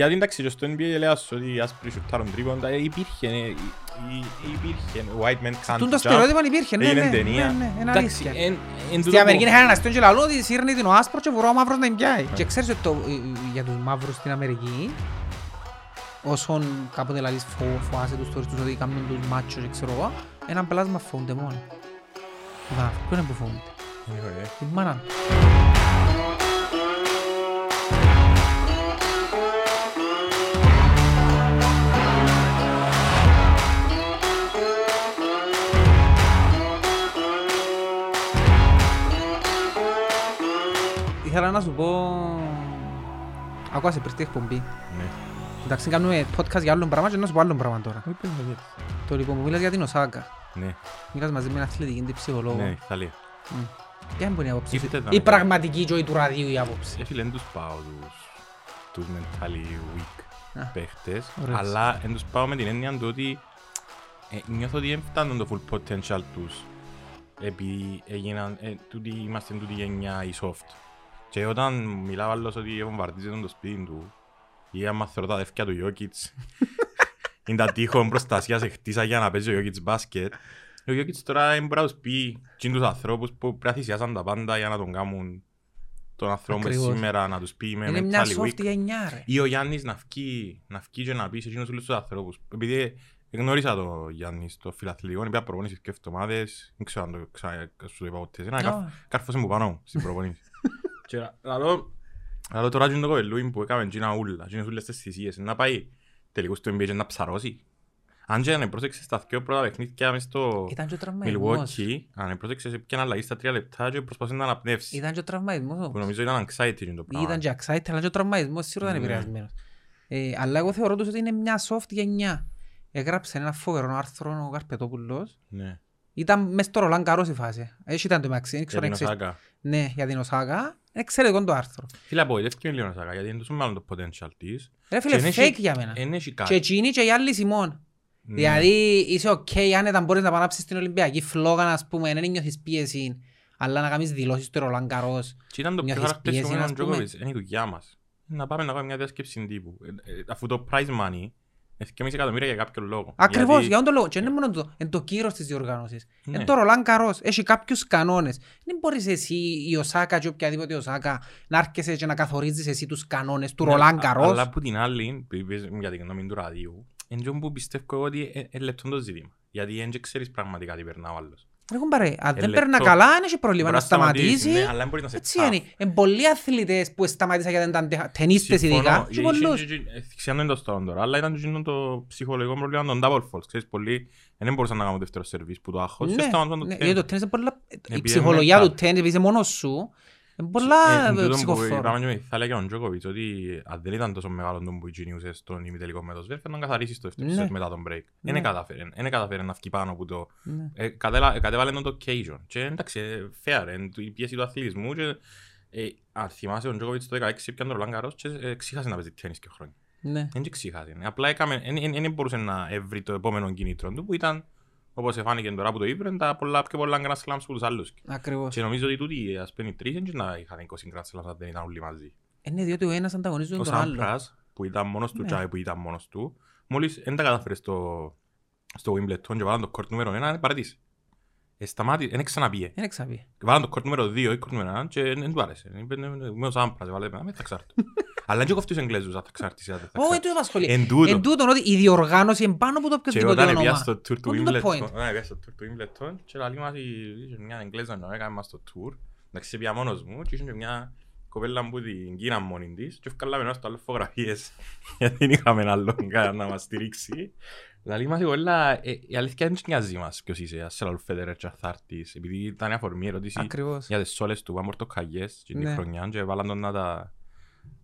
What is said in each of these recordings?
Γιατί εντάξει και στο NBA λέει ας ότι οι άσπροι σουτάρουν τρίποντα, ε, υπήρχε, ε, ε, υπήρχε, white man can't Τούν το jump. στερεότυπο υπήρχε, ναι, Έγινε ναι, ταινία. ναι, ναι, είναι Εντάξει, αλήθεια. εν- εν Στην τούτο Αμερική που- είχαν ένα αστείο και λαλό ότι σύρνει την ο άσπρος και βουρώ ο μαύρος να την πιάει. Και ξέρεις ότι το- ε, ε, για τους μαύρους στην Αμερική, όσον κάποτε λαλείς φο- φοάσαι τους τόριστους ότι κάνουν τους μάτσος και ξέρω εγώ, έναν πλάσμα φοβούνται μόνο. Βα, ποιο είναι που φοβούνται. Ε, Την μάνα Ήθελα να σου πω... Ακούω σε πριν την εκπομπή. Ναι. Εντάξει, κάνουμε podcast για άλλο πράγμα και να σου πω άλλο πράγμα τώρα. Όχι, πες μου γιατί. Το λοιπόν που μιλάς για την Οσάκα. Ναι, Μιλάς μαζί με ένα αθλητική την ψυχολόγο. ναι, Ιταλία. Μμ. Ποια είναι που είναι η άποψη; Σου; Ήρθε τα Η μετά. πραγματική ζωή του ραδιού η άποψη. Ε, φίλε, δεν τους πάω τους, τους mentally weak Α, παίχτες, ωραίος. αλλά δεν τους πάω με την έννοια του ότι ε, νιώθω ότι δεν φτάνουν το full potential τους επειδή έγιναν, ε, τούτη, είμαστε τούτη γενιά η soft. Και όταν μιλάω άλλος ότι βομβαρδίζεται το σπίτι του ή άμα θεωρώ τα αδεύκια του Γιώκητς είναι τα τείχον προστασίας σε χτίσα για να παίζει ο Γιώκητς μπάσκετ ο Γιώκητς τώρα δεν μπορεί να τους πει τι είναι τους ανθρώπους που πρέπει να θυσιάσαν τα πάντα για να τον κάνουν τον ανθρώπο Ακριβώς. σήμερα να τους πει είμαι Είναι μια mentally weak. soft γενιά ρε. Ή ο Γιάννης να βγει, να βγει και να πει σε εκείνους όλους τους ανθρώπους. Επειδή γνώρισα το Γιάννης στο φιλαθλητικό, είπα προπονήσεις και εβδομάδες, δεν ξέρω αν το ξα- σου το είπα ποτέ. Ένα Α. κάρ- κάρφωσε μου πάνω μου στην προπονήση. Και λαλώ, λαλώ τώρα και το κοπελούι που έκαμε εκείνα ούλα, εκείνες ούλες τις θυσίες, να πάει τελικώς του NBA και να ψαρώσει. Αν και αν πρόσεξες στα δυο πρώτα παιχνίδια μες στο Ήταν και ο τραυματισμός. Milwaukee, αν πρόσεξες έπιανε αλλαγή στα τρία λεπτά και προσπαθούσε να αναπνεύσει. Ήταν και ο τραυματισμός Που όμως. νομίζω ήταν anxiety είναι το πράγμα. Ήταν και excited, αλλά και ο τραυματισμός σίγουρα ήταν Ναι. επηρεασμένος. Ε, Αλλά εγώ θεωρώ τους ότι είναι μια soft γενιά. Έγραψε ένα φοβερό άρθρο ο Καρπετόπουλος. Ναι. Ήταν μες στο Ρολάν Γκαρός η φάση. Έτσι ήταν το μεταξύ. δεν Για ξέρω αν την ξέρεις. Οσάκα. Ναι, για την Οσάκα. Εξαιρετικό το άρθρο. Φίλε, απογοητεύτηκε με λίγο η Οσάκα, γιατί είναι τόσο μεγάλο το potential της. Ρε φίλε, Και εν fake έχει- για μένα. Εν έχει Και κάτι. εκείνοι και οι άλλη Σιμόν. Ναι. Δηλαδή είσαι οκ άνετα μπορείς να πα' να άψεις την Ολυμπιακή φλόγα ας πούμε, δεν νιώθεις πίεση αλλά να κάνεις δηλώσεις στο Ρολάν Γκαρός. Και ήταν το πιο νιώθεις χαρακτηριστικό πίεση, με ας τον πούμε. Τζόκοβιτς, είναι η δουλειά μας. Να πάμε να κάνουμε μια διάσκεψη τύπου. Ε, ε, Αφού το prize money, είναι 2,5 εκατομμύρια για κάποιο λόγο. Ακριβώς, Γιατί- για τον λόγο. Και δεν είναι μόνο το, είναι το κύρος της διοργάνωσης. Ναι. Είναι το Ρολάν Καρός, έχει κάποιους κανόνες. Δεν μπορείς εσύ η Οσάκα και οποιαδήποτε Οσάκα να έρχεσαι και να καθορίζεις εσύ τους κανόνες του Ναι, Ρολάν α- Καρός. Αλλά που την άλλη, που είπες για την γνώμη του ραδιού, είναι το που πιστεύω εγώ ότι είναι λεπτό το ζήτημα. Γιατί δεν ξέρεις πραγματικά τι περνά ο άλλος. Ρε κουμπάρε, αν Ε, δεν λεπτό. περνά καλά, δεν έχει πρόβλημα Μπορεί να να σταματήσεις, σταματήσει. ναι, αλλά δεν μπορεί να σε Έτσι tough. είναι. Είναι πολλοί αθλητές που σταμάτησαν γιατί δεν ήταν ταινίστες Συμφωνώ. ειδικά. Και Ε, πολλούς. είχε- είχε- ε, Ξέρω το στο τώρα, αλλά ήταν και εκείνο το ψυχολογικό πρόβλημα των double faults. Ξέρεις, πολλοί δεν μπορούσαν να κάνουν δεύτερο σερβίς που το άγχος και Ναι, σταματούσαν το ναι, τέννις. γιατί το τέννις είναι πολλά... Η Επειδή ψυχολογία είναι του τέννις, επειδή είσαι μόνος σου, είναι πολλά Ε, εν τούτον που ψυχοφόρο. είπαμε και με τη Θάλια και τον Τζόκοβιτς, ότι αν δεν ήταν τόσο μεγάλο τον που γινούσε στον ημιτελικό με το Σβέρφ, να καθαρίσει το δεύτερο Ναι. σετ μετά τον break. Ναι. Δεν κατάφερε, δεν κατάφερε να βγει πάνω από το... Ναι. Ε, κατέλα- ε, κατέβαλε τον το occasion. Και εντάξει, ε, fair, ε, του- η πίεση του αθλητισμού και... ε, Αν θυμάσαι, ο Τζόκοβιτς το 16 πιάνε τον Ρολάν Καρός και ε, ξέχασε να παίζει τέννις και χρόνια. Ναι. Δεν και ξέχασε. Απλά έκαμε, δεν μπορούσε να έβρει το επόμενο κινήτρο του που ήταν, όπως εφάνηκε τώρα που το είπε, τα πολλά, πιο πολλά Grand Slams που τους άλλους. Ακριβώς. Και νομίζω ότι τούτοι ας πούμε οι τρεις δεν να είχαν 20 Grand Slams αν δεν ήταν όλοι μαζί. Είναι διότι ο ένας ανταγωνίζεται Ο τον άλλο. Σάμπρας που ήταν μόνος του Ναι. και που ήταν μόνος του, μόλις δεν τα κατάφερες στο, στο Wimbledon και βάλαν το κόρτ νούμερο 1, παρατήσει. Ε, σταμάτη, δεν ξαναπήγε. Δεν ξαναπεί. Βάλαν το κόρτ νούμερο 2 ή κόρτ νούμερο 1 και δεν του άρεσε. Είπε, «Ναι, ναι, Είμαι ο Σάμπρας, βάλε με, με θα ξάρτω. Αλλά δεν κοφτεί τους Εγγλέζους αν θα ξάρτεις ή αν δεν θα Όχι, ξάρτεις. δεν τους απασχολεί. Εν τούτο. Εν τούτον ότι η διοργάνωση είναι πάνω από το Και οποιοδήποτε όταν πήγα όνομα. στο tour του What is the Wimbledon, point? όταν πήγα στο tour του Wimbledon και λέει μας η- είχε μια Εγγλέζα να έκανε μας το tour, εντάξει πήγα μόνος μου και είχε και μια κοπέλα που την Κίνα μόνη της και βγάλαμε ένα στο άλλο φωτογραφίες γιατί δεν είχαμε άλλον κανένα να μας στηρίξει. Λαλή μας η κοπέλα, ε, η αλήθεια δεν νοιάζει μας ποιος είσαι, ας σε λαλού Φέντερερ και θα έρθεις, επειδή ήταν αφορμή ερώτηση Ακριβώς. για τις σόλες του, πάμε πορτοκαγιές και την Ναι. χρονιά και βάλαν τον να τα,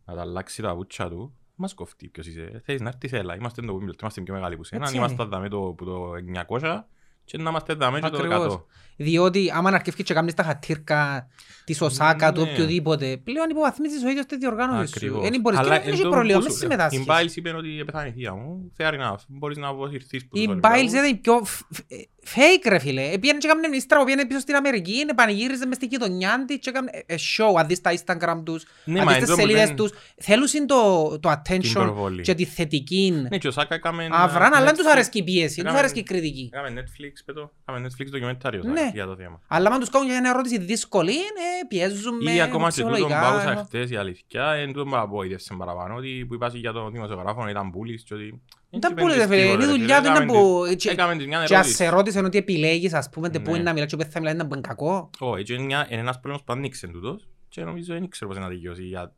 να τα αλλάξει τα πούτσα του. Μας κοφτεί ποιος είσαι. Θέλεις να έρθεις, έλα. Είμαστε το Wimbledon, είμαστε πιο μεγάλοι που σένα. Έτσι Είμαστε είναι. δάμε το, που το 900 και να είμαστε δάμε και το Ακριβώς. 100. Διότι άμα αρκεύεις και κάνεις τα χατήρκα της Οσάκα, του Ναι. οποιοδήποτε, πλέον υποβαθμίζεις ο ίδιος τη διοργάνωση σου. Ακριβώς. Δεν μπορείς και Αλλά δεν έχει εν τω πρόβλημα, που μην σου- συμμετάσχεις. Η Biles είπε ότι πεθάνει η θεία μου. Fair enough. Μπορείς να αποσυρθείς που Η τους Biles Ολυμπιακούς. ήταν η πιο φ- φ- fake ρε φίλε. Επήγαινε και έκαμε ύστερα, πήγαινε πίσω στην Αμερική, πανηγύριζε μες στην γειτονιά της και έκαμε ε, show, αν δεις τα Instagram τους, Ναι, αν μα δεις τις εν τω που σελίδες δεν- τους. Θέλουν το, το Την attention προβολή. και τη θετική Ναι, και ο Σάκα έκαμε... αυράν, αλλά δεν τους Netflix- αρέσκει η πίεση, δεν τους έκαμε- αρέσκει η κριτική. Έκαμε Netflix, πέτω. Έκαμε Netflix ντοκιμεντάριο ο Ναι. Σάκα για το θέμα. Αλλά αν τους κάνουν για μια ερώτηση δύσκολη, ε, πιέζουμε Ή ακόμα και τούτον ψυχολογικά. πάγωσα ε. χτες η αλήθεια, εν τούτον που απογοήτευσε παραπάνω, ότι που είπα για τον δημοσιογράφο ήταν πούλης και ότι... Δεν Έτσι πούλη, πέντες ρε φίλε, τίποτε, είναι ρε δουλειά του, φίλε, είναι έκαμε που- της- και- Έκαμε της μια Και ας ερώτηση. σε ρώτησαν ότι επιλέγεις, ας πούμε, τε πού Ναι. είναι να μιλάς και πού θα μιλάς, είναι που είναι κακό. Όχι, και είναι μια- είναι ένας πόλεμος που ανοίξε τούτος και νομίζω δεν ήξερα πώς να δικαιώσει για...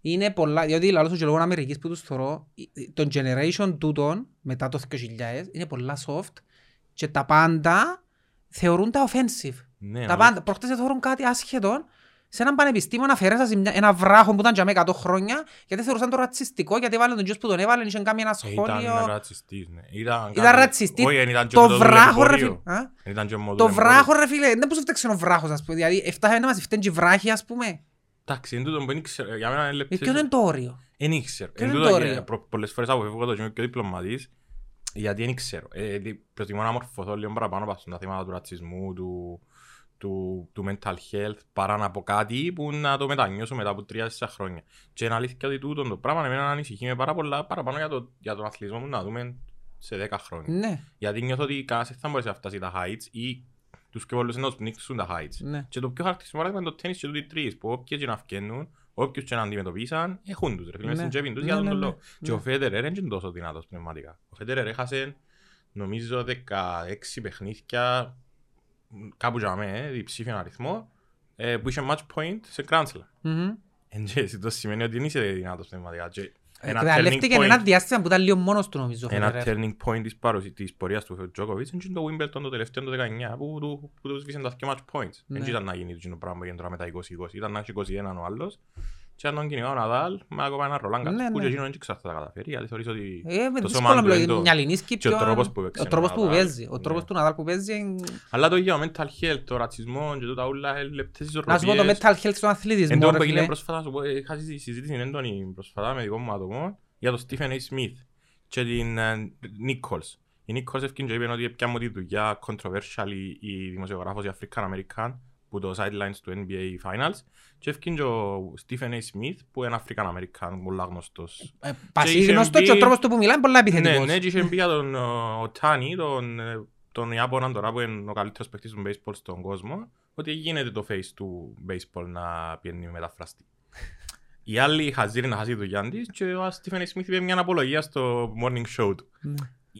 Είναι πολλά, διότι λαλός σου και λόγω Αμερικής που τους θωρώ, το generation τούτον, μετά το 2000, είναι πολλά soft και τα πάντα θεωρούν τα offensive. Ναι, Τα αλλά- πάντα, προχτές θεωρούν κάτι άσχετο, σε έναν πανεπιστήμιο να αφαιρέσα σε μια- ένα βράχο που ήταν για με 100 χρόνια, γιατί θεωρούσαν το ρατσιστικό, γιατί έβαλε τον γιος που τον έβαλε, είχε κάνει ένα Ε, Ήταν σχόλιο. ρατσιστής, ναι. Ήταν Ήταν κάτι- ρατσιστής. Όχι, ήταν και Το με το βράχο, ρε δουλεμπόριο. φίλε. Α; Ήταν και με Το δουλεμπόριο. βράχο ρε φίλε, δεν πώς φταίξε ο βράχος ας πούμε, δηλαδή έφτασε να μας φταίνει βράχοι ας πούμε. Εντάξει, εν τούτον που δεν ήξερα, για μένα είναι Ε, λεπτές- Ποιο είναι το όριο; Εν ήξερα. Ποιο Εν είναι τούτο, το ε, όριο; προ- Πολλές φορές αποφεύγω το και είμαι πιο διπλωματής, γιατί δεν ξέρω. Ε, δι- Προτιμώ να μορφωθώ λίγο παραπάνω πάνω στα θέματα του ρατσισμού, του, του, του mental health, παρά να πω κάτι που να το μετανιώσω μετά από τρία-τέσσερα χρόνια. Και είναι αλήθεια ότι τούτο το πράγμα εμένα ανησυχεί με πάρα πολλά παραπάνω για, το, για τον αθλητισμό μου να δούμε σε 10 χρόνια. Ναι, Γιατί νιώθω ότι κανένας δεν θα μπορέσει να φτάσεις τα heights ή τους πιο πολλούς να τους πνίξουν τα heights. ναι. Και το πιο χαρακτηριστικό παράδειγμα είναι το τέννις και τούτοι τρεις, που όποιες και να φκαίνουν, όποιους και να αντιμετωπίσαν, έχουν τους ρε φίλε, μες Ναι. στην τσέπη τους Ναι, για τον ναι, τον ναι. λόγο. Και Ναι. ο Φέντερερ είναι και τόσο δυνατός πνευματικά. Ο Φέντερερ έχασε, νομίζω, 16 παιχνίδια, μ, κάπου για μέ, διψήφιον αριθμό, ε, που είχε match point σε Grand Slam. Μμμ. Εν και εσύ, το σημαίνει ότι δεν είσαι δυνατός πνευματικά. Και Ένα turning Εκμεταλλεύτηκε ένα point- διάστημα που ήταν λίγο μόνος του νομίζω. ο ένα Federer. turning point της, παρουσι... της πορείας του Τζόκοβιτς είναι το Wimbledon το τελευταίο το 19 που, του, που τους σβήσαν τα δύο match points. Ναι. Δεν ήταν να γίνει το πράγμα που έγινε τώρα με τα 20-20. Ήταν να έχει 21 ο άλλος και αν τον κυνηγά ο Ναδάλ με ακόμα ένα ρολάγκα Ναι, που ναι. και εκείνο δεν ξέρω αν θα τα καταφέρει γιατί θεωρείς ότι Ε, με το δύσκολο σώμα του μπλοκ, είναι το- μυαλινίσκει και ο πιο- τρόπος που παίξει Ο τρόπος ο που Ναδάλ. παίζει. Ο Ναι. τρόπος του Ναδάλ που παίζει. είναι- Αλλά το ίδιο, mental health, το ρατσισμό και τούτα όλα ε, λεπτές Να σου πω το ισορροπίες. mental health στον Εν αθλητισμό. τω ρε που έγινε φίλε. πρόσφατα, σου πω, είχα συζη- συζήτηση έντονη πρόσφατα με δικό μου άτομο για τον Stephen A. Smith και την ε, Nichols. Η Nichols ευκήν και είπε ότι πια μου τη δουλειά controversial η- η δημοσιογράφος η African American που το sidelines του NBA Finals και ευκήν και ο Stephen A. Smith που είναι African American, πολλά γνωστός. Ε, είχε Πασίγνωστο μπει- και ο τρόπος του που μιλάει είναι πολλά Ναι, επιθετικός. ναι, και είχε μπει για τον ο Τάνι, τον, ε, τον Ιάπωνα τώρα που είναι ο καλύτερος παίκτης του baseball στον κόσμο, ότι γίνεται το face του baseball να πιένει μεταφραστή. Οι άλλοι χαζίρι να χάσει τη δουλειά της και ο Στίφεν Σμιθ είπε μια απολογία στο morning show του. Ναι.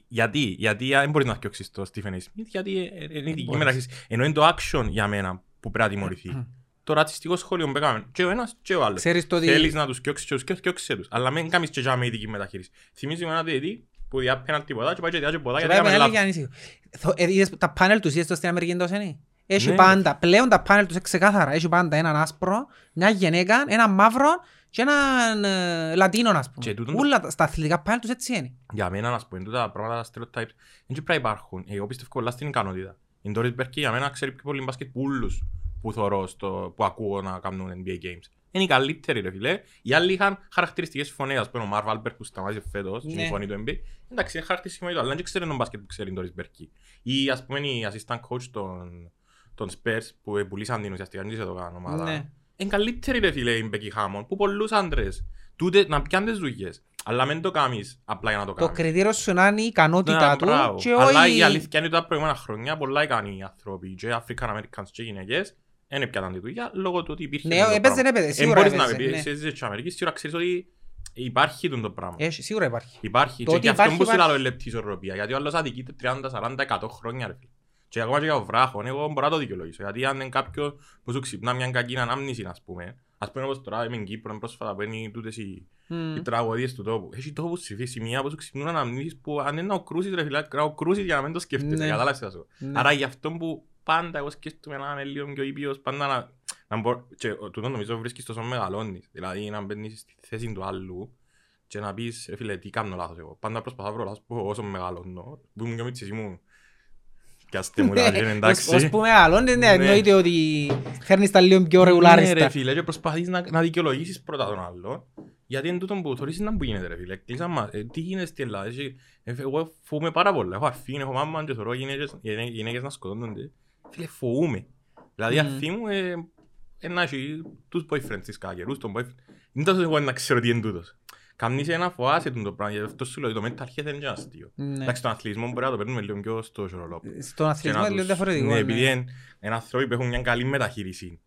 Γιατί, γιατί δεν μπορείς να φτιάξεις το Στίφεν Σμιθ, γιατί ε, ε, είναι ειδική μπορείς. μεταχείριση. Ενώ είναι το action για μένα που πρέπει να τιμωρηθεί. Το ρατσιστικό σχόλιο που έκαμε και ο ένας και ο άλλος. Ξέρεις το ότι- Θέλεις να τους κοιόξεις και τους κοιόξεις, κοιόξε τους. Αλλά μην κάνεις και για με ειδική μεταχείριση. Θυμίζει με ένα διετή που διά πέναλτι ποδά και πάει και διάζει ποδά Και γιατί πάει έκαμε πέναλτι λάθος. και ανήσυχο. Θω- ε, είδες Τα πάνελ τους είδες το στην Αμερική εντός είναι; Έχει Ναι. πάντα, πλέον τα πάνελ τους είναι ξεκάθαρα. Έχει πάντα έναν άσπρο, μια γυναίκα, έναν μαύρο και έναν ε, λατίνο ας πούμε. Και τούτον το- Όλα τα- στα αθλητικά πάνελ τους έτσι είναι. Για μένα, να σου πω, είναι τούτα πράγματα, τα stereotypes, δεν πρέπει να υπάρχουν. Εγώ πιστεύω πολλά στην ικανότητα. Η Doris Burke για μένα ξέρει πιο πολύ μπάσκετ που όλους που θωρώ, στο, που ακούω να κάνουν NBA Games. Είναι οι καλύτεροι ρε φίλε. Οι άλλοι είχαν χαρακτηριστικές φωνές, ας πούμε ο Marv Albert που σταμάτησε φέτος, Ναι. η φωνή του NBA. Εντάξει, είναι χαρακτηριστική φωνή του, αλλά δεν ξέρει τον μπάσκετ που ξέρει η Doris Burke. Ή ας πούμε η assistant coach των, των Spurs που πουλήσαν την ουσιαστικά, δεν ξέρω το κάνω ομάδα. Ναι. Είναι καλύτερη ρε φίλε η Becky Hammond που πολλούς άντρες. Τούτε να πιάνε τις δουλειές. Αλλά μην το κάνεις απλά για να το Το κάνεις. κριτήριο σου να είναι η ικανότητά Ναι, του μπράβο. και Αλλά όχι... η αλήθεια είναι ότι τα προηγούμενα χρόνια πολλά ικανοί άνθρωποι και African Americans και γυναίκες δεν έπιαναν τη δουλειά λόγω του ότι υπήρχε Ναι, αυτό το έπαιζε, πράγμα. έπαιζε, Εν σίγουρα μπορείς να έπαιζε, πεις, ναι. εσύ είσαι της Αμερικής, σίγουρα ξέρεις ότι υπάρχει τούτο το πράγμα. Έχει, σίγουρα υπάρχει. Υπάρχει. Το Και ότι γι' αυτό υπάρχει, που σου υπάρχει. λέω λεπτή ισορροπία. Γιατί ο άλλος αδικείται 30, 40, 100 χρόνια ρε φίλε. Και ακόμα και για ο βράχο, εγώ μπορώ να το δικαιολογήσω. Γιατί αν είναι κάποιος που σου ξυπνά μια κακή ανάμνηση, ας πούμε, ας πούμε όπως τώρα είμαι στην Κύπρο πρόσφατα που είναι τούτες οι, Μμ. οι τραγωδίες του τόπου. Έχει τόπους στη φύση μία που σου ξυπνούν αναμνήσεις που αν είναι να οκρούσεις ρε φίλε, να οκρούσεις για να μην το σκέφτεσαι, Ναι. κατάλαβες τι θα σου. Ναι. Άρα γι' αυτό που πάντα εγώ σκέφτομαι να είμαι λίγο πιο ήπιος, πάντα να, να μπορώ, και ο- τούτο νομίζω βρίσκεις τόσο μεγαλώνεις, δηλαδή να μπαίνεις στη θέση του άλλου και να πεις, ρε φίλε, τι κάνω λάθος εγώ. Πάντα προσπαθώ να βρω λάθος που όσο μεγαλώνω, που ήμουν και μίτσις ήμουν πιάστε μου Ναι, τα είναι ως- εντάξει. ως που μεγαλώνεις, ναι, Ναι. εννοείται ότι φέρνεις τα λίγο πιο Ναι ρε ρεγουλάριστα. φίλε και προσπαθείς να, να δικαιολογήσεις πρώτα τον άλλο γιατί είναι τούτο που θωρείς να που γίνεται ρε φίλε. Κλείσαν μας, ε, τι γίνεται στην Ελλάδα. εσύ, ε, Εγώ φοβούμαι πάρα πολλά. Έχω αφήνει, έχω μάμα και θωρώ γυναίκες, γυναί- γυναίκες να σκοτώνονται. Φίλε φοβούμαι. Δηλαδή Μμμ. αυτή μου ε, ε, να έχει τους boyfriends της κακερούς, τον boyfriend. Είναι τόσο εγώ να ξέρω τι είναι τούτος. Καμνείς ένα φοάσαι τον το πράγμα, γι' αυτό σου λέω, το mental health είναι και αστείο. Ναι. Εντάξει, τον αθλητισμό μπορεί να το παίρνουμε λίγο πιο στο σωρολόπο. Στον αθλητισμό είναι λίγο διαφορετικό. Ναι, ναι. επειδή είναι είναι άνθρωποι που έχουν μια καλή μεταχείριση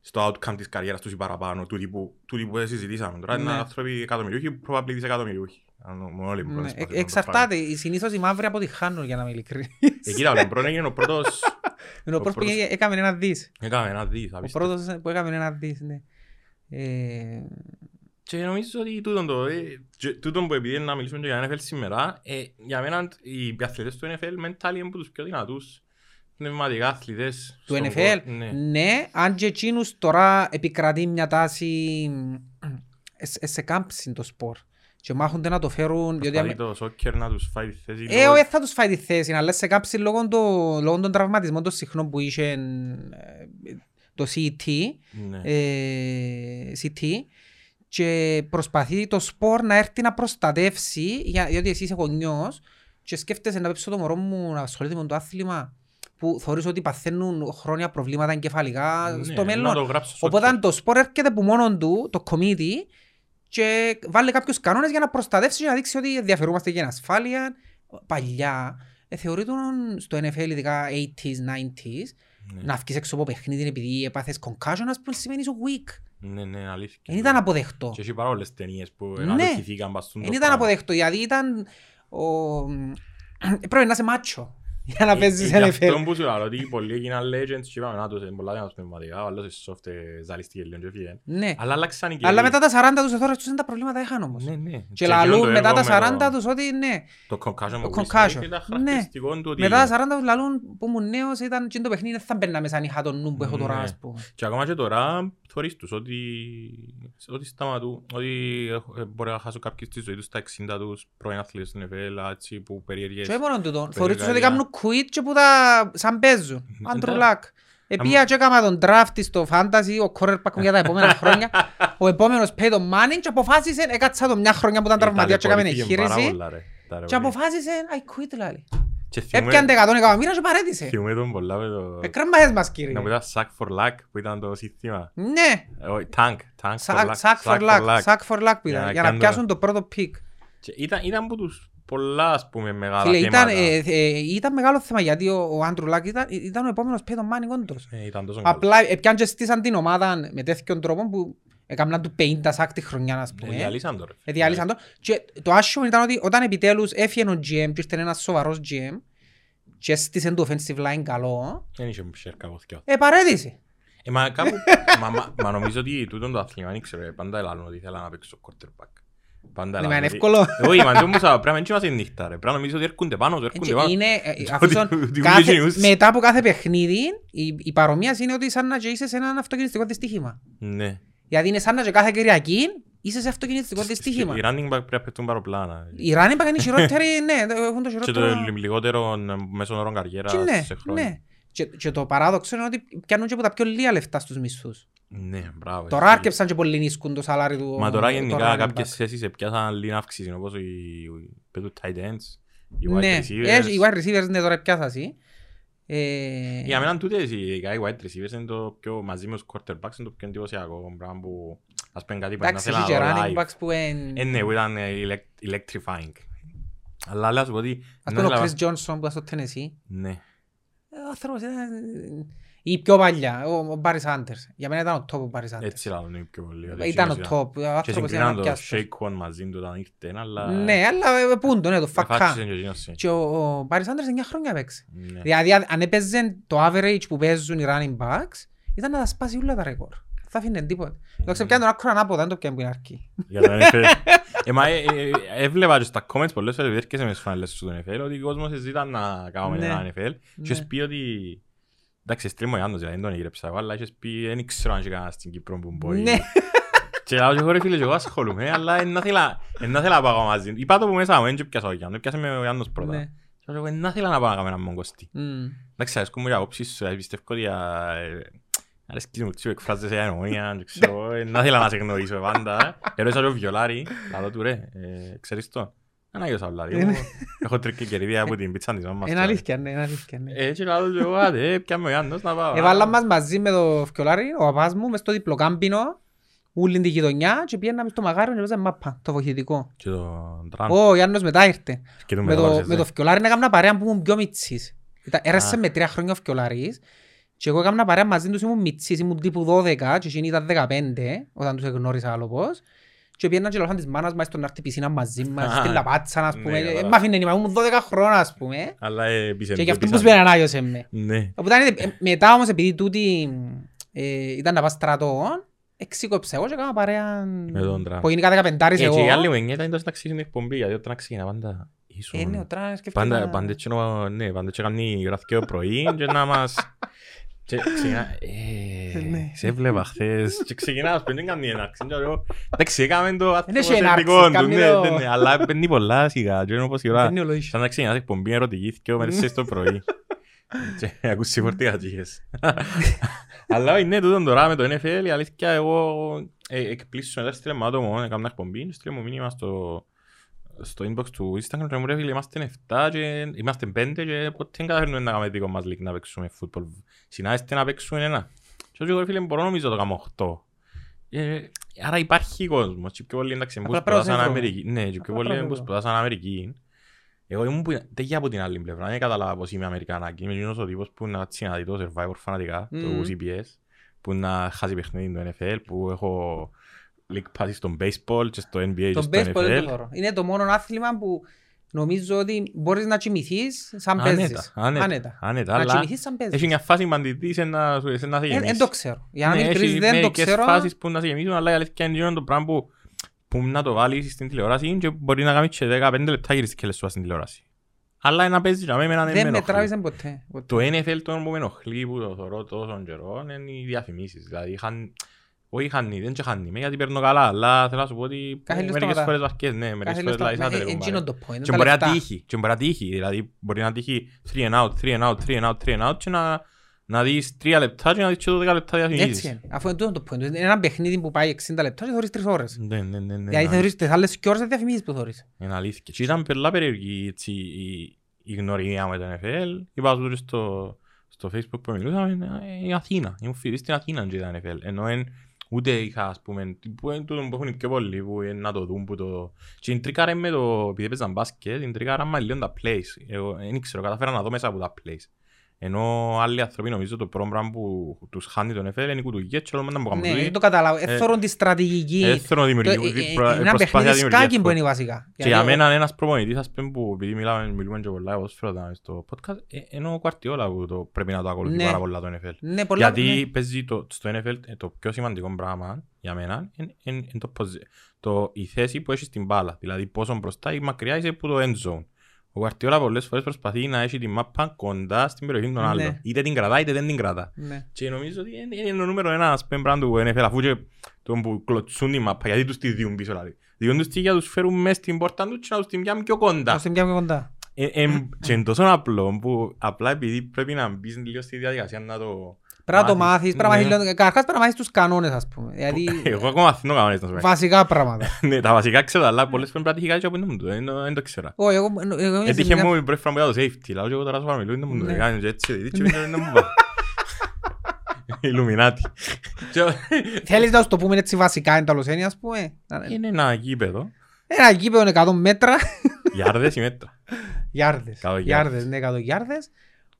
στο outcome της καριέρας τους ή παραπάνω, τούτοι που, τούτοι που δεν συζητήσαμε. Τώρα είναι Ναι. άνθρωποι εκατομμυριούχοι, probably δισεκατομμυριούχοι. Αν ο- όλοι μπορούν να Ναι, σπάσουν ε- το Εξαρτάται. Οι- Συνήθως οι μαύροι αποτυχάνουν για να είμαι ειλικρινής. πράγμα. Ε, κοίτα, ο Λεμπρόν έγινε ο πρώτος... Είναι ο ο πρώτος που πρώτος- έκαμε ένα δις. Έκαμε ένα δις, Ο απίστευτο. πρώτος που έκαμε ένα δις, ναι. Ε, Και νομίζω ότι τούτον το, ε, και τούτον που επειδή είναι να μιλήσουμε και για NFL σήμερα, ε, για μένα οι αθλητές του NFL mentally είναι από τους πιο δυνατούς πνευματικά αθλητές. Του στον NFL. κόσμο. Ναι. Ναι, αν και εκείνους τώρα επικρατεί μια τάση ε, σε- σε κάμψη το σπορ. Και μάχονται να το φέρουν, διότι... Προσπαθεί αμε- το σόκερ να τους φάει τη θέση. Ε, λόγω- όχι θα τους φάει τη θέση, αλλά σε κάμψη λόγω, το, λόγω των τραυματισμών των συχνών που είχε ε, το CT, Ναι. ε, CT και προσπαθεί το σπορ να έρθει να προστατεύσει για, γιατί εσύ είσαι γονιός και σκέφτεσαι να πέψω το μωρό μου να ασχολείται με το άθλημα που θεωρείς ότι παθαίνουν χρόνια προβλήματα εγκεφαλικά Ναι, στο να μέλλον. το γράψω στο Οπότε σόκερ. το σπορ έρχεται από μόνο του, το committee, και βάλει κάποιους κανόνες για να προστατεύσει και να δείξει ότι ενδιαφερούμαστε για την ασφάλεια. Παλιά, ε, θεωρείται στο NFL, ειδικά 80s, 90s, Ναι. να βγεις έξω από παιχνίδι επειδή έπαθες concussion, ας πούμε, σημαίνει είσαι weak. Ναι, ναι, αλήθεια. Δεν ήταν αποδεκτό. Και έχει πάρα πολλές ταινίες που Ναι. αναδοχηθήκαν πας στον Δεν το ήταν πράγμα. αποδεκτό, γιατί ήταν... Ο... Πρέπει να είσαι μάτσο για να Ε, παίζεις ε, γι' αυτό NFL. που σου λέω ότι πολλοί έγιναν legends και είπαμε να τους είναι πολλά δυνατούς πνευματικά, ο άλλος είναι soft, ε, ζαλίστηκε λίγο και έφυγε. Ναι. Αλλά αλλάξαν οι Αλλά καιροί. μετά τα 40 τους εθώρες τους είναι τα προβλήματα είχαν όμως. Ναι, ναι. Και εκείνο λαλούν το μετά έργο τα με 40 το- τους ότι ναι. Το concussion Το με Will concussion. Smith ήταν Ναι. χαρακτηριστικό του ότι... Μετά τα 40 τους λαλούν που ήμουν νέος ήταν και το παιχνίδι δεν θα μπαίνα μέσα αν είχα τον νου που έχω τώρα Ναι. ας πούμε. Και ακόμα και τώρα θωρείς τους ότι, ότι σταματούν, ότι ε, μπορεί να χάσουν κάποιοι στη ζωή τους στα 60 τους πρώην αθλητές στην NFL, έτσι που περίεργες. Και όχι μόνο τούτο, Περίεργα θεωρείς τους ότι ίδια. κάνουν quit και που τα σαν παίζουν. Άντρου εντά- Λακ. Επία και έκανα τον draft στο fantasy, ο quarterback μου για τα επόμενα χρόνια. Ο επόμενος Peyton Manning και αποφάσισε, έκατσα το μια χρονιά που ήταν τραυματίας και έκαμε Ταλαιπωρήθηκε πάρα εγχείρηση. πολλά, ρε. Και Ταλαιπωρήθηκε. αποφάσισε, I quit λάλη. Και θυμούμαι- Έπιαν 100 εκατομμύρια και παρέτησε. θυμούμαι τον πολλά με το... Εκρέμμασες μας κύριε. Να μου ήταν Sack for Luck που ήταν το σύστημα. Ναι, Ε, όχι, Tank. Tank for sack Luck. sack for luck, sack for luck που Για ήταν, να για να κάνουν πιάσουν το πρώτο pick. Και Ήταν, ήταν από τους πολλά ας πούμε μεγάλα Φίλε, ήταν, θέματα. ε, ε, ήταν μεγάλο θέμα γιατί ο, ο Άντρου Λάκ ήταν, ήταν ο επόμενος Peyton Manning όντως. Ε, ήταν τόσο καλό. Απλά έπιαν και στήσαν την ομάδα με τέτοιον τρόπο που έκαναν του 50 σάκ τη χρονιά, ας Ε, πούμε. διαλύσαν το ρε. Ε, διάλυσαν το. Και το άσχημο ήταν ότι όταν επιτέλους έφυγε ο GM και ήρθε ένας σοβαρός GM και έστησε το offensive line καλό, Δεν είχε σέρκα από θκυο. ε, παρέτησε. Ε, μα κάπου... μα, μα, μα νομίζω ότι τούτον το αθλήμα, δεν ξέρω, ε, πάντα ελάλουν ότι ήθελα να παίξω quarterback. Πάντα Ναι, ελάλουν μα είναι ότι- εύκολο. Όχι, μα δεν μου σα- πρέπει να μην είμαστε νύχτα ρε. Πρέπει να νομίζω ότι έρχονται πάνω, τους, έρχονται Και πάνω. Είναι, ε, Και αφού ότι- son ότι κάθε- γινούς. μετά από κάθε παιχνίδι, η, η παρομοίαση είναι ότι σαν να και είσαι σε έναν αυτοκινηστικό δυστύχημα. Ναι. Γιατί είναι σαν να και κάθε Κυριακή είσαι σε αυτοκινηστικό δυστύχημα. Οι running back πρέπει να πετούν παροπλάνα. Οι running back είναι οι χειρότεροι, ναι, έχουν το Και το χειρότερο... λι- λιγότερο ε, μέσον όρων καριέρας Και ναι, σε χρόνια. ναι. Και, και το παράδοξο είναι ότι πιάνουν και από τα πιο λίγα λεφτά στους μισθούς. Ναι, μπράβο. Τώρα εσύ. άρκεψαν και πολύ νίσκουν το σαλάρι του. Μα τώρα το γενικά running κάποιες back. θέσεις πιάσαν λίγη αύξηση, όπως οι οι- πέτου tight ends, οι wide Ναι, receivers. έχει- οι wide receivers ναι τώρα πιάσασαι. Ε, Για μένα τούτες οι οι wide receivers είναι το πιο, μαζί με τους quarterbacks είναι το πιο εντυπωσιακό πράγμα που ας πούμε κάτι που να Εντάξει, θέλω έχει να και δω running live. backs που είναι... Ε, ναι, που ήταν ε, elec- electrifying. Αλλά λέω σου πω ότι... Ας να πούμε ο ήθελα- Chris Johnson που ήταν στο Tennessee. Ναι. Ε, Ο άνθρωπος ήταν... Ή πιο παλιά, ο ο Barry Sanders. Για μένα ήταν ο top ο Barry Sanders. Έτσι λάδουν οι πιο πολλοί. ότι Ήταν ο εκείνος top. Ο Και άνθρωπος ήταν συγκρινάνε το απιάστος. Shake One μαζί του όταν ήρθε, αλλά... Ναι, αλλά ε, πούν το, ναι, το φακά. Εφάξισε και εκείνος, ναι. Και ο, ο Barry Sanders 9 χρόνια παίξει. Ναι. Δηλαδή αν- αν έπαιζε το average που παίζουν οι running backs, ήταν να τα σπάσει όλα τα ρεκόρ. Θα αφήνε τίποτα. Το ξεπιάνε τον άκρο ανάποδα, δεν το πιάνε που είναι αρκεί. Για τον NFL. Ε, μα, ε, ε, έβλεπα και στα comments πολλές φορές επειδή έρχεσαι με τις φανέλες σου στον NFL ότι ο κόσμος συζητά να κάνουμε Ναι. ένα NFL και είχες πει ότι εντάξει στρίμω Ιάννος δηλαδή δεν τον έγραψα εγώ αλλά είχες πει δεν ξέρω αν έχει κανένα στην Κύπρο που μπορεί Ναι. και λέω και εγώ ρε φίλες και εγώ ασχολούμαι αλλά εν να θέλα εν να θέλα να πάω μαζί του είπα το που μέσα μου δεν και πιάσα ο Γιάννος πιάσε με ο Ιάννος πρώτα Ναι. Και εγώ να ήθελα να πάω να κάνω ένα μογκοστή. Μμ. Εντάξει, αρέσκουν μου οι απόψεις σου, ε, πιστεύω ότι α, ε, αρέσκεις μου τι εκφράζεσαι για εννοία, και ξέρω, ε, να ήθελα να σε γνωρίσω πάντα. ε. Ερώτησα το βιολάρι, λαλό του ρε, ε, ξέρεις το. Ένα Άγιος Αυλάδη, εγώ έχω τρίκη κερδία από την πίτσα της μάμας. Είναι αλήθεια, ναι, είναι αλήθεια, ναι. Έτσι λαλό του εγώ, άντε, πιάμε ο Ιάννος να πάω. Έβαλαν μας μαζί με το φκιολάρι, ο παπάς μου, μες στο διπλοκάμπινο, ούλη την γειτονιά και πήγαμε στο μαγάριο και παίζαμε μάπα, το βοηθητικό. Και το τραν. Ο Ιάννος μετά ήρθε. Και το Με το, μεταβάζεσαι. με το φκιολάρι να έκανα παρέα που ήμουν πιο μιτσής. Ήταν- Έρασες Α. με τρία χρόνια ο φκιολάρης και εγώ έκανα παρέα μαζί τους ήμουν μιτσής, ήμουν τύπου 12 και εκείνοι ήταν 15 όταν τους εγνώρισα άλλο πώς. Και πήγαιναν και λαλούσαν της μάνας μας στο να έρθει πισίνα μαζί μας, Α, στην Λαπάτσα, ας ναι, πούμε. Ε, κατάλαβα. Μ' άφηνε, ήμουν 12 χρόνια, ας πούμε. Αλλά ε, πίσω Και γι' αυτό που πίσω. σπέναν άγιωσε με. Ναι. Οπότε ήταν- ε, μετά όμως επειδή τούτη ε, ήταν να πάω στρατό, εξήκοψα εγώ και έκανα παρέα Με τον Τραν. που γενικά 15 Ε, εγώ. και η άλλη γενιά ήταν τόσο να ξεκινήσει την εκπομπή, γιατί όταν ξεκινά πάντα ήσουν- Ε, ναι, ο Τραν σκέφτεται Πάντα, να- πάντα έτσι, νο- ναι, πάντα έτσι κάνει γραφτείο πρωί και να μας... Και ξεκινά, ε, Ναι. σε έβλεπα χθες και ξεκινά, ας πούμε, δεν κάνει έναρξη. Και λέω, Εντάξει, έκαμε το Δεν έχει έναρξη, ανθρωποσυντικό του, κάνει ναι, το- ναι, ναι, αλλά παίρνει πολλά σιγά, και είναι όπως η ώρα. Δεν είναι ολόγηση. Σαν να ξεκινάς εκπομπή ερωτική και ο μέρες το πρωί. Και ακούσεις φορτία τσίχες. Αλλά είναι τούτο τώρα με το NFL, η αλήθεια εγώ ε, εκπλήσω μετά στείλε μου άτομο, έκανα εκπομπή, στείλε μου μήνυμα στο στο inbox του Instagram και μου ρε φίλε είμαστε 7 και είμαστε 5 και ποτέ δεν καταφέρνουμε να κάνουμε δικό μας league να παίξουμε football. Συνάδεστε να παίξουμε ένα. Και εγώ ρε φίλε μπορώ νομίζω να το κάνω 8. Ε, άρα υπάρχει κόσμος και πιο πολλοί εντάξει που Απλά πρέπει να σπουδάσαν σε βρω. Αμερική. Ναι, και πιο Απλά πολλοί πρέπει να που σε βρω. σπουδάσαν Αμερική. Εγώ ήμουν που- τέτοια από την άλλη πλευρά, δεν κατάλαβα πως είμαι Αμερικανάκι. Είμαι εκείνος ο τύπος που να κάτσει να δει το Survivor φανατικά, το Μμμ. CBS, που να χάσει παιχνίδι το NFL, που έχω league passes στο baseball και στο NBA και Το στο baseball δεν NFL. το θωρώ. Είναι το μόνο άθλημα που νομίζω ότι μπορείς να κοιμηθείς σαν Άνετα, παίζεις. άνετα, άνετα, Να αλλά κοιμηθείς σαν παίζεις. έχει μια φάση μαντιτή σε να σε να σε Ε, Δεν γεμίσεις. το ξέρω. Για να Ναι, μην έχει ειλικρινής δεν το μερικές ξέρω. φάσεις που να σε γεμίσουν, αλλά η αλήθεια είναι εκείνο το πράγμα που, που να το βάλεις στην τηλεόραση και μπορεί να κάνεις και 15 λεπτά γυρίσεις και λες σου στην τηλεόραση. Αλλά ένα παίζεις για μένα δεν με Δεν με ενοχλεί. τράβησε ποτέ. ποτέ. Το NFL το που με ενοχλεί που το θωρώ τόσο καιρό είναι οι διαφημίσεις. Δηλαδή είχαν... Όχι είχαν, δεν και είχαν με γιατί παίρνω καλά, αλλά θέλω να σου πω ότι Κάθε λίγο μερικές σταματά. φορές βαρκές, ναι, μερικές Κάθε φορές λίγο δηλαδή στο- σαν ε, τελικό εκείνο μπάρε. το point. Και τα μπορεί να λεφτά. τύχει, και μπορεί να τύχει, δηλαδή μπορεί να τύχει 3 and out, 3 and out, 3 and out, 3 and out και να, να δεις 3 λεπτά και να δεις και 12 λεπτά Έτσι διαφημίσεις. είναι. Αφού είναι τούτο το point. Είναι ένα παιχνίδι που πάει 60 λεπτά και θωρείς 3 ώρες. Ναι, ναι, ναι, ναι, Δηλαδή ναι, θωρείς τις άλλες και ώρες δεν διαφημίσεις που θωρείς. είναι αλήθεια. Και ήταν πολλά περίεργη έτσι, η, η γνωριμία με το NFL. Είπα σου και στο, στο facebook που μιλούσαμε, ε, η Αθήνα. Ήμουν φοιτητής στην Αθήνα και ήταν NFL. Ενώ εν, ούτε είχα, ας πούμε, που είναι τούτο που έχουν οι πιο πολλοί, που είναι να το δουν, που το... Και την τρίκαρα με το, επειδή έπαιζαν μπάσκετ, την τρίκαρα με λίγο τα plays. Εγώ δεν ξέρω, κατάφερα να δω μέσα από τα plays. Ενώ άλλοι άνθρωποι νομίζω το πρώτο πράγμα που τους χάνει το NFL είναι οι κουτουγίες και όλα μετά που Ναι, κάνουν δεν το καταλάβω. Ε, Έθωρον τη στρατηγική. Ε, θέλω να Το- δημιουργήσω ε, ε, προ- Είναι ένα προσπάθεια παιχνίδι δημιουργίας σκάκι που χώρου. είναι βασικά. Και για μένα ένας προπονητής, ας πούμε, που επειδή μιλάμε, μιλούμε και πολλά εγώ σφαίρα στο podcast, ε, ενώ ο Κουαρτιόλα που το, πρέπει να το ακολουθεί Ναι. πάρα πολλά το NFL. Ναι, πολλά- Γιατί ναι. παίζει το, στο NFL ε, το πιο σημαντικό πράγμα για μένα είναι, είναι, είναι το, posi- το, η θέση που έχει στην μπάλα. Δηλαδή πόσο μπροστά ή μακριά είσαι από το end zone. Ο Κουαρτιόλα πολλές φορές προσπαθεί να έχει τη μάπα κοντά στην περιοχή των Ναι. άλλων. Είτε την κρατά είτε δεν την κρατά. Ναι. Και νομίζω ότι είναι, είναι το νούμερο ένας ας πούμε, πράγμα του NFL αφού και τον που κλωτσούν τη μάπα γιατί τους τη διούν πίσω δηλαδή. Διούν τους τη για να τους φέρουν μέσα στην πόρτα τους και να τους την πιάνουν πιο κοντά. Ώστε μια πιο κοντά. Ε, ε, και είναι τόσο απλό που απλά επειδή πρέπει να μπεις λίγο στη διαδικασία να το... Πρέπει να το μάθεις. μάθεις. πρέπει να μάθεις Ναι. λίγο- Καταρχάς πρέπει να μάθεις τους κανόνες ας πούμε. Δηλαδή Εγώ ακόμα μαθαίνω κανόνες να σου πω. βασικά πράγματα. Ναι, τα βασικά ξέρω, αλλά πολλές φορές πρέπει να τύχει κάτι από δεν το- δεν το- δεν το ξέρα. Όχι, εγώ- εγώ είμαι σε Έτυχε μια- μου η πρώτη φορά που είδα το safety, λέω και εγώ τώρα σου παραμιλούν, δεν μου το Ναι. κάνεις και έτσι, έτσι, έτσι, δεν μου πάει. Ιλουμινάτι. Και- Θέλεις να σου το πούμε έτσι βασικά εν τέλος ας πούμε; Είναι ένα γήπεδο, Ένα γήπεδο 100 μέτρα. γιάρδες ή μέτρα. Γιάρδες. Εκατό Γιάρδες, ναι, 100 γιάρδες.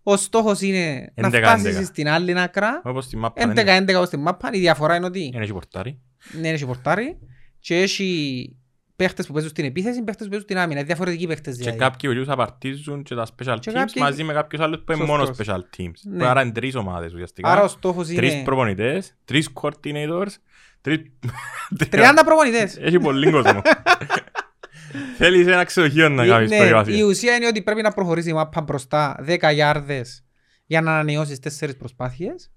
Ο στόχος είναι να 11-11. φτάσεις στην άλλη άκρα. Όπως στη μάπα 11-11 ως την μάπα. Η διαφορά είναι ότι είναι έχει πορτάρι. ναι, έχει πορτάρι και έχει παίχτες που παίζουν στην επίθεση, παίχτες που παίζουν στην άμυνα. Είναι διαφορετικοί παίχτες Και δηλαδή. κάποιοι που απαρτίζουν και τα special Και teams κάποιοι- μαζί με κάποιους άλλους που είναι μόνο Σωστός. special teams. Ναι. Που Άρα είναι τρεις ομάδες ουσιαστικά. Άρα ο στόχος Τρεις είναι προπονητές, τρεις coordinators, τρεις... 30 προπονητές. Έχει πολύ κόσμο. Θέλεις ένα ξενοδοχείο να κάνεις Ναι, η προετοιμασία. ουσία είναι ότι πρέπει να προχωρήσεις η μάπα μπροστά 10 γιάρδες για να ανανεώσεις 4 προσπάθειες.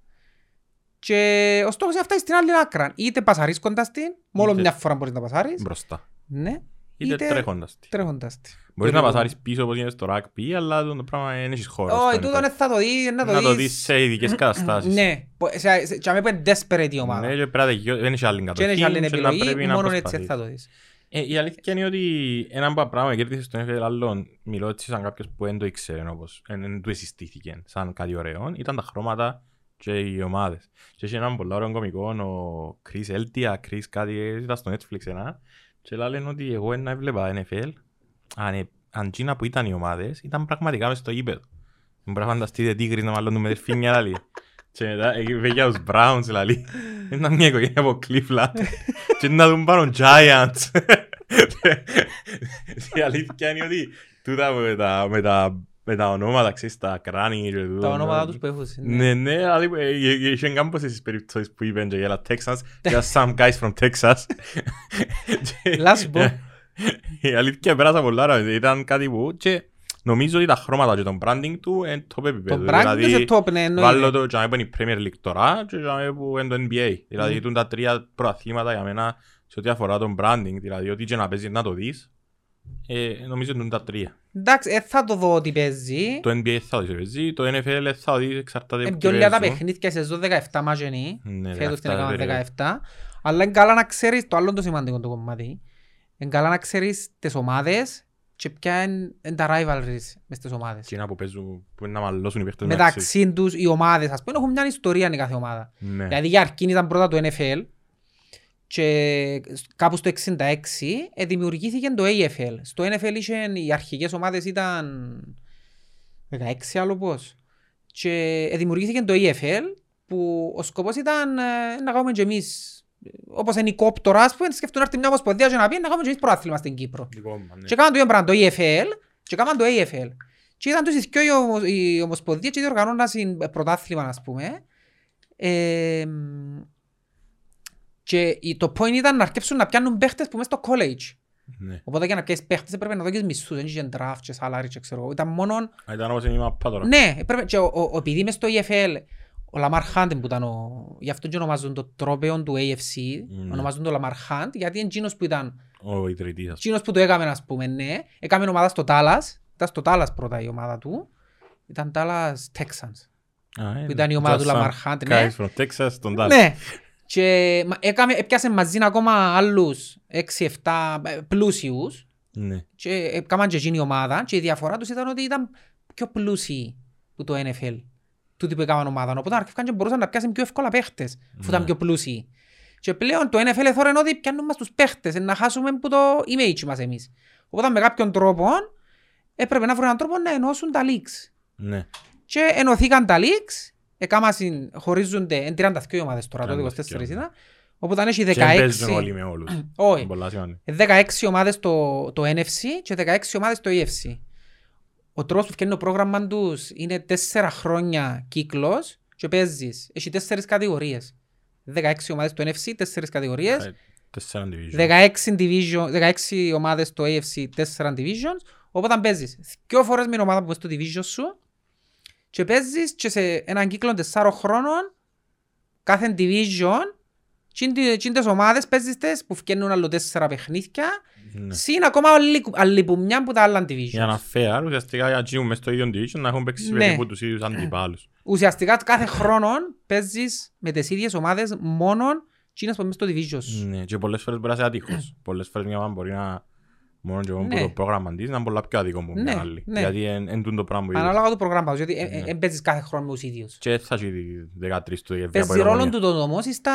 Και ο στόχος είναι να φτάσεις στην άλλη άκρα. Είτε πασαρείς κοντά στην, μόνο Είτε- μια φορά μπορείς να πασάρεις. Μπροστά. Ναι. είτε είτε τρέχοντας τη. τρέχοντας τη. Μπορείς να το- πασάρεις πίσω όπως είναι στο rugby, αλλά το πράγμα δεν έχεις χώρο. Όχι, στο τούτον NFL. δεν θα το δεις, να Να το το δεις. δεις σε ειδικές καταστάσεις. Ναι, πο- σε- σε- και αμέ που είναι desperate η ομάδα. Ναι, και πρέπει να τελειώ- δεν έχει άλλη Και δεν κατοχή έχει άλλη και να επιλογή, πρέπει να μόνο έτσι προσπαθείς. θα το δεις. Ε, η αλήθεια είναι ότι ένα από τα πράγματα που κέρδισε στον NFL άλλον, μιλώ έτσι σαν κάποιος που δεν το ήξερε όπως, δεν δεν του εσυστήθηκε σαν κάτι ωραίο, ήταν τα χρώματα και οι ομάδες. Και είχε έναν πολύ ωραίο κομικό, ο Chris Eltia, Chris κάτι, ήταν στο Netflix ένα, και λένε ότι εγώ να έβλεπα NFL, αν, ε, αν τζίνα που ήταν οι ομάδες, ήταν πραγματικά μες στο γήπεδο. Δεν μπορεί να φανταστείτε τίγρης να μάλλον του με δερφίνια λαλή. Και μετά εκεί πήγε τους Browns λαλή. Ήταν μια οικογένεια από Cleveland. Και να δουν πάνω Giants. Η αλήθεια είναι ότι τούτα με τα, με τα, με τα ονόματα, ξέρεις, τα κράνη και τούτο. Τα ονόματα τους που έχουν. Ναι, ναι, δηλαδή ε, ε, είχε κάμποσες περιπτώσεις που είπαν και για τα Texans, για some guys from Texas. Και- Λάς πω. Η αλήθεια πέρασα πολλά ώρα, ήταν κάτι που και νομίζω ότι τα χρώματα και το branding του είναι top επίπεδο. Το brand του σε top, ναι, Βάλω εννοείται. το και να είναι η Premier League τώρα και να που είναι το NBA. Δηλαδή Μμμ. ήταν τα τρία προαθλήματα για μένα σε ό,τι αφορά τον branding. Δηλαδή ότι και να παίζεις να το δεις. Ε, νομίζω ότι είναι τα τρία. Εντάξει, ε, θα το δω ότι παίζει. Το NBA θα το δεις παίζει, το NFL θα το δεις εξαρτάται Είναι από πιο τι λίγα τα παίζουν. παιχνίδια σε ζω 17 μάτζενοι. Ναι, Φέτος την 17 έκαναν περίοδο. 17. Αλλά είναι καλά να ξέρεις, το άλλο το σημαντικό το κομμάτι, είναι καλά να ξέρεις τις ομάδες και ποια είναι είναι τα rivalries μες στις ομάδες. Εκείνα που παίζουν, που είναι να μαλώσουν οι παίχτες Μεταξύ τους οι ομάδες, ας πούμε, έχουν μια ιστορία η κάθε ομάδα. Ναι. Δηλαδή για αρχήν ήταν πρώτα το NFL και κάπου στο 66 ε, δημιουργήθηκε το AFL. Στο NFL είχε, οι αρχικές ομάδες ήταν 16 άλλο πώς. Και ε, δημιουργήθηκε το AFL που ο σκοπός ήταν ε, να κάνουμε και εμείς όπως είναι η κόπ τώρα, ας πούμε, σκεφτούν να έρθει μια ομοσπονδία και να πει να κάνουμε και εμείς προάθλημα στην Κύπρο. Δικό μου, ναι. Και κάναν το ίδιο πράγμα το EFL και κάναν το AFL. Και ήταν τους δυο οι ομο- οι ομοσπονδίες και διοργανώναν συν- πρωτάθλημα, ας πούμε. Ε, και η- το point ήταν να αρκέψουν να πιάνουν παίχτες που μέσα στο college. Ναι. Οπότε για να πιάσεις παίχτες έπρεπε να δώσεις μισθούς, δεν είχε draft και salary και ξέρω εγώ. Ήταν μόνο... Α, Ήταν όπως είναι η μάππα τώρα. Ναι, έπρεπε, και ο, ο, ο, επειδή μες στο AFL ο Λαμάρ Χαντ που ήταν ο... Γι' αυτό και ονομάζουν το τρόπαιο του AFC, Ναι. ονομάζουν το Λαμάρ Χαντ, γιατί είναι εκείνος που ήταν Ο ιδρυτής, ας πούμε. Εκείνος που το έκαμε, ας πούμε, ναι. Έκαμε ομάδα στο Ντάλας. Ήταν στο Ντάλας πρώτα η ομάδα του. Ήταν Τάλλας Texans. Α, ε, Που ήταν η ομάδα του Just some Lamar Hunt, ναι. guys from Texas, τον Dallas. Ναι. Και μα- έκαμε, έπιασε μαζί ακόμα άλλους 6-7 ε, πλούσιους Ναι. και έκαναν και εκείνη η ομάδα και η διαφορά τους ήταν ότι ήταν πιο πλούσιοι που το NFL. Τούτοι που έκαναν ομάδα. Οπότε αρχικά και μπορούσαν να πιάσουν πιο εύκολα παίχτες αφού ήταν Ναι. πιο πλούσιοι. Και πλέον το NFL θόρεν ότι πιάνουν μας τους παίχτες ε, να χάσουμε που το image μας εμείς. Οπότε με κάποιον τρόπο έπρεπε να βρουν έναν τρόπο να ενώσουν τα leaks. Ναι. Και ενωθήκαν τα leaks, εκάμασιν, χωρίζονται, εν 32 ομάδες τώρα, τότε 24 32, ήταν. Οπότε αν έχει Και δεν παίζουν 16, όλοι με όλους. όχι, Είναι πολλά σημαντικό. 16 ομάδες το, το NFC και 16 ομάδες το EFC. Ο τρόπος που φτιάχνει το πρόγραμμα τους είναι 4 χρόνια κύκλος και παίζεις. Έχει 4 κατηγορίες. 16 ομάδες το NFC, 4 κατηγορίες. Ε, Τέσσερα division. 16, division, 16 ομάδες το AFC, 4 divisions. Οπότε παίζεις δυο φορές με την ομάδα που είσαι στο division σου και παίζεις και σε έναν κύκλο 4 χρόνων κάθε division και τις ομάδες παίζεις τες που φτιάχνουν άλλο 4 παιχνίδια Ναι. Συν ακόμα άλλη- άλλη που μια που τα άλλα Για να divisions. fair, ουσιαστικά για να γίνουν μες στο ίδιο division να έχουν παίξει Ναι. περίπου τους ίδιους αντιπάλους. Ουσιαστικά κάθε χρόνο παίζεις με τις ίδιες ομάδες μόνο εκείνες που είναι στο division σου. Ναι, και πολλές φορές μπορεί να είσαι άτυχος. Πολλές φορές μια ομάδα μπορεί να μόνο και εγώ που Ναι. το πρόγραμμα της να είναι πολλά πιο άδικο μου Ναι, μια άλλη. ναι. Γιατί εν τούτο το πράγμα που είδες. Ανάλογα τους προγράμματος, γιατί Ναι. δεν παίζεις κάθε χρόνο με τους ίδιους. Και θα έχει 13 του η Παίζει ρόλο του το όμως στα...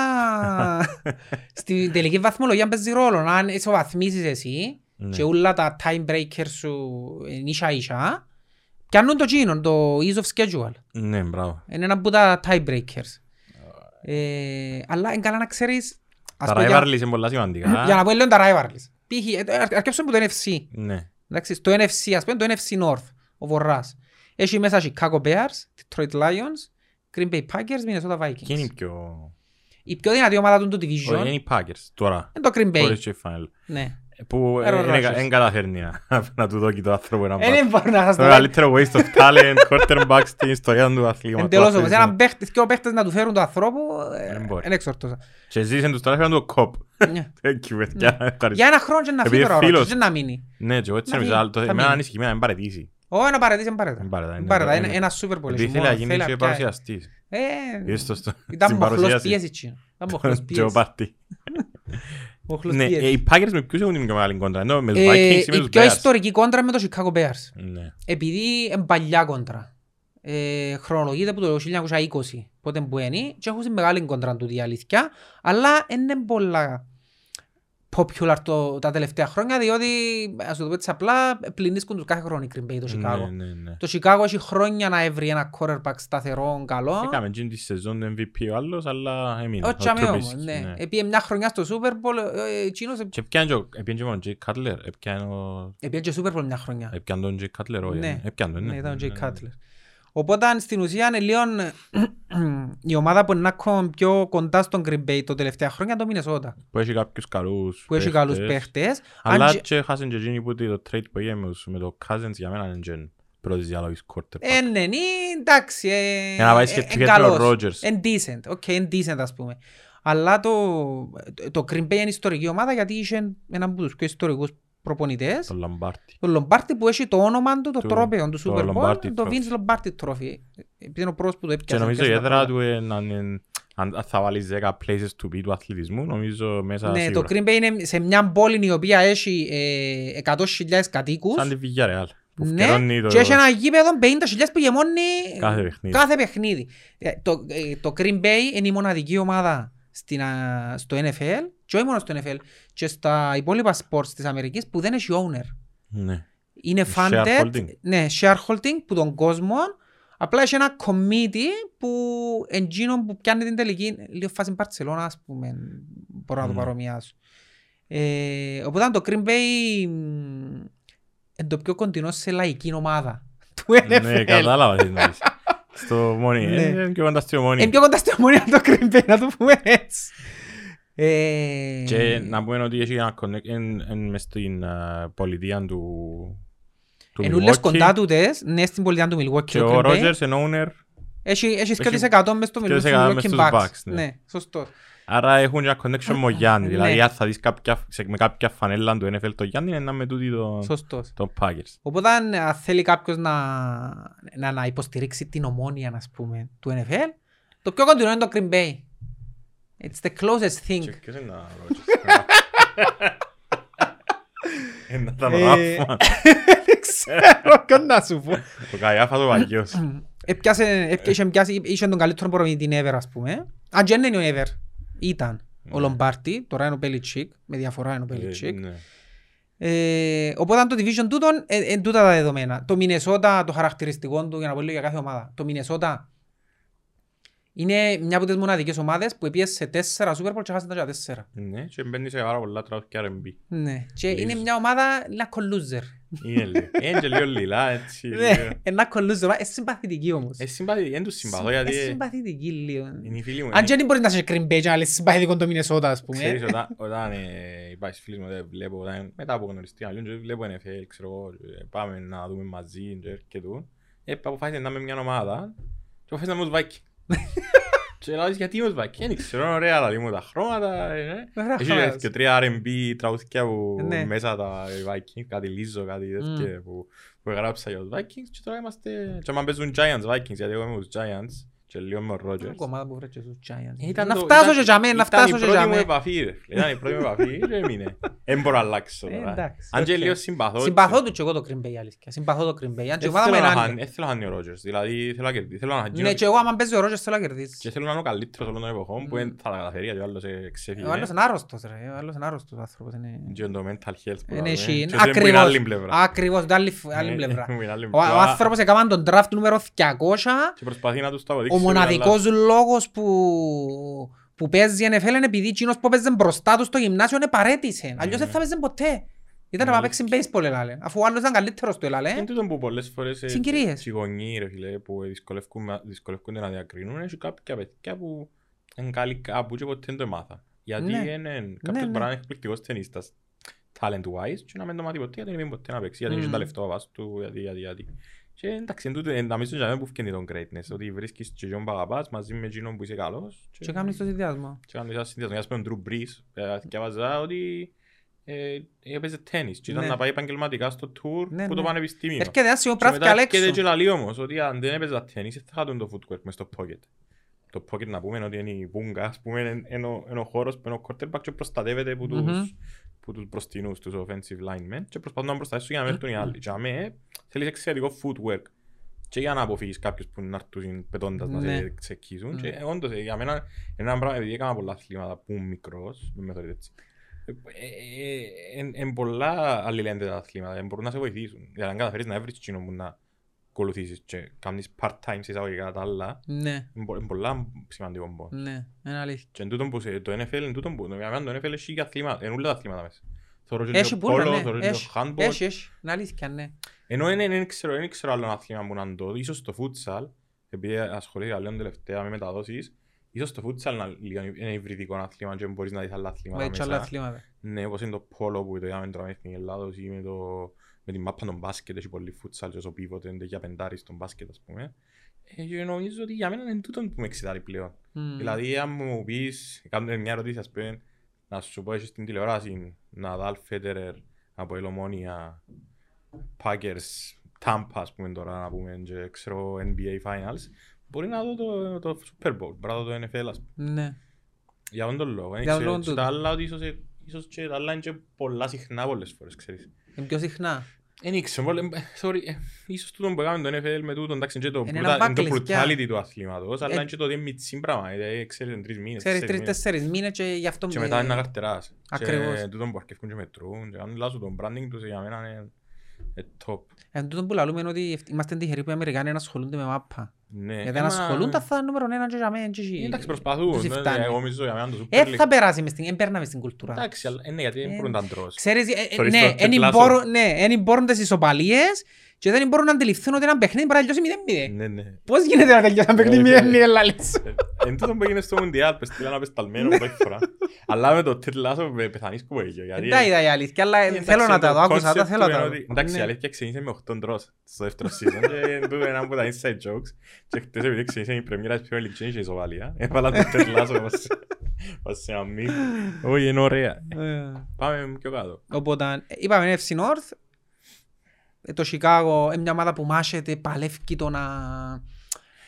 στην τελική βαθμολογία παίζει ρόλο. Αν ισοβαθμίσεις εσύ Ναι. και όλα τα time breakers σου είναι ίσα ίσα, πιάνουν το γίνον, το ease of schedule. Ναι, μπράβο. Είναι ένα από τα tie breakers. Ε, αλλά είναι καλά να ξέρεις... ας Τα πω για- rivalries είναι πολλά σημαντικά. Για να πω λίγο τα rivalries. Π.χ. ε, αρ- αρκέψουμε από το NFC. Ναι. Εντάξει, στο NFC, ας πούμε, το NFC North, ο Βορράς. Έχει μέσα Chicago Bears, Detroit Lions, Green Bay Packers, Minnesota Vikings. Και είναι η πιο... Η πιο δυνατή ομάδα του του Όχι, division είναι οι Packers τώρα. είναι το Green Bay. Χωρίς και final. Ναι. Που Aaron ε, είναι- Rodgers. εν καταφέρνει να- να του δώσει το άνθρωπο ένα Ε, μπακ. Δεν μπορεί να σας Το το μεγαλύτερο waste of talent, quarterback στην ιστορία του αθλήματος. Εντελώς όμως. Έναν παίχτης, δυο παίχτες να του φέρουν το ανθρώπου, ε, Δεν μπορεί. δεν εξορτώσα. Και ζήτησαν τους τώρα έφεραν το κοπ. Ναι. Thank you, παιδιά. Ευχαριστώ. Για ένα χρόνο και να φύγει Επειδή τώρα ο φίλος- Rodgers και να μείνει. Ναι, και εγώ έτσι Να νομίζω, φύγει, αλλά το θα εμένα μείνει. ανησυχεί, εμένα, δεν παρετήσει. Ω, ένα παρετήσει, ένα παρετά. Δεν παρετά, είναι- Παρετά, είναι είναι- ένα Super Bowl. Επειδή έχει ήθελε μόνο, να γίνει θέλει και να πιάσει. παρουσιαστής. Ε, Είδες το στο- Ήταν στην μοχλός παρουσίαση. πίεσης εκείνο. Ήταν μοχλός Τζο πίεσης. Πάρτι. Μοχλός Ναι, πίεση. ε, οι Packers με ποιους έχουν την πιο μεγάλη κόντρα, ενώ με τους Ε, Vikings ή με Η τους πιο Bears; ιστορική κόντρα με το Chicago Bears. Ναι. Επειδή είναι παλιά κόντρα. Ε, χρονολογείται από το 1920, πότε που είναι, και έχουν μεγάλη κόντρα του η αλήθεια, αλλά είναι πολλά popular το, τα τελευταία χρόνια, διότι, ας το πω έτσι απλά, πληνίσκουν τους κάθε χρόνο οι Green Bay το Chicago. Ναι, ναι, ναι. Το Chicago έχει χρόνια να έβρει ένα quarterback σταθερό, καλό. Έκαμε εκείνη τη σεζόν το MVP ο άλλος, αλλά έμεινε. Όχι ο αμέ Trubisky, όμως, ναι. Επίε μια χρονιά στο Super Bowl, ε, εκείνος Και έπιανε και ο- έπιανε και μόνο ο Jay Cutler, έπιανε ο- επίε και Super Bowl μια χρονιά. έπιανε τον Jay Cutler, όχι, Ναι. έπιανε τον, Ναι, ήταν ο ναι, Jay ναι. Cutler. Οπότε στην ουσία είναι λίγο η ομάδα που είναι ακόμα πιο κοντά στον Green Bay το τελευταία χρόνια το Minnesota. Που έχει κάποιους καλούς Που έχει καλούς παίχτες. παίχτες. Αλλά Αν και- και χάσαν και εκείνοι που το trade που έγινε με τους- με το Cousins για μένα είναι και πρώτης διαλογής quarterback. Ε, ναι, είναι εντάξει. ε, Για να πάει ε, σχετικά ε, με τον καλός. Rodgers. Εν decent, οκ, εν decent ας πούμε. Αλλά το, το Green Bay είναι ιστορική ομάδα γιατί είχε έναν από τους πιο ιστορικούς προπονητές. Τον Λομπάρντι. Το Λομπάρντι που έχει το όνομα του, το Του- τρόπαιο του το Super Bowl, Lombardi το Trophy. Vince Lombardi Trophy. Επειδή είναι ο πρώτος που το Και έπιασε. νομίζω η έπιασε τα έδρα πρώτα. του είναι, αν είναι- αν αν θα βάλεις 10 places to be του αθλητισμού, νομίζω μέσα Ναι, το σίγουρα. Green Bay είναι σε μια πόλη η οποία έχει ε, 100.000 κατοίκους. Σαν τη Villarreal. που Ναι, φκερώνει το- και έχει ένα γήπεδο 50.000 που γεμώνει Κάθε παιχνίδι. κάθε παιχνίδι. Ε, Το, ε, το Green Bay είναι η μοναδική ομάδα στην, α, στο NFL και όχι μόνο στο NFL και στα υπόλοιπα sports της Αμερικής που δεν έχει owner. Ναι. Είναι funded, Shareholding. ναι, shareholding που τον κόσμο απλά έχει ένα committee που εντζήνων που πιάνει την τελική λίγο φάση Μπαρτσελώνα ας πούμε μπορώ να το Mm. παρομοιάσω. Ε, οπότε το Green Bay μ, είναι το πιο κοντινό σε λαϊκή ομάδα του Ναι, NFL. κατάλαβα τι εννοείς. Στο μόνοι. Ναι. ε, Είναι πιο κοντά στο μόνοι. Είναι πιο κοντά στη ομονία το Green Bay, να το πούμε έτσι. Ε, Και να πούμε ότι έχει ένα connect εν- εν μες στην ε, πολιτεία του του Εν ούλες Milwaukee. κοντά τούτες, ναι, στην πολιτεία του Milwaukee Και το ο Green Bay. Ρότζερς είναι owner, Έχει, έχεις Έχει 2% μες στο 2% Milwaukee μες στους Bucks. Bucks, ναι. Ναι, σωστό. άρα έχουν ένα connection με ο Γιάννη. Ναι. Δηλαδή αν θα δεις κάποια- σε- με κάποια φανέλα του NFL το Γιάννη είναι να με τούτη το- Σωστός. το Packers. Οπότε αν αν θέλει κάποιος να, να, να υποστηρίξει την Ομόνοια, ας πούμε, του NFL, το πιο κοντινό είναι το Green Bay. It's the closest thing. Και ποιος είναι ο Rodgers? Είναι να ήταν ο Ε, Ράφμαν. Δεν ξέρω καν να σου πω. Ο Καϊάφας ο Βαγγίος. Έπιασε, έπια- είχε πιάσει, είχε τον καλύτερο προπονητή ever, ας πούμε. Αν και δεν είναι ο ever. Ήταν ο Ναι. Λομπάρντι, τώρα είναι ο Μπελιτσίκ, με διαφορά είναι ο Ε, Μπελιτσίκ. ναι. Ε, οπότε το division τούτον είναι τούτα τα δεδομένα. Το Μινεσότα, το χαρακτηριστικό του, για να πω λίγο για κάθε ομάδα. Το Μινεσότα είναι μια από τις μοναδικές ομάδες που έπιασε σε τέσσερα Super Bowl και χάσαν τα για τέσσερα. Ναι, και μπαίνει σε πάρα πολλά τραγούδια R&B. Ναι. Και Λύζω. είναι μια ομάδα λάκκο loser. Είναι λίγο. Είναι και λίγο λιλά, έτσι. Ναι, λίγο. ένα loser. Είναι συμπαθητική όμως. Ε, συμπαθή- δεν τους συμπαθώ γιατί Είναι συμπαθητική λίγο. είναι οι φίλοι μου. Αν και δεν μπορείς να είσαι Green Bay και να λες συμπαθητικό το Μινεσότα, ας πούμε. Ξέρεις, όταν, όταν ε, υπάρχει φίλος μου, δεν βλέπω, όταν, μετά από γνωριστή αλλιώς, και βλέπω NFL, ξέρω εγώ, ε, πάμε να δούμε μαζί και έρχεται. Ε, αποφάσισε να είμαι μια ομάδα και αποφάσισε να είμαι ως Viking. Και λέω, γιατί είμαι ως Viking, δεν ξέρω, είναι ωραία, δηλαδή μου τα χρώματα, ε, ναι. Ωραία Έχει χρώματα. και τρία R&B τραγούδια που Ναι. μέσα τα Vikings, κάτι λίζο, κάτι τέτοιο που, που έγραψα για τους Vikings και τώρα είμαστε... Και άμα παίζουν Giants Vikings, γιατί εγώ είμαι τους Giants και λίγο με ο Μια Rodgers. ομάδα που βρέθηκε στους Giants. Ήταν Να το- φτάσω ήταν- και για μένα, να φτάσω και Ήταν η για πρώτη μου μένα. επαφή, ρε φίλε. Ήταν η πρώτη μου επαφή και έμεινε. Δεν μπορώ να αλλάξω Ε, τώρα. εντάξει, Αν και οκ. λίγο συμπαθώ. Συμπαθώ του και εγώ το Green Bay, αλήθεια. Συμπαθώ το Green Bay. Αν και η Δεν ομάδα μου θέλω είναι να άλλη. χάνει- δεν θέλω να χάνει ο Rodgers. Δηλαδή θέλω να κερδίσει. Θέλω να Ναι, γίνω- και εγώ άμα παίζει ο Rodgers θέλω να κερδίσει. και θέλω να είναι ο καλύτερος όλων των εποχών που δεν θα τα καταφέρει γιατί ο άλλος ε, ξέφυγε. Ο άλλος είναι άρρωστος ρε, ο άλλος είναι άρρωστος ο άνθρωπος. είναι- Και το mental health που Είναι λέμε. εσύ, Και δεν που είναι άλλη πλευρά. ακριβώς, ακριβώς, το άλλη- άλλη Ναι, πλευρά. που είναι άλλη Ο, πλευρά. ο άνθρωπος έκαναν τον draft νούμερο 200, Και προσπαθεί να τους το αποδείξει. Ο μοναδικός λόγος που, που παίζει η NFL είναι επειδή εκείνος που παίζει μπροστά του στο γυμνάσιο είναι παρέτησε. Αλλιώς δεν θα παίζει ποτέ. Ήταν να Ναι. πάει παίξει baseball ελάλε. Αφού ο άλλος ήταν καλύτερος του ελάλε. Είναι τούτο που πολλές φορές ε, Συγκυρίες. οι γονείς ρε φίλε που δυσκολεύκουν- δυσκολεύκονται να διακρίνουν έχει κάποια παιδιά που είναι καλοί κάπου και ποτέ δεν το μάθα. Γιατί Ναι. είναι κάποιος ναι. μπορεί να είναι εκπληκτικός ταινίστας. talent-wise και να μην το μάθει ποτέ γιατί δεν είναι ποτέ να παίξει, γιατί δεν έχει Μμμ. τα λεφτά βάση του, γιατί, γιατί, γιατί. Και εντάξει, εν τούτο, εν- νομίζω για μένα που φκένει τον greatness, ότι βρίσκεις και ποιον που αγαπάς μαζί με εκείνον που είσαι καλός Και κάνεις το συνδυασμό. και κάνεις ένα συνδυασμό. Ας πούμε, ο Drew Brees, ε, διάβαζα ότι ε, έπαιζε τένις και ήταν Ναι. να πάει επαγγελματικά στο tour Ναι, που το ναι. πανεπιστήμιο. Έρχεται ένα σημείο Και πράφει μετά και έρχεται και έξω. λαλεί όμως ότι αν δεν έπαιζα τένις θα είχα τον το footwork μες στο pocket. Το pocket να πούμε ότι είναι η πούγκα, ας πούμε, είναι- είναι ο- είναι ο χώρος που είναι ο quarterback και προστατεύεται από τους, Μμμ. Που τους μπροστινούς, τους offensive linemen και προσπαθούν να προστατεύσουν για να έρθουν οι άλλοι. Και αμέ, θέλεις εξαιρετικό footwork και για να αποφύγεις κάποιους που να έρθουν πετώντας να Ναι. σε ξεκίσουν. Και Ναι. όντως, ε, για μένα, είναι ένα πράγμα, επειδή έκανα πολλά αθλήματα που ήμουν μικρός, μην με θεωρείτε έτσι, είναι πολλά αλληλένδετα τα αθλήματα, ε, μπορούν να σε βοηθήσουν. Για να καταφέρεις να βρεις εκείνο που να ακολουθήσεις και κάνεις part-time σε εισαγωγικά τα άλλα, Ναι, είναι πο- είναι πολλά σημαντικό πόνο. ναι, είναι αλήθεια. Και εν τούτον που σε- το NFL, εν τούτον που, για μένα το NFL έχει και αθλήματα, είναι όλα τα αθλήματα μέσα. Θωρώ και Έχει το πολλά, πόλο, ναι. θωρώ και Έχει, το handball. έχει, έχει. Είναι αλήθεια, ναι. Ενώ δεν δεν ξέρω, δεν ξέρω άλλο αθλήμα που να το, ίσως το futsal, επειδή ασχολήθηκα λίγο τελευταία με μεταδόσεις, ίσως το futsal να λίγο είναι υβριδικό αθλήμα και μπορείς να δεις άλλα αθλήματα Μα έτσι άλλα μέσα. αθλήματα. Ναι, όπως είναι το πόλο που το είδαμε τώρα με την Ελλάδος ή με, το, με την μάπα των μπάσκετ, έχει πολύ futsal και όσο πίβοτε είναι για πεντάρι στον μπάσκετ ας πούμε. Ε, και νομίζω ότι για μένα είναι τούτο που με εξητάρει πλέον. Μμ. Δηλαδή αν μου πεις, κάνω μια ερώτηση ας πούμε, να σου πω έχεις στην τηλεόραση Ναδάλ Φέτερερ από Ελομόνια, Packers, Tampa ας πούμε τώρα να πούμε και ξέρω NBA Finals, μπορεί να δω το, το Super Bowl, μπορεί να δω το NFL ας πούμε. Ναι. Για αυτόν τον λόγο. Δεν Για τον ξέρω. λόγο Και τούτο. τα άλλα ότι ίσως, ε, ίσως και τα άλλα είναι και πολλά συχνά πολλές φορές, ξέρεις. Είναι πιο συχνά. Δεν ήξερα, πολύ- ε, sorry, ε, ίσως τούτο που έκαμε το NFL με τούτο, εντάξει, είναι και το, Είναι brutal- ένα είναι το backlash, πια. brutality του αθλήματος, αλλά Ε, είναι και το ότι είναι μητσί πράγμα, δηλαδή, ξέρεις, είναι τρεις μήνες, Ξέρεις, τέσσερις μήνες. τρεις-τέσσερις μήνες και γι' αυτό Και με- μετά είναι να καρτεράς. Ακριβώς. Και τούτο που αρκεύκουν και μετρούν, και αν λάζουν τον branding τους, για μένα είναι ε, top. Εν τούτο που λαλούμε είναι ότι είμαστε τυχεροί που οι Αμερικάνοι να ασχολούνται με μάπα. Ναι, Γιατί ε, αν μα- ασχολούνται θα είναι νούμερο ένα και για μένα και εκεί. Εντάξει, προσπαθούν, τους ε, φτάνει. εγώ νομίζω για μένα το Super Ε, League- θα περάσει μες στην, εν περνά μες στην κουλτούρα. Εντάξει, αλλά- ε, ναι, γιατί δεν Ε, μπορούν να αντρώσει. Ξέρεις, ε, ε, Θωρείς ναι, το εν τετλάσο. μπορούν- ναι, εν μπορούν τις ισοπαλίες και δεν μπορούν να αντιληφθούν ότι ένα παιχνίδι μπορεί να τελειώσει 0-0. Ναι, ναι. Πώς γίνεται να τελειώσει ένα παιχνίδι Ε, 0-0 λάλης. Ε, Εν τούτο που έγινε στο Μουντιάλ, πες στείλαν απεσταλμένο πρώτη φορά. Αλλά με το Τετ Λάσο με πεθανείς που έγινε. γιατί- Εντάξει είδα η αλήθεια, αλλά Ε, ε, εντάξει, θέλω να το τα δω, άκουσα concept τα, θέλω του να τα είναι δω. ότι- Εντάξει, η Ναι. αλήθεια ξεκίνησε με 8 ντρός στο δεύτερο season και εν τούτο είναι ένα από τα inside jokes. Και χτες επειδή ξεκίνησε η πρεμιέρα της Premier League και είχε ισοβαλία, έβαλα το Τετ Λάσο ως- ως σε ένα meme. Όχι, είναι ωραία. Ε, Πάμε πιο κάτω. Οπότε, ε, είπαμε FC North, ε, το Chicago είναι μια ομάδα που μάχεται, παλεύει το να...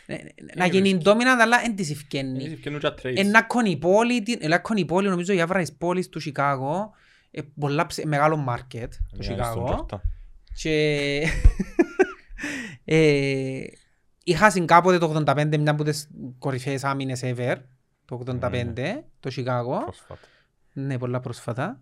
ε, Να γίνει dominant, αλλά δεν της ευκαινεί. Είναι καινούργια trades. Ένα κονιπόλι, ένα κονιπόλι νομίζω η άβρα της πόλης του Chicago, ε, πολλά ψε- μεγάλο market το Μια στον Chicago. Jordan. Και ε, είχα συν κάποτε το 85 μια από τις κορυφαίες άμυνες ever, το 85, το Chicago. Πρόσφατα. Ναι, πολλά πρόσφατα.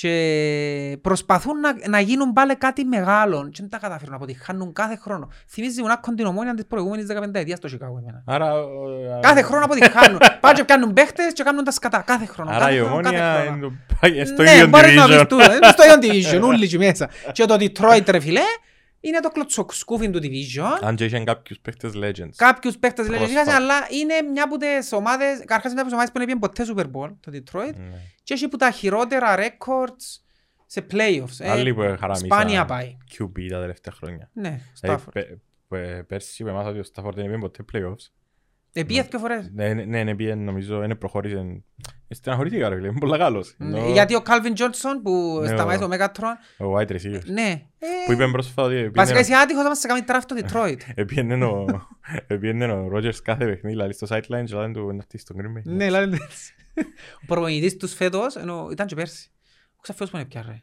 Και προσπαθούν να, να γίνουν πάλι κάτι μεγάλο. Και δεν τα καταφέρουν να αποτυχάνουν κάθε χρόνο. Θυμίζει μου να την ομόνια της προηγούμενης 15 ετίας στο Chicago εμένα. Άρα, ε, Κάθε χρόνο αποτυχάνουν. Πάνε και πιάνουν παίχτες και κάνουν τα σκατά. Κάθε χρόνο. άρα κάθε η χρόνο, κάθε ομόνια χρόνο. είναι το- πάει στο Ναι, ίδιο μπορεί να πεις division. τούτο. Είναι στο ίδιο division, όλοι εκεί μέσα. Και το Detroit ρε φίλε, είναι το κλωτσοσκούφιν του division. Αν και είχαν κάποιους παίχτες legends. Κάποιους παίχτες λέγεται Πρόσφατα. αλλά είναι μια από τις ομάδες, καρχάς είναι από τις ομάδες που δεν πήγαν ποτέ Super Bowl, το Detroit. Ναι. Και έχει που τα χειρότερα records σε playoffs. ε. Άλλοι που χαραμίσαν Σπάνια πάει. QB τα τελευταία χρόνια. Ναι, Δηλαδή, Stafford. πε- πε- Πέρσι είπε μας ότι ο Stafford δεν είπε ποτέ playoffs. Επίε δύο φορές. Ναι, ναι, ναι, ναι, πήγε, νομίζω, δεν προχώρησε. Ε, Στεναχωρήθηκα ρε φίλε, είναι πολλά καλός. Ναι, Ενώ Γιατί ο Calvin Johnson που Ναι, σταμάτησε ο- ο Megatron, Ο wide receiver. ναι. ε, Που είπε πρόσφατα ότι Βασικά επίενε- είσαι άτυχος να μας σε κάνει draft το Detroit. επίενε ο- επίενε ο Rogers κάθε παιχνίδι, δηλαδή στο sideline και λένε του να έρθει στον Green Bay. Ναι, λένε έτσι. Ο προπονητής τους φέτος, ενώ ήταν και πέρσι. Ο ξαφιός που είναι πια ρε.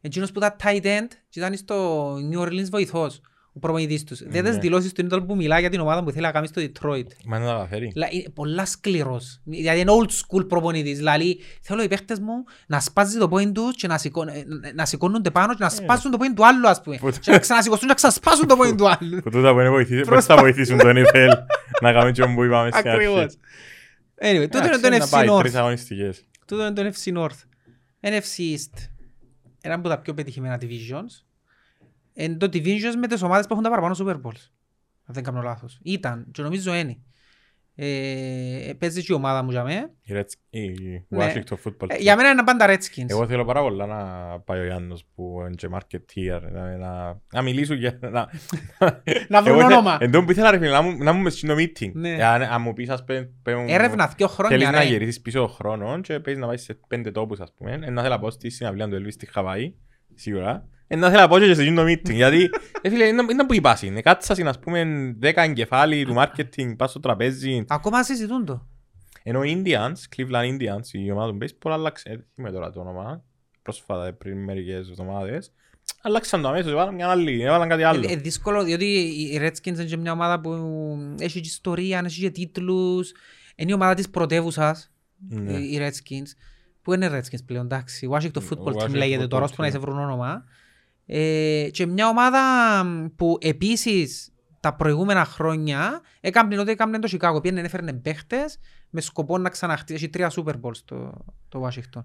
Εκείνος που ήταν tight end και ήταν στο New Orleans βοηθός. Ο προπονητής τους. Δεν τις Ναι. δηλώσεις του είναι το που μιλά για την ομάδα που θέλει να κάνει στο Detroit. Μα δεν τα καταφέρει. Λα- είναι πολλά σκληρός. Δηλαδή είναι old school προπονητής. Δηλαδή θέλω οι παίχτες μου να σπάζει το πόιν τους και να, σηκώ, ε, να σηκώνονται πάνω και να σπάσουν το πόιν του άλλου ας πούμε. Που- Και να ξανασηκωστούν και να ξανασπάσουν το πόιν του άλλου. Που τούτα που είναι βοηθήσει- πώς θα βοηθήσουν το NFL να κάνουν και που είπαμε στην αρχή. Ακριβώς. Anyway, τούτο είναι Εντάξει, το να πάει NFC τρεις North. αγωνιστικές. Τούτο είναι το NFC North. NFC East. Ένα από τα πιο πετυχημένα divisions. Είναι το divisions με τις ομάδες που έχουν τα παραπάνω Super Bowls. Αν δεν κάνω λάθος. Ήταν και νομίζω είναι. Ε, παίζει και η ομάδα μου για μέ. Η Reds- η Ναι. Washington Football Ε, Team. Για μένα είναι πάντα Redskins. Εγώ θέλω πάρα πολλά να πάει ο Γιάννος που είναι και marketeer, να, να, να μιλήσουν για... Να, Να βρουν Εγώ θε- όνομα. Εν τω που ήθελα ρε φίλε, να μου- να μου μες στο meeting. Ναι. Ε, Αν αν μου πεις ας πούμε, πέ- Έρευνα δύο χρόνια Θέλεις να ρε. γυρίσεις πίσω χρόνο και παίζεις να πάεις σε πέντε τόπους ας πούμε. Εν να θέλω να πάω στη συναυλία του Elvis στη Χαβάη, σίγουρα. Εν να θέλω να πάω και σε εκείνο το meeting, γιατί ε, φίλε, είναι είναι που είπα είναι. Κάτσα στην ας πούμε δέκα εγκεφάλοι του marketing, πας στο τραπέζι. Ακόμα συζητούν το. Ενώ οι Indians, Cleveland Indians, η ομάδα του baseball άλλαξε, ε, δεν θυμάμαι τώρα το όνομα, πρόσφατα πριν μερικές εβδομάδες, άλλαξαν το αμέσως, έβαλαν μια άλλη, έβαλαν κάτι άλλο. Είναι δύσκολο διότι οι Redskins είναι και μια ομάδα που έχει και ιστορία, έχει και τίτλους. Είναι η ομάδα της πρωτεύουσας, Ναι. οι Redskins. Που είναι Redskins πλέον, εντάξει. Washington Football Team Washington λέγεται Football τώρα, ώσπου να Team. σε βρουν όνομα. Ε, και μια ομάδα που επίσης τα προηγούμενα χρόνια έκαμπνε ότι έκαμπνε το Chicago. Πήγαινε έφερνε παίχτες με σκοπό να ξαναχτίσει. Έχει τρία Super Bowls το, το Washington.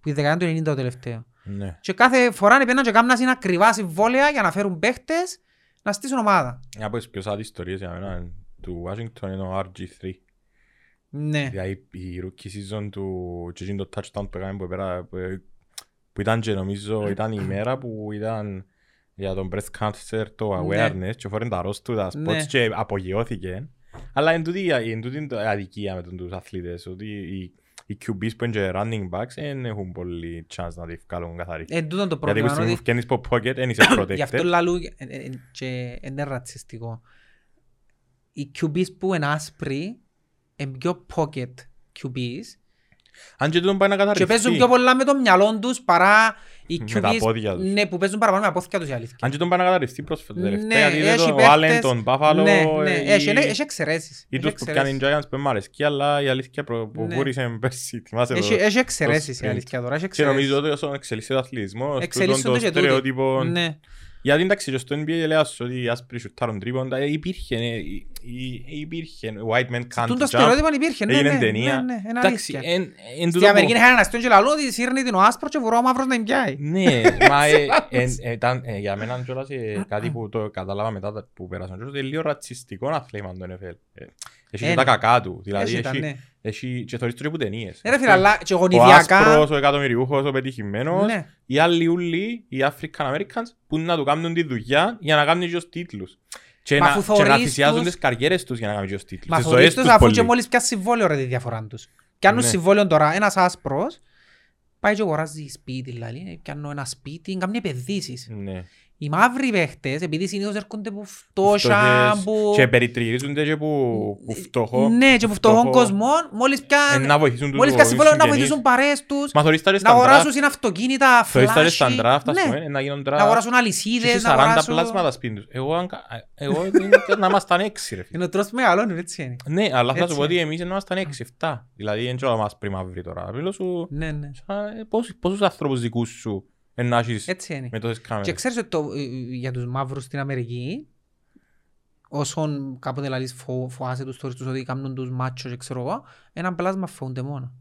Που η δεκαετία του 90 το τελευταίο. Ναι. Και κάθε φορά πήγαιναν και κάμναν είναι ακριβά συμβόλαια για να φέρουν παίχτες να στήσουν ομάδα. Μια από τις πιο sad ιστορίες για μένα είναι του Washington είναι ο RG3. Ναι. Δηλαδή η rookie season του και εκείνο το touchdown που έκαμε που, πέρα, που, που ήταν και νομίζω ήταν η μέρα που ήταν για τον breast cancer το Ναι. awareness και φορέν τα ρος του τα spots Ναι. και απογειώθηκε. Αλλά εν τούτη, εν τούτη είναι το αδικία με τον τους αθλητές ότι οι, οι QBs που είναι και running backs δεν έχουν πολύ chance να τη βγάλουν καθαρή. Εν τούτο το Γιατί που πρόβλημα. στιγμή ότι- που βγαίνεις από pocket δεν είσαι Γι' αυτό protected. λαλού ε, ε, και είναι ρατσιστικό. Οι QBs που είναι άσπροι είναι πιο pocket QBs Αν και τούτον πάει να και παίζουν καθαριστεί. πιο πολλά με το μυαλό τους παρά οι Με τα QBs πόδια τους. ναι, που παίζουν παραπάνω με απόθηκια τους η αλήθεια. Αν και τον πάει να καταρριστεί πρόσφατα Ναι, τελευταία, γιατί έχει δεν το παίχτες- Allen, τον Buffalo, Ναι, ναι, ε, έχει, ή- έχει εξαιρέσεις. ή Έχει τους που πιάνει εξαιρέσεις. Giants που μ' αρέσκει, αλλά η αλήθεια προ- που Ναι. βούρησε πέρσι, θυμάσαι Έχει- το- Έχει εξαιρέσεις η sprint. αλήθεια τώρα. έχει Και νομίζω εξαιρέσεις. ότι όσον εξελίσσεται ο αθλητισμός, Εξελίσσονται τούτον το και τούτοι. στερεότυπο... Ναι. Γιατί εντάξει, και στο NBA λέει σου ότι οι άσπροι σουτάρουν τρίποντα, ε, υπήρχε, ε, υ- υ- υπήρχε, white men can't Τούτο jump, στερεότυπο υπήρχε. Ναι, έγινε ναι, ταινία. ναι, ναι, είναι Εντάξει, αλήθεια. εν- εν Στην τούτο Αμερική που- είχαν ένα αστείο και λαλό ότι σύρνει την ο άσπρος και βουρώ ο μαύρος να την πιάει. Ναι, μα ε, ε, ε, ήταν, ε, για μένα κιόλας ε, κάτι που το κατάλαβα μετά τα- που πέρασαν κιόλας, ότι είναι λίγο ρατσιστικό αθλήμα το NFL. Ε, Έχει και Ε, τα κακά του, δηλαδή Έτσι ήταν, έχει, ναι. Έχει και θωρείς το που ταινίες. Ε, ρε φίλε, αλλά και Ο γονιδιακά... άσπρος, ο εκατομμυριούχος, ο πετυχημένος, Ναι. οι άλλοι ούλοι, οι African Americans, που να του κάνουν τη δουλειά για να κάνουν και ως τίτλους. Και Μα να, αφού και να θωρείς θυσιάζουν τους- τις καριέρες τους για να κάνουν και ως τίτλους. Μα Τις θωρείς ζωές τους τους αφού πολύ. και μόλις πιάσει συμβόλαιο ρε τη διαφορά τους. Πιάνουν Ναι. συμβόλαιο τώρα ένας άσπρος, πάει και αγοράζει σπίτι, δηλαδή, πιάνω ένα σπίτι, κάνουν επενδύσεις. Ναι. Οι μαύροι παίχτες, επειδή συνήθως έρχονται που φτώχεια, Φτωχές. που... Και περιτριγυρίζονται και που, που φτωχό. Ναι, και που φτωχών κοσμών, μόλις Ε, πιάνουν... να βοηθήσουν τους Μόλις πιάσει συμβόλαιο να συγγενείς. βοηθήσουν παρέες τους, Μα θωρείς τα ρε να στα αγοράσουν draft. συν αυτοκίνητα, Θωρείς τα ρε στα φλάσι, draft, ας ναι. πούμε, ε, να γίνουν draft. να αγοράσουν Και αλυσίδες, έχει να 40 αγοράσουν... πλάσματα σπίτι τους. Εγώ, αν κα- ε, εγώ είναι να ήμασταν έξι ρε φίλε. Είναι ο τρόπος που μεγαλώνουν, έτσι είναι. Ναι, αλλά θα Έτσι σου πω ότι είναι. εμείς ήμασταν έξι, εφτά. Δηλαδή, δεν ξέρω μας πριν μαύροι τώρα. Μιλώ σου, Ναι, ναι. σαν, ε, πόσους- πόσους ανθρώπους δικούς σου ε, να έχεις Έτσι είναι. με τόσες Και κάμερες. ξέρεις ότι το, ε, ε, για τους μαύρους στην Αμερική, όσον κάποτε λαλείς φο, φοάσαι τους τόριστους ότι κάνουν τους μάτσο και ξέρω εγώ, έναν πλάσμα φοβούνται μόνο.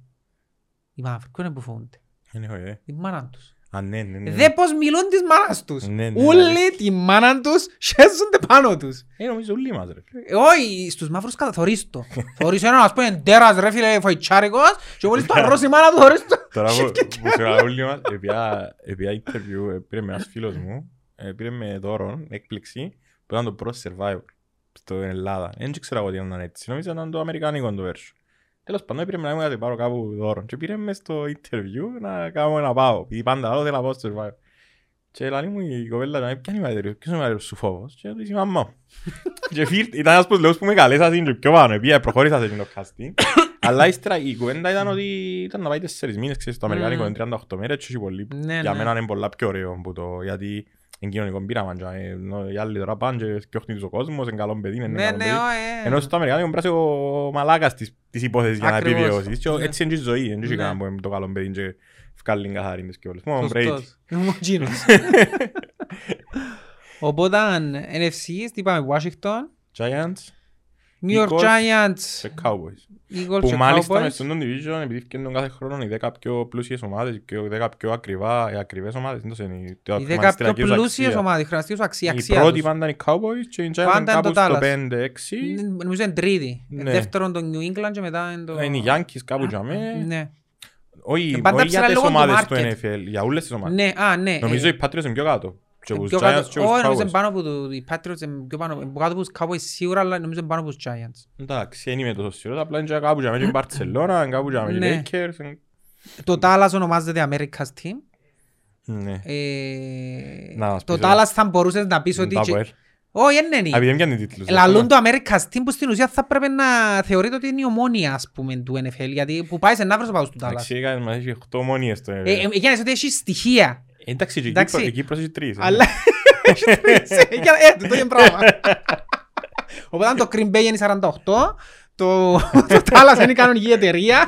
Οι μαύροι, ποιο είναι που φοβούνται. Δεν έχω ιδέα. Η μάνα τους. Α, ναι, ναι, ναι. Δε πως μιλούν της μάνας τους. Ναι, ναι, Όλοι τη μάνα τους χέζονται πάνω τους. Ε, νομίζω όλοι μας ρε. φίλε. Ε, Όχι, στους μαύρους κατα... θωρείς το. Θωρείς έναν, ας πούμε, τέρας ρε φίλε φοητσάρικος και μόλις το αρρώσει η μάνα του θωρείς το. Τώρα που που σε καλά όλοι μας, επία επία interview, ε, πήρε με ένας φίλος μου, ε, πήρε με δώρο, έκπληξη, που ήταν το Pro Survivor στην Ελλάδα. Δεν ξέρω εγώ τι ήταν έτσι, νομίζω ήταν το αμερικάνικο το version. Τέλος πάντων, πήρε με να μου να την πάρω κάπου δώρο και πήρε μες στο interview να κάνω να πάω, επειδή πάντα άλλο θέλω να πάω στο Survivor. Και λέει μου η κοπέλα, «Να, ποια είναι η μεγαλύτερη, ποιος είναι ο μεγαλύτερος σου φόβος» και του η μαμά μου. Και φύρ- ήταν ένας από τους λόγους που με καλέσασαν και πιο πάνω, επειδή προχώρησα σε εκείνο το casting. Αλλά ύστερα η κουβέντα ήταν ότι ήταν να πάει τέσσερις μήνες, ξέρεις, το αμερικάνικο Μμμ. είναι 38 μέρες και έχει πολύ. Ναι, Για ναι. μένα είναι πολλά πιο ωραίο που το, γιατί είναι κοινωνικό πείραμα. και, ε, ενώ Οι άλλοι τώρα πάνε και φτιάχνει τους ο κόσμος, είναι καλό παιδί, είναι Ναι, καλό ναι, παιδί. όχι, ε. Ενώ στο αμερικάνικο πρέπει να είσαι ο μαλάκας της, της υπόθεσης για να Ακριβώς. επιβιώσεις. Και ο- Ναι. Έτσι είναι και η ζωή, δεν έχει Ναι. κανένα που είναι το καλό παιδί και βγάλει καθαρή της και όλες. Μόνο ο Brady. Σωστός. Είμαι ο Τζίνος. Οπότε, NFC, τι είπαμε, Washington, Giants, New York Eagles Giants, και Cowboys. Eagles Που και μάλιστα Cowboys. μες στον division, επειδή φτιάχνουν κάθε χρόνο οι 10 πιο πλούσιες ομάδες, οι πιο- 10 πιο ακριβά, οι ακριβές ομάδες, εντός είναι η- το Οι δέκα πιο χρηματιστηριακή τους πλούσιες αξία. ομάδες, χρηματιστική τους αξία, Η αξία πρώτη τους. πάντα είναι οι Cowboys και οι Giants είναι Πάντα είναι το κάπου στο Dallas. 5-6. Νομίζω είναι τρίτη. Ναι. Δεύτερον το New England και μετά είναι το... Είναι οι Yankees κάπου για μέ. Ναι. Όχι Πάντα όχι για ψηλά τις λόγω του ομάδες του market. NFL, για όλες τις ομάδες. Ναι, α, ναι. Νομίζω ε, οι Patriots είναι πιο κάτω. Και ε, τους πιο Giants κάτω- και τους Όχι, νομίζω Cowboys. είναι πάνω από του- οι Patriots είναι πιο πάνω είναι κάτω από τους Cowboys σίγουρα, αλλά νομίζω είναι πάνω από τους Giants. Εντάξει, δεν είμαι τόσο σίγουρος, απλά είναι και κάπου για μέ και η Barcelona, είναι κάπου για μέ και οι Ναι. Lakers. είναι- Το Dallas ονομάζεται America's Team. Ναι. Ε, Να μας Το πεις, Dallas θα μπορούσες να πεις ότι... Τα και- Αποέλ. Όχι, δεν Α, είναι. επειδή δεν πιάνει τίτλους. Λαλούν το America's Team που στην ουσία θα πρέπει να θεωρείται ότι είναι η ομόνια ας πούμε του NFL γιατί που πάει σε ναύρος πάω του Dallas. Εντάξει, έκανες μας έχει 8 μόνιες το Ε, NFL. ε, Έγινες ότι έχει στοιχεία. Εντάξει, και η εντάξει. Κύπρο- η Κύπρος έχει τρεις. ε. Αλλά έχει τρεις. Ε, για- ε, το ίδιο πράγμα. Οπότε αν το Green Bay είναι 48, το το Dallas είναι η κανονική εταιρεία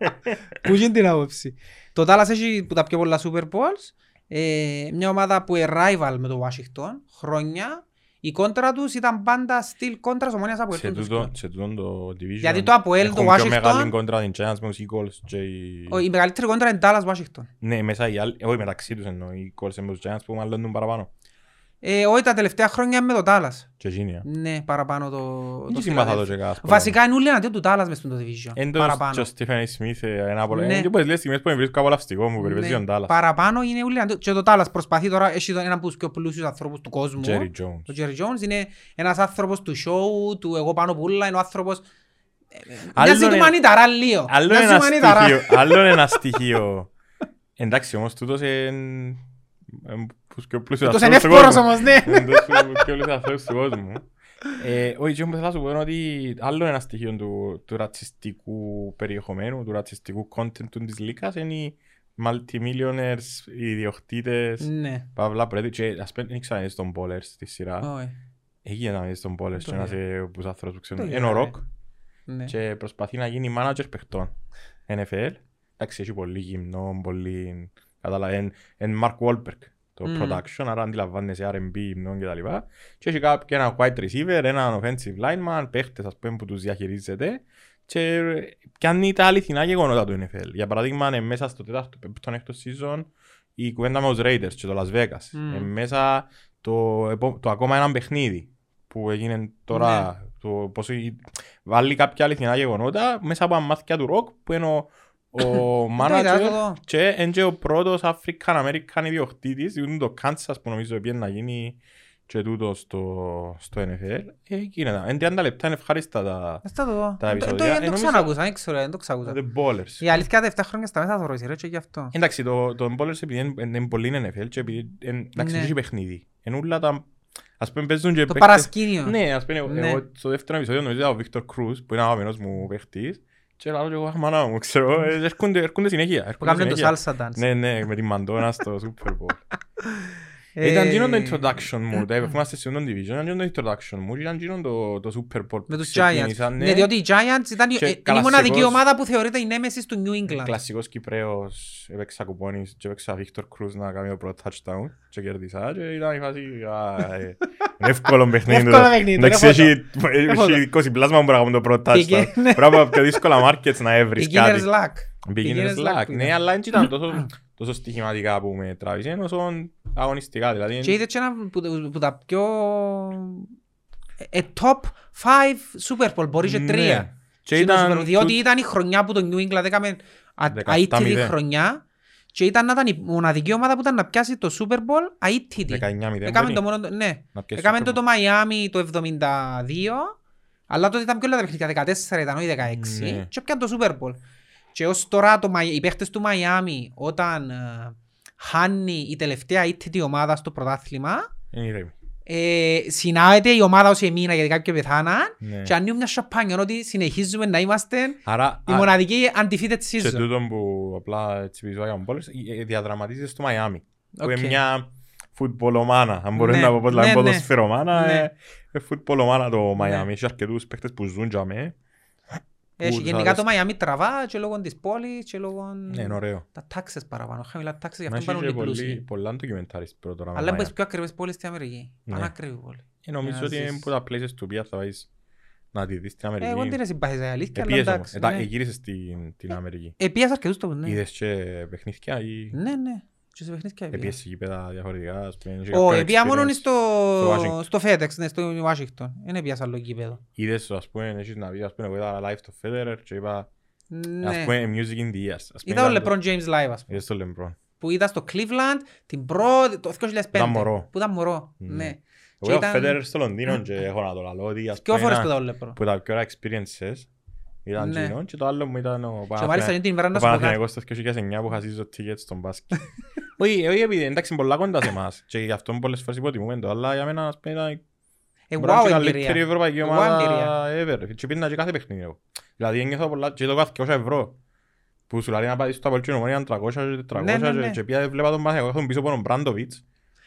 που γίνει την άποψη. Το Dallas έχει που τα πιο πολλά Super Bowls. Ε, μια ομάδα που είναι rival με το Washington χρόνια. Η κόντρα τους ήταν πάντα στυλ κόντρας ομόνιας από Σε ελτούν τούτο- σε τούτον το division Γιατί το Αποέλ, το έχουν πιο Washington- μεγάλη κόντρα την Giants με τους Eagles και οι... Η μεγαλύτερη κόντρα είναι Dallas Washington. Ναι, μέσα οι άλλοι, όχι μεταξύ τους εννοώ, οι Eagles με τους Giants που μάλλον παραπάνω. Ε, όχι τα τελευταία χρόνια με το Dallas. Και εκείνοι. Ναι, παραπάνω το... Δεν το συμπαθά το Philadelphia. και κας. Βασικά είναι όλοι εναντίον του Dallas μες στο division. Εντός Παραπάνω. και ο Στίφεν Σμίθ ε, ένα από... Ναι. Είναι και πολλές λες στιγμές που με βρίσκω απολαυστικό μου, περιπέζει Ναι, τον Dallas. Παραπάνω είναι όλοι εναντίον. Και το Dallas προσπαθεί τώρα, έχει έναν από τους πιο πλούσιους ανθρώπους του κόσμου. Jerry Jones. Ο Jerry Jones είναι ένας άνθρωπος του show, του εγώ πάνω πουλά, είναι ο άνθρωπος... ε, Άλλο Μοιάζει του είναι- μανιταρά λίγο. Άλλο Μοιάζει ένα του μανιταρά. στοιχείο, άλλο ένα στοιχείο. Εντάξει όμως τούτος είναι τους πιο πλούσιους Τούτος είναι ανθρώπους του εύπορος κόσμου. όμως, ναι. Είναι τους πιο πλούσιους ανθρώπους του κόσμου. Ε, Όχι, και όμως θέλω να σου πω είναι ότι άλλο ένα στοιχείο του, του ρατσιστικού περιεχομένου, του ρατσιστικού content του της Λίκας είναι οι multimillionaires, οι ιδιοκτήτες, Ναι. παύλα πρέπει και ας πούμε δεν ήξερα να δεις τον Ballers στη σειρά. Όχι. Εκεί να δεις τον Ballers Το και ένας είδα. ε, από τους άνθρωπους που ξέρουν. Το Είναι ο είδα, Rock Ναι. και προσπαθεί να γίνει manager παιχτών NFL. Εντάξει, έχει πολύ γυμνό, πολύ... Κατάλαβα, είναι Mark Wahlberg το Μμμ. production, άρα αντιλαμβάνεσαι R&B, γυμνό και τα λοιπά. Και έχει κάποιο ένα wide receiver, έναν offensive lineman, παίχτες ας πούμε που τους διαχειρίζεται και πιάνει τα αληθινά γεγονότα του NFL. Για παράδειγμα, είναι μέσα στο τέταρτο, πέμπτο, έκτος season η κουβέντα με τους Raiders και το Las Vegas. Μμ. Είναι μέσα το, επο- το ακόμα ένα παιχνίδι που έγινε τώρα. Ναι. Το, πώς, η- βάλει κάποια αληθινά γεγονότα μέσα από μάθηκια του ροκ που είναι ο, ο Το είδα, manager το δω. και είναι και ο πρώτος African American ιδιοκτήτης είναι το Kansas που νομίζω πήγε να γίνει και τούτο στο, στο NFL. Ε, γίνεται. Είναι 30 λεπτά, είναι ευχάριστα τα, Ας τα το δω. τα Ε, το- επεισόδια. το- Ε, Δεν το νομίζω- ξανακούσα, δεν ξέρω, δεν το ξακούσα. The Ballers. Η αλήθεια τα 7 χρόνια στα μέσα θα ρωτήσει, ρε, και γι' αυτό. Εντάξει, το, το Ballers επειδή είναι, είναι πολύ NFL και επειδή είναι, εντάξει, Ναι. δεν έχει παιχνίδι. Είναι όλα τα... Ας πούμε παίζουν και Το παίκτες- παρασκήνιο. Ναι, ας πούμε, Ναι. εγώ στο δεύτερο επεισόδιο νομίζω ήταν ο Βίκτορ Κρούς που είναι αγαπημένος μου παίχτης και λέω και εγώ «Αχ, μάνα μου, ξέρω, ε, έρχονται, έρχονται συνέχεια. Που έρχονται κάνουν το συνέχεια». salsa dance. Ναι, ναι, με την Μαντόνα στο Super Bowl. Ε, Ήταν γίνον το introduction μου, τα είμαστε σε τον division, ήταν γίνον το introduction μου και ήταν γίνον το, το Super Bowl που Με τους Giants. ξεκίνησαν, Ναι, διότι οι Giants ήταν η- Και ε, είναι η κλασσικός- μοναδική ομάδα που θεωρείται η νέμεσης του New England. Κλασικός Κυπρέος, έπαιξα κουπόνις και έπαιξα Βίκτορ Κρούς να κάνει το πρώτο touchdown και κερδίσα και ήταν η φάση «Α, ε, είναι εύκολο παιχνίδι. Εύκολο παιχνίδι, Εντάξει, είναι έχει έχει 20 πλάσμα που μπορεί να κάνουμε το πρώτο Beginner- touchdown. Πρέπει από πιο δύσκολα markets να έβρεις κάτι. Beginner's luck. Beginner's Beginner's luck. luck που Ναι, ήταν. αλλά δεν ήταν τόσο- τόσο στοιχηματικά που με τράβησε, όσο αγωνιστικά. Δηλαδή, Και είδες και ένα που, που- που τα πιο... ε, ε, top 5 Super Bowl, μπορεί και ναι. τρία. Και Στην Super Bowl, ήταν Διότι ήταν η χρονιά που το New England έκαμε 17-0. αίτητη χρονιά και ήταν να ήταν η μοναδική ομάδα που ήταν να πιάσει το Super Bowl αίτητη. 19-0. Έκαμε δεν το είναι. μόνο, ναι. Να πιάσει Έκαμε Super το Bowl. το Miami το 72, αλλά τότε ήταν πιο όλα τα παιχνίδια, 14 ήταν, όχι 16, Ναι. και έπιαν το Super Bowl. Και ως τώρα το, Μαϊ- οι παίχτες του Miami, όταν ε, χάνει η τελευταία ήττητη ομάδα στο πρωτάθλημα, Είναι ηρέμη. ε, συνάγεται η ομάδα όσοι εμείνα γιατί κάποιοι πεθάναν Ναι. και ανοίγουν μια σαπάνια ότι συνεχίζουμε να είμαστε Άρα, η α, μοναδική undefeated σε season. τούτο που απλά έτσι πίσω για μπόλες, ε, ε, διαδραματίζεται στο Μαϊάμι. Που Οκ. είναι μια φουτμπολομάνα. Αν μπορείς Ναι, να πω πώς ναι, λέμε ναι. ποδοσφαιρομάνα, Ναι. ε, ε, φουτμπολομάνα το Ναι. Μαϊάμι. Έχει αρκετούς παίχτες που ζουν για με. Έχει που γενικά θα το Miami τραβά και λόγω της πόλης και λόγω Ναι, είναι ωραίο. τα τάξες παραπάνω. Χαμηλά τάξες, γι' Μα αυτό έχει πάνε και όλοι πολύ- πλούσιοι. πολλά ντοκιμεντάρις πρώτα τώρα με Αλλά είναι Miami. τις πιο ακριβές πόλεις στην Αμερική. Ναι. Πανάκριβη πόλη. Ε, Νομίζω Για να ότι είναι ζήσεις. που τα places του οποία θα πάεις να τη δεις στην Εγώ Αμερική. δεν συμπάθησα η αλήθεια, αλλά Επίες όμως. εντάξει. Ε, τα- ναι. Εγύρισες στην την Αμερική. Επίας αρκετούς τόπους, ναι. Είδες και παιχνίδια ή Ναι, ναι. Και σε παιχνίδια επία. επίες σε γήπεδα διαφορετικά. ας πούμε, είχε Ω, κάποιο επία μόνο experience. στο, Washington. στο FedEx, ναι, στο Washington. Δεν επία σε άλλο γήπεδο. Είδες το, ας πούμε, έχεις να δεις, ας πούμε, εγώ είδα live το Federer και είπα, ας Ναι. πούμε, music in the ears. Ας πούμε, Είδα ο ήταν το- LeBron James live, ας πούμε. Είδες το LeBron. Που είδα στο Cleveland την πρώτη, το 2005. Ήταν μωρό. Που ήταν μωρό, Ναι. ναι. Εγώ Και είδα ήταν- Federer στο Λονδίνο και έχω να το λαλώ ότι ας Δυο πούμε φορές που ένα- είδα ο LeBron. που τα πιο ωραία experiences ήταν Ναι. εκείνο και το άλλο μου ήταν ο Και μάλιστα Παναθηναϊκός- την ημέρα ο να σου πω κάτι. Παναθηναϊκός το 2009 που χασίζω tickets στον μπάσκετ. Όχι, όχι επειδή εντάξει είναι πολλά κοντά σε εμάς και γι' αυτό πολλές φορές υποτιμούμε το, αλλά για μένα ας πούμε ήταν Ε, μπορεί να είναι wow η καλύτερη εμπειρία. ευρωπαϊκή Wow ομάδα ever. Και πήγαινα και κάθε παιχνίδι εγώ. Δηλαδή ένιωθα πολλά και το κάθε 200 ευρώ. Που σου λέει να πάεις στο Απολτσίνο μόνο ήταν 300 και 400 Ναι, ναι, ναι. και- και πια βλέπα τον Παναθηναϊκό έχουν πίσω από τον Μπράντοβιτς.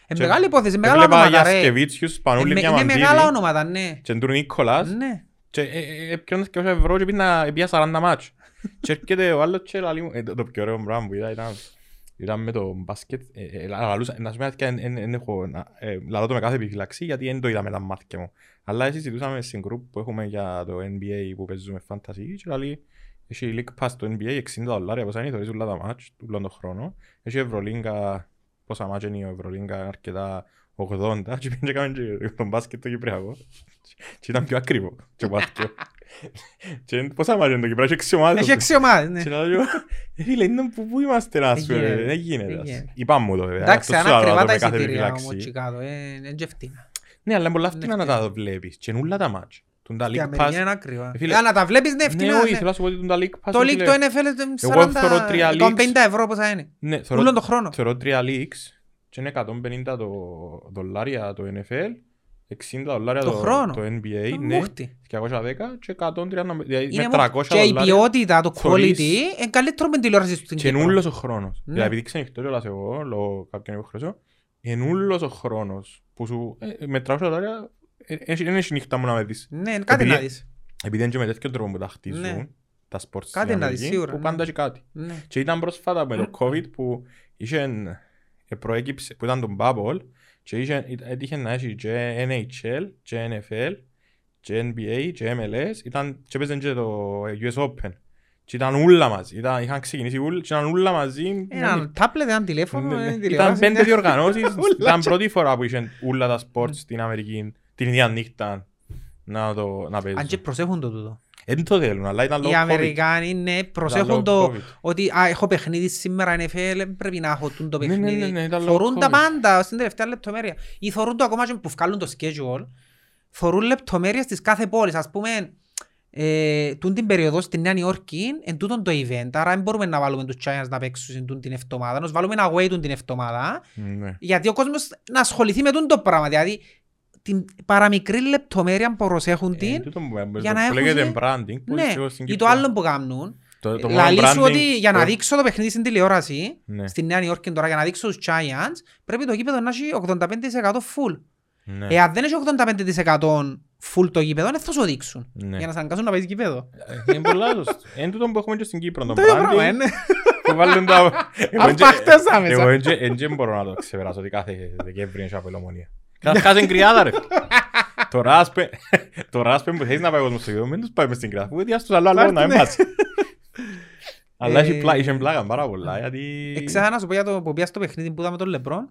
Ε, Και- μεγάλη υπόθεση, Και μεγάλα Βλέπα ονόματα, ρε. Γιασκεβίτσιους, Ε, Πανούλη με- Είναι Διαμαντίδη μεγάλα ονόματα, ναι. και τον Νίκολας Ναι. Και ε, ε, έπιανες 200 ευρώ και πήγαινα πήγα 40 μάτς. Και έρχεται ο άλλος και λαλεί μου, ε, το το πιο ωραίο πράγμα που είδα ήταν ήταν με το μπάσκετ, ε, ε, λαλούσα, να σου πω αλήθεια, εν- εν- εν έχω, να- ε, λαλώ το με κάθε επιφυλαξή γιατί δεν το είδα με τα μάτια μου. Αλλά συζητούσαμε στην group που έχουμε για το NBA που παίζουμε fantasy και λέει έχει League Pass το NBA 60 δολάρια πόσα είναι, θωρείς όλα τα μάτς του όλον τον χρόνο. Έχει Ευρωλίγκα, πόσα μάτς είναι η Ευρωλίγκα αρκετά 80 και πήγαινε και έκαμε και τον μπάσκετ το Κυπριακό. Και ήταν πιο ακριβό. Και βάθηκιο. Και πόσα μάτς είναι το Κυπριακό, έχει έξι ομάδες. Έχει έξι ομάδες, ναι. Και λέω εγώ, «Ε, φίλε, είναι που πού είμαστε να σου γίνεται. Δεν γίνεται. Δεν ας. γίνεται. Είπαν μου το βέβαια. Εντάξει, αυτό αν σου λέω, ακριβά το τα με κάθε εισιτήρια επιφύλαξη. όμως Τσικάτο, ε, είναι και φτηνά. Ναι, αλλά είναι πολλά Ναι, φτηνά να φτηνά. τα βλέπεις. Και είναι όλα τα μάτς. Τον τα Και η League Αμερική Pass. είναι ακριβά. Ε, φίλε, Ε, να τα βλέπεις, ναι, Ναι, φτηνά. όχι, ναι. θέλω να σου πω ότι τον τα League Pass. Το φίλε, League, το NFL, είναι Εγώ 40, θωρώ τρία 150 ευρώ πόσα είναι. Ναι, θωρώ- Ούλον το χρόνο. Θεωρώ τρία leaks και είναι 150 το δολάρια το NFL, 60 δολάρια Το το, χρόνο. το NBA, Το ναι, μούχτι. 210 και 130, δηλαδή Είναι με μου- 300 Και η δολάρια. ποιότητα, το θωρείς- quality, είναι καλύτερο με τηλεόρασης στην Και είναι Κύπρο. ούλος ο χρόνος. Ναι. Δηλαδή επειδή ξενυχτώ κιόλας εγώ, λόγω κάποιον υποχρεώσεων, είναι ούλος ο χρόνος που σου, ε, με 300 δολάρια, ε, ε, δεν έχει νύχτα μου να με δεις. Ναι, κάτι Επειδή- να δεις. Επειδή είναι και με τέτοιο τρόπο που τα χτίζουν, Ναι. τα sports στην Κάτι να δεις, Αμερική, σίγουρα, που ναι. πάντα έχει κάτι. Ναι. Και ήταν πρόσφατα με το COVID που είχε, ε, προέκυψε, που ήταν το bubble και είχε, ε, έτυχε να έχει και NHL και NFL και NBA και MLS ήταν, και έπαιζαν και το US Open και ήταν ούλα μαζί, ήταν, είχαν ξεκινήσει ούλα και ήταν ούλα μαζί Έναν τάπλετ, έναν τηλέφωνο, Ναι, ναι. έναν Ήταν τηλεόραση. πέντε ναι. διοργανώσεις, Ούλα ήταν και- πρώτη φορά που είχε ούλα τα sports στην Αμερική την ίδια νύχτα να, το, να Αν και παίζουν. προσέχουν το τούτο. Δεν το θέλουν, αλλά ήταν λόγω Οι COVID. Αμερικάνοι, ναι, λόγω προσέχουν το COVID. ότι α, έχω παιχνίδι σήμερα NFL, πρέπει να έχω τούν το Ναι, ναι, ναι, παιχνίδι. ναι, ήταν λόγω Θωρούν τα COVID. πάντα στην τελευταία λεπτομέρεια. Ή θωρούν το ακόμα και που βγάλουν το schedule, θωρούν λεπτομέρειες της κάθε πόλης. Ας πούμε, ε, τούν την περίοδο στη Νέα Νιόρκη, εν τούτον το event, άρα δεν μπορούμε να βάλουμε τους Giants να παίξουν σε τούν την εβδομάδα, να τους βάλουμε ένα away τούν την εβδομάδα, Ναι. γιατί ο κόσμος να ασχοληθεί με τούν το πράγμα. Δηλαδή, την παραμικρή λεπτομέρεια που προσέχουν Ε, την, τούτο που- για που να λέγεται έχουν- branding, που ναι, ίσως στην ή το Κύπρο- άλλο που κάνουν, Το- το μόνο Λαλή σου branding ότι για να που- δείξω το παιχνίδι στην τηλεόραση, Ναι. στη Νέα Νιόρκη τώρα, για να δείξω τους Giants, πρέπει το γήπεδο να έχει 85% full. Ναι. Εάν δεν έχει 85% full το γήπεδο, δεν θα σου δείξουν. Ναι. Για να σε αναγκάσουν να παίζεις γήπεδο. Ε, Είναι πολλά σωστό. Είναι τούτο που έχουμε και στην Κύπρο, το Το ίδιο πράγμα, branding, είναι. που βάλουν τα... Εγώ εν- Αρπαχτές άμεσα. Εγώ εν- εν- δεν μπορώ να το ξεπεράσω ότι κάθε Δεκέμβρη είναι από ελομονία. Καταρχάς είναι κρυάδα ρε. Το ράσπε, το ράσπε που θέλεις να πάει ο κόσμος στο γήπεδο, μην τους πάει μες στην κρυάδα. Αφού διάστος άλλο άλλο να μην Ναι. πας. Αλλά έχει Ε, πλά- είχε πλάκα πάρα πολλά, γιατί... Εξάχα να σου πω για το που πήγα στο παιχνίδι που είδαμε τον Λεμπρόν.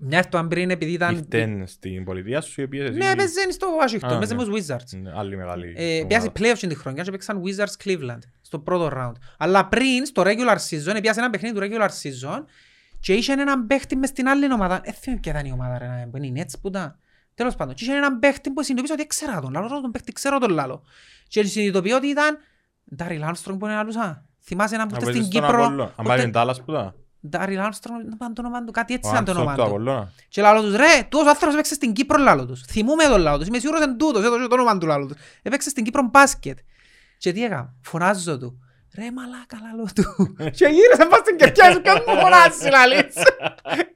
Μια εβδομάδα πριν επειδή ήταν... Ήρθεν στην πολιτεία σου, ή πήγες εσύ- Ναι, έπαιζε στο Washington, Α, έπαιζε ναι. με τους Wizards. Ναι, Άλλη μεγάλη Ε, ομάδα. Πιάσε playoffs την χρονιά και παίξαν Wizards Cleveland στο πρώτο round. Αλλά πριν, στο regular season, πιάσε ένα παιχνίδι του regular season και είχε έναν παίχτη μες στην άλλη ομάδα. Δεν θυμάμαι ποια ήταν η ομάδα, ρε, να- που είναι η Nets που ήταν. Τέλος πάντων. Και είχε έναν παίχτη που συνειδητοποίησε ότι ξέρα τον. Λάλο τον παίχτη, ξέρω τον λάλο. Και συνειδητοποιεί ότι ήταν Ντάριλ Άρμστρονγκ που είναι λαλούσα. Θυμάσαι έναν που Να ήταν παίζεις στην στον Κύπρο. Απολλώνα. Αν που πάει ήταν- με Dallas που ήταν. Ντάριλ Άρμστρονγκ, να πάνε το όνομα του, κάτι έτσι Ο ήταν το Armstrong όνομα του του. Απολλώνα. Και λαλός τους, ρε, τούτος ο άνθρωπος έπαιξε στην Κύπρο λάλο τους. Θυμούμαι τον λάλο τους. Είμαι σίγουρος εν τούτος, έδωσε το όνομα του λάλο τους. Έπαιξε στην Κύπρο μπάσκετ. Και τι έκανα, φωνάζω του. Ρε μαλάκα λαλό του. Και γύρισε πας στην κερκιά σου και μου φωνάζει λαλής.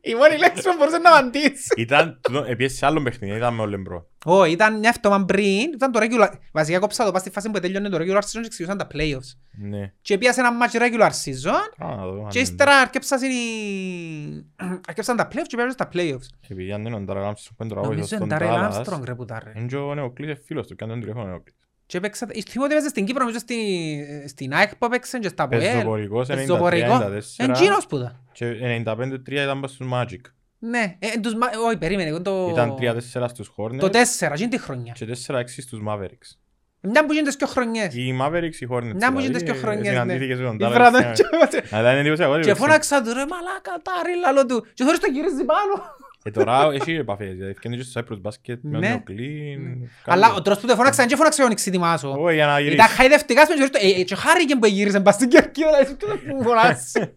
Η μόνη λέξη που μπορούσε να απαντήσει. Ήταν, τούτο- επίσης σε άλλο παιχνίδι, ήταν με όλεμπρο. Ω, ήταν μια εβδομάδα πριν, ήταν το regular. Βασικά κόψα το πας στη φάση που τέλειωνε το regular season και εξηγούσαν τα playoffs. Ναι. Και πήγα σε ένα match regular season Άρα να δω, αν και είναι. ύστερα αρκέψαν οι- αρκέψαν τα playoffs και πήγαν στα playoffs. Επειδή αν είναι ο Ντάρελ Άμστρομ που είναι τώρα Νομίζω στον είναι Darrell Dallas, Armstrong ρε που τα ρε. είναι και ο Νεοκλής είναι φίλος του, και αν δεν τηλέφωνο ο Νεοκλής. Και έπαιξα, θυμώ ότι έπαιζε στην Κύπρο, νομίζω στη- στην ΑΕΚ που έπαιξε και στα ΠΟΕΛ. Πεζοπορικός Πεζοπορικό. 93-94 Εν τζίνος που ήταν. και 95-3 ήταν πας στους Magic. Ναι, ε, εν τους Μα- όχι περίμενε, εγώ το... Ήταν 3-4 στους Το Hornets 4, εκείνη τη χρονιά. και 4-6 στους Mavericks. Μια που γίνονται δύο χρονιές. Οι Mavericks, οι Hornets. Μια που γίνονται δηλαδή, δύο χρονιές, ναι. συναντήθηκες με τον Η Dallas, βραδά- ναι. Αλλά είναι εντυπωσιακό. Και φώναξα του ρε μαλάκα τα ρε λαλό του. Και θωρείς το γυρίζει πάνω. Και τώρα έχει επαφές, δηλαδή ευκαινεί και στο Cyprus Basket με τον Ναι. Νεοκλή. Αλλά ο τρόπος που το φώναξαν και φώναξε ο Νιξιτιμάσο. Όχι, για να Ήταν γυρίσει. χαϊδευτικά σου και ε, ε, και χάρηκε που γύρισε μπας στην κερκίδα. δηλαδή, τι να μου φωνάσει.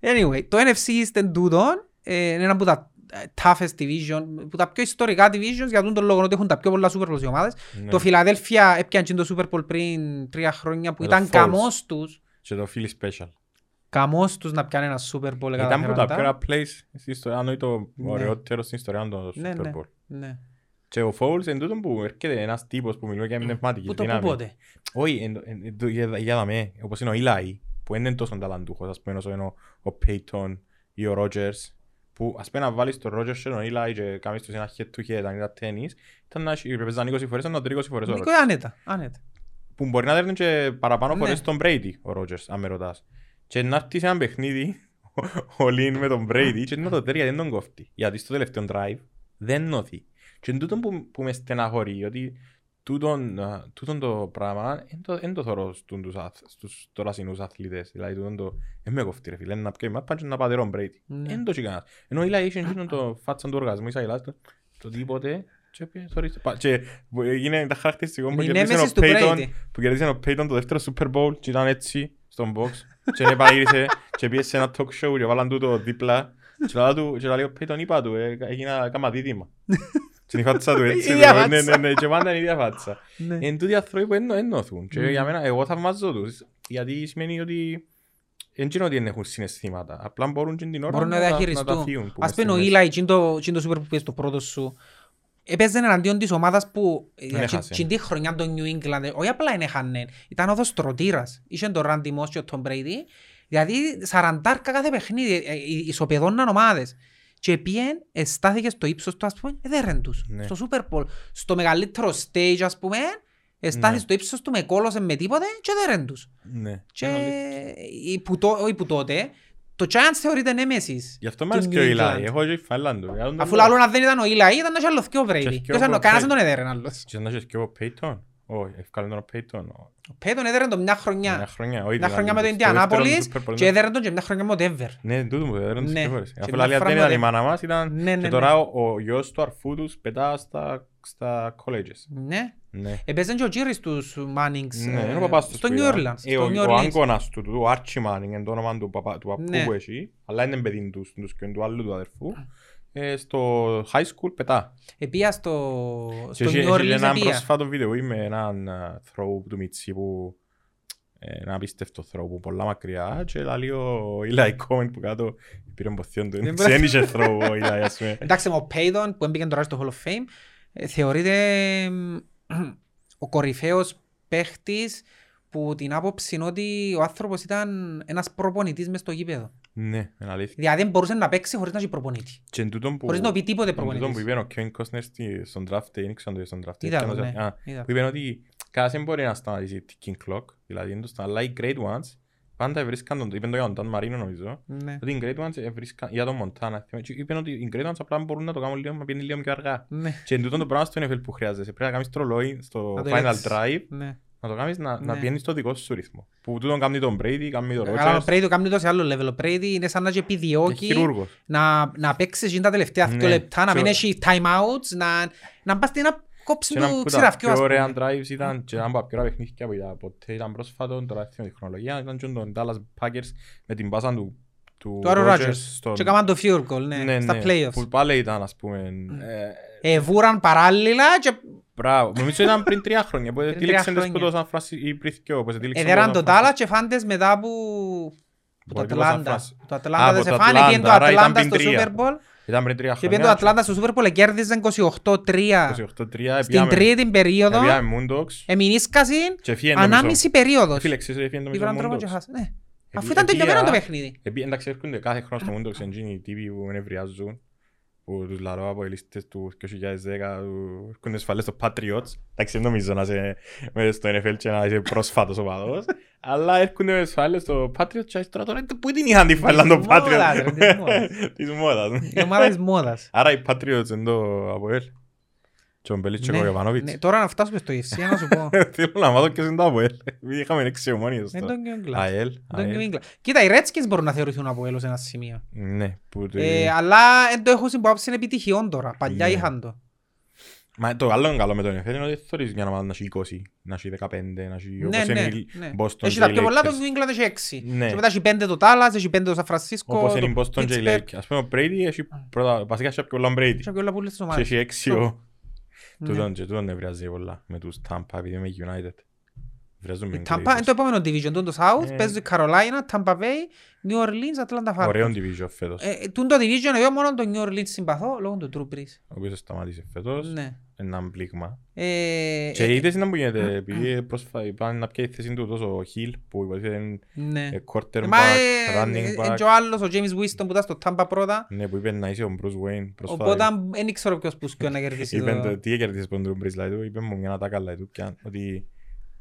Anyway, το NFC East τούτον ε, είναι ένα από τα ε, toughest division, που τα πιο ιστορικά divisions για τον λόγο ότι έχουν τα πιο πολλά Super Bowls οι ομάδες. Ναι. Το Φιλαδέλφια έπιανε το Super Bowl πριν τρία χρόνια που Με το ήταν Foles. καμός τους. Και το Philly Special. Καμός τους να πιάνε ένα Super Bowl Ήταν που τα εκαταφέροντα. πιο ωραία plays στην ιστορία, αν όχι το Ναι. ωραιότερο στην ιστορία το Ναι, Super ναι, Bowl. ναι. Και ο Fouls εν τούτον που έρχεται ένας τύπος που μιλούν για πνευματική Πού το πού δύναμη. πότε; Όχι, εν- εν- εν- το- για για δαμέ, όπως είναι ο Eli, που δεν είναι τόσο ταλαντούχος, ας πούμε όσο είναι ο- ο Peyton ή ο Rogers, που ας πούμε να βάλεις τον Rogers και τον Eli και κάνεις τους ένα head to head, αν ήταν τένις, ήταν να έχει- έπαιζαν 20 φορές, να τρεις 20 φορές ο Νίκο, Rogers. άνετα, άνετα. Που μπορεί να δέρνει και παραπάνω Ναι. φορές τον Brady, ο Rogers, αν με ρωτάς. Και να έρθει σε ένα παιχνίδι, ο Lin με τον Brady, και να το τέρει γιατί δεν τον κόφτει. Γιατί στο τελευταίο drive δεν νόθει. Και είναι τούτο που, που με στεναχωρεί, ότι τούτον, α, τούτον το πράγμα δεν το θωρώ στους, τους αθ- στους τωρασινούς αθλητές. Δηλαδή τούτον το, δεν με κόφτει ρε φίλε, να πιέει μάπα και να πάτε τον Brady. Ναι. Δεν το έχει κανένας. Ενώ η Λάη είχε εκείνον το φάτσαν του οργασμού, η Σαϊλάς, το, το τίποτε, και πήγε, θωρείς, πα- και που έγινε τα χαρακτηριστικό που Είναι η κερδίσε ο νέμεσης του Peyton, Brady. που κερδίσε ο Peyton το δεύτερο Super Bowl και ήταν έτσι στον box και επαγύρισε και πήγε σε ένα talk show και βάλαν τούτο δίπλα και λαλά του- και λέει ο Peyton είπα του, ε, έγινα κάμα δίδυμα. Και η φάτσα του έτσι, Η ίδια το- ναι, φάτσα. ναι, ναι, και πάντα είναι η ίδια φάτσα. Ναι. Εν τούτοι άνθρωποι που εννο- εννοθούν και Μμμ. για μένα, εγώ θαυμάζω τους, γιατί σημαίνει ότι δεν είναι ότι δεν έχουν συναισθήματα, απλά μπορούν και την ώρα Μπορούν να τα- να τα διαχειριστούν. φύγουν. που Ας μες πούμε ο στη μέση. Eli, εκείνο το εκείνο το Super Bowl που πήγες το πρώτο σου, έπαιζε εναντίον της ομάδας που ε, Δεν έχασε. εκείνη τη χρονιά το New England, όχι απλά είναι χανέν, ήταν ο δοστρωτήρας. Είχε τον Randy Moss και τον Tom Brady, δηλαδή σαραντάρκα κάθε παιχνίδι, ε, ε, ισοπεδώναν ομάδες. Και πήγεν, εστάθηκε στο ύψος του, ας πούμε, έδερεν τους. Ναι. Στο Super Bowl. Στο μεγαλύτερο stage, ας πούμε, εστάθηκε Ναι. στο ύψος του, με κόλωσε με τίποτε και έδερεν τους. Ναι. Και Είναι αλήθεια. η που το- όχι που τότε, το Giants θεωρείται νέμεσης. Γι' αυτό του μ' άρεσε και New ο England. Eli, έχω και η φάλα του. Για τον Αφού τον- λαλούν αν δεν ήταν ο Eli, ήταν να είχε άλλο δυο Brady. Και Ποιος ο είναι, κανένας Brady. δεν τον έδερεν άλλος. Και να έχεις και ο Peyton. Όχι, ευκάλεν τον ο Peyton. ο- Ο Peyton έδερεν τον μια Μια χρονιά. χρονιά, όχι. Μια την χρονιά με άλλη, το στο δεύτερο Indianapolis Super Bowl, και ναι. έδερεν τον και μια χρονιά με το Denver. Ναι, τούτο μου έδεραν τις Ναι. δύο φορές. Και Αφού μια λέει αν φορά δεν ήταν με η το- μάνα μας, ήταν... Ναι, ναι, Και τώρα ο- ο γιος του αρφού τους πετά στα- στα colleges. Ναι. Ναι. Έπαιζε και ο Τζίρις τους Mannings Ναι, ε, είναι ο παπάς τους στο που New είδα. Orleans. Ε, Στο ο- New Ο Orleans. άγκωνας του, του, ο Archie Manning, είναι το όνομα του παπά- του παππού Ναι. που έχει, αλλά είναι παιδί του, τους και του άλλου του αδερφού. Ε, Στο high school πετά. Επία στο Και στο έχει New έχει Orleans ένα επία. πρόσφατο βίντεο με έναν α, throw του Μιτσί που ε, ένα απίστευτο throw που πολλά μακριά και λέει ο Eli comment που κάτω πήρε μποθιόν του. Δεν Δεν είχε throw ο Eli ας πούμε. Εντάξει, ο Peyton που έμπηκε τώρα στο Hall of Fame ε, θεωρείται εμ, ο κορυφαίος παίχτης που την άποψη είναι ότι ο άνθρωπος ήταν ένας προπονητής μες στο γήπεδο. Ναι, είναι αλήθεια. Δηλαδή δεν μπορούσε να παίξει χωρίς να έχει προπονητή. Και εν τούτον που... Χωρίς να πει τίποτε εν τούτον που προπονητής. είπε ο Kevin Costner στη- στον draft day, δεν ξέρω αν το είδες στον draft day. Είδα το, Πιάνος- ναι. α, Είδα. Που είπε ότι κάθε δεν μπορεί να σταματήσει ticking clock, δηλαδή είναι το στα- αλλά οι great ones πάντα βρίσκαν τον, είπε το για τον Dan Marino νομίζω, Ναι. ότι οι great ones ε, βρίσκαν, για τον Montana, θυμάμαι, και είπε ότι οι great ones απλά μπορούν να το κάνουν λίγο, να πηγαίνει λίγο πιο αργά. Ναι. Και εν τούτον το πράγμα στο NFL που χρειάζεσαι, πρέπει να κάνεις τρολόι στο Να το final ελέγξεις. drive, Ναι. Να το κάνεις να, να Ναι. πηγαίνεις στο δικό σου ρυθμό. Που τούτον κάνει τον Brady, κάνει τον Αλλά ο Rodgers, Brady το κάνει το σε άλλο level. Ο Brady είναι σαν να και και επιδιώκει χειρούργος. να, να παίξει εκείνα τα τελευταία δύο Ναι. λεπτά, να Και μην ο- έχει time outs, να, να πας στην να κόψεις Και ένα του από τα ξηραφκιό, πιο ας ωραία πούμε. drives ήταν και ένα από τα πιο ωραία παιχνίδια που είδα ποτέ ήταν πρόσφατο, τώρα δεν θυμάμαι τη χρονολογία, ήταν και τον Dallas Packers με την πάσα του του Του Aaron Rodgers. στον- Και έκαναν το field goal, ναι, στα playoffs. Που πάλι ήταν ας πούμε... ε, Ε, βούραν παράλληλα και Μπράβο. Νομίζω ήταν πριν τρία χρόνια. Που Πριν τήλεξαν τρία τις που χρόνια. το Σαν Φρανσι- ή πριν δυο, που σε τήλεξαν Εδέραν το το Σαν Τάλα και φάντες μετά που... που το Μπορεί το Σαν Ατλάντα. Φρανσι- Το Α, Ατλάντα δεν από σε το φάνε, Ατλάντα, πήγαινε το άρα ήταν Ατλάντα πριν στο τρία. Super Bowl Ήταν πριν τρία και πήγαινε το χρόνια. Ατλάντα στο Super Bowl και κέρδιζαν 28-3 28-3, στην έπιαμε- τρίτη περίοδο. έπιαμε Moondogs Εμεινίσκασιν και φύγε το μισό. ανάμιση περίοδος. Φίλε, ξέρεις, έφυγε το μισό Ήβραν τρόπο Moondogs. και χάσαν. Ναι. Αφού Επί- ήταν τελειωμένο το επία- παιχνίδι. Επί- Εντάξει, έρχονται κάθε χρόνο στο Moondogs εντζίνοι οι τύποι που νευριάζουν που τους λαρώ από οι λίστες τους 2010 που έρχονται σφαλές στο Patriots εντάξει δεν νομίζω να είσαι μέσα στο NFL και να είσαι πρόσφατος οπαδός αλλά έρχονται με σφαλές στο Patriots και τώρα τώρα πού την είχαν τη φάλα το Της μόδας, ρε, Patriots; της μόδας. της μόδας Η ομάδα της μόδας. άρα οι Patriots είναι το Αποέλ και ο Μπελίτσεκο Ναι, Γιωβάνοβιτς ναι, Τώρα να φτάσουμε στο EFC, να σου πω. θέλω να μάθω ποιος είναι το Αποέλ επειδή είχαμε έξι ομόνιες Δεν τώρα τον New England. ΑΕΛ Δεν τον ΑΕΛ. New England. Κοίτα, οι Redskins μπορούν να θεωρηθούν από έλος ένα σημείο. ναι που το- Ε, Αλλά δεν το έχω συμπόψη επιτυχιών τώρα. Παλιά Ναι. είχαν το. Μα το άλλο είναι καλό με το NFL είναι ότι θεωρείς μια ομάδα να έχει 20, να έχει 15, να έχει Ναι, όπως ναι, είναι η ναι. Boston Έχει και τα οι πιο πολλά, το Lakers. New England έχει έξι. Ναι. Και μετά έχει πέντε το Dallas, έχει πέντε το San Francisco, Όπως είναι η το Boston και οι Pittsburgh. Lakers. Ας πούμε ο Brady έχει πρώτα, βασικά έχει πιο πολλά Brady. Έχει πιο πολλά πουλές στις Και ομάδες. έχει έξι Το- ο... Ναι. Τούτον και τούτον νευριάζει πολλά με τους Tampa επειδή είμαι United. Βράζουν με Η Tampa είναι το επόμενο division, τούτο το South, Ε. παίζει η Carolina, Tampa Bay, New Orleans, Atlanta Ωραίο Falcons. division φέτος. Ε, τούν το division εγώ μόνο το New Orleans συμπαθώ λόγω του Drew Brees. Ο οποίος σταμάτησε φέτος. Ναι. Ένα πλήγμα. Ε, Και ε, είδες να που γίνεται επειδή πρόσφατα πάνε να πιάει η θέση του τόσο ο Hill που υποτίθεται ναι. είναι Ε, quarterback, Μα ε, running ε, back. και ο άλλος, ο James Winston που ήταν στο Tampa πρώτα, Ναι, που είπε να είσαι ο Bruce Wayne πρόσφατα. οπότε δεν ξέρω ποιος που σκιώ να κερδίσει Είπεν το το... τι έκερδες από τον Bruce Light, είπε μου μια ατάκα Light, πια, ότι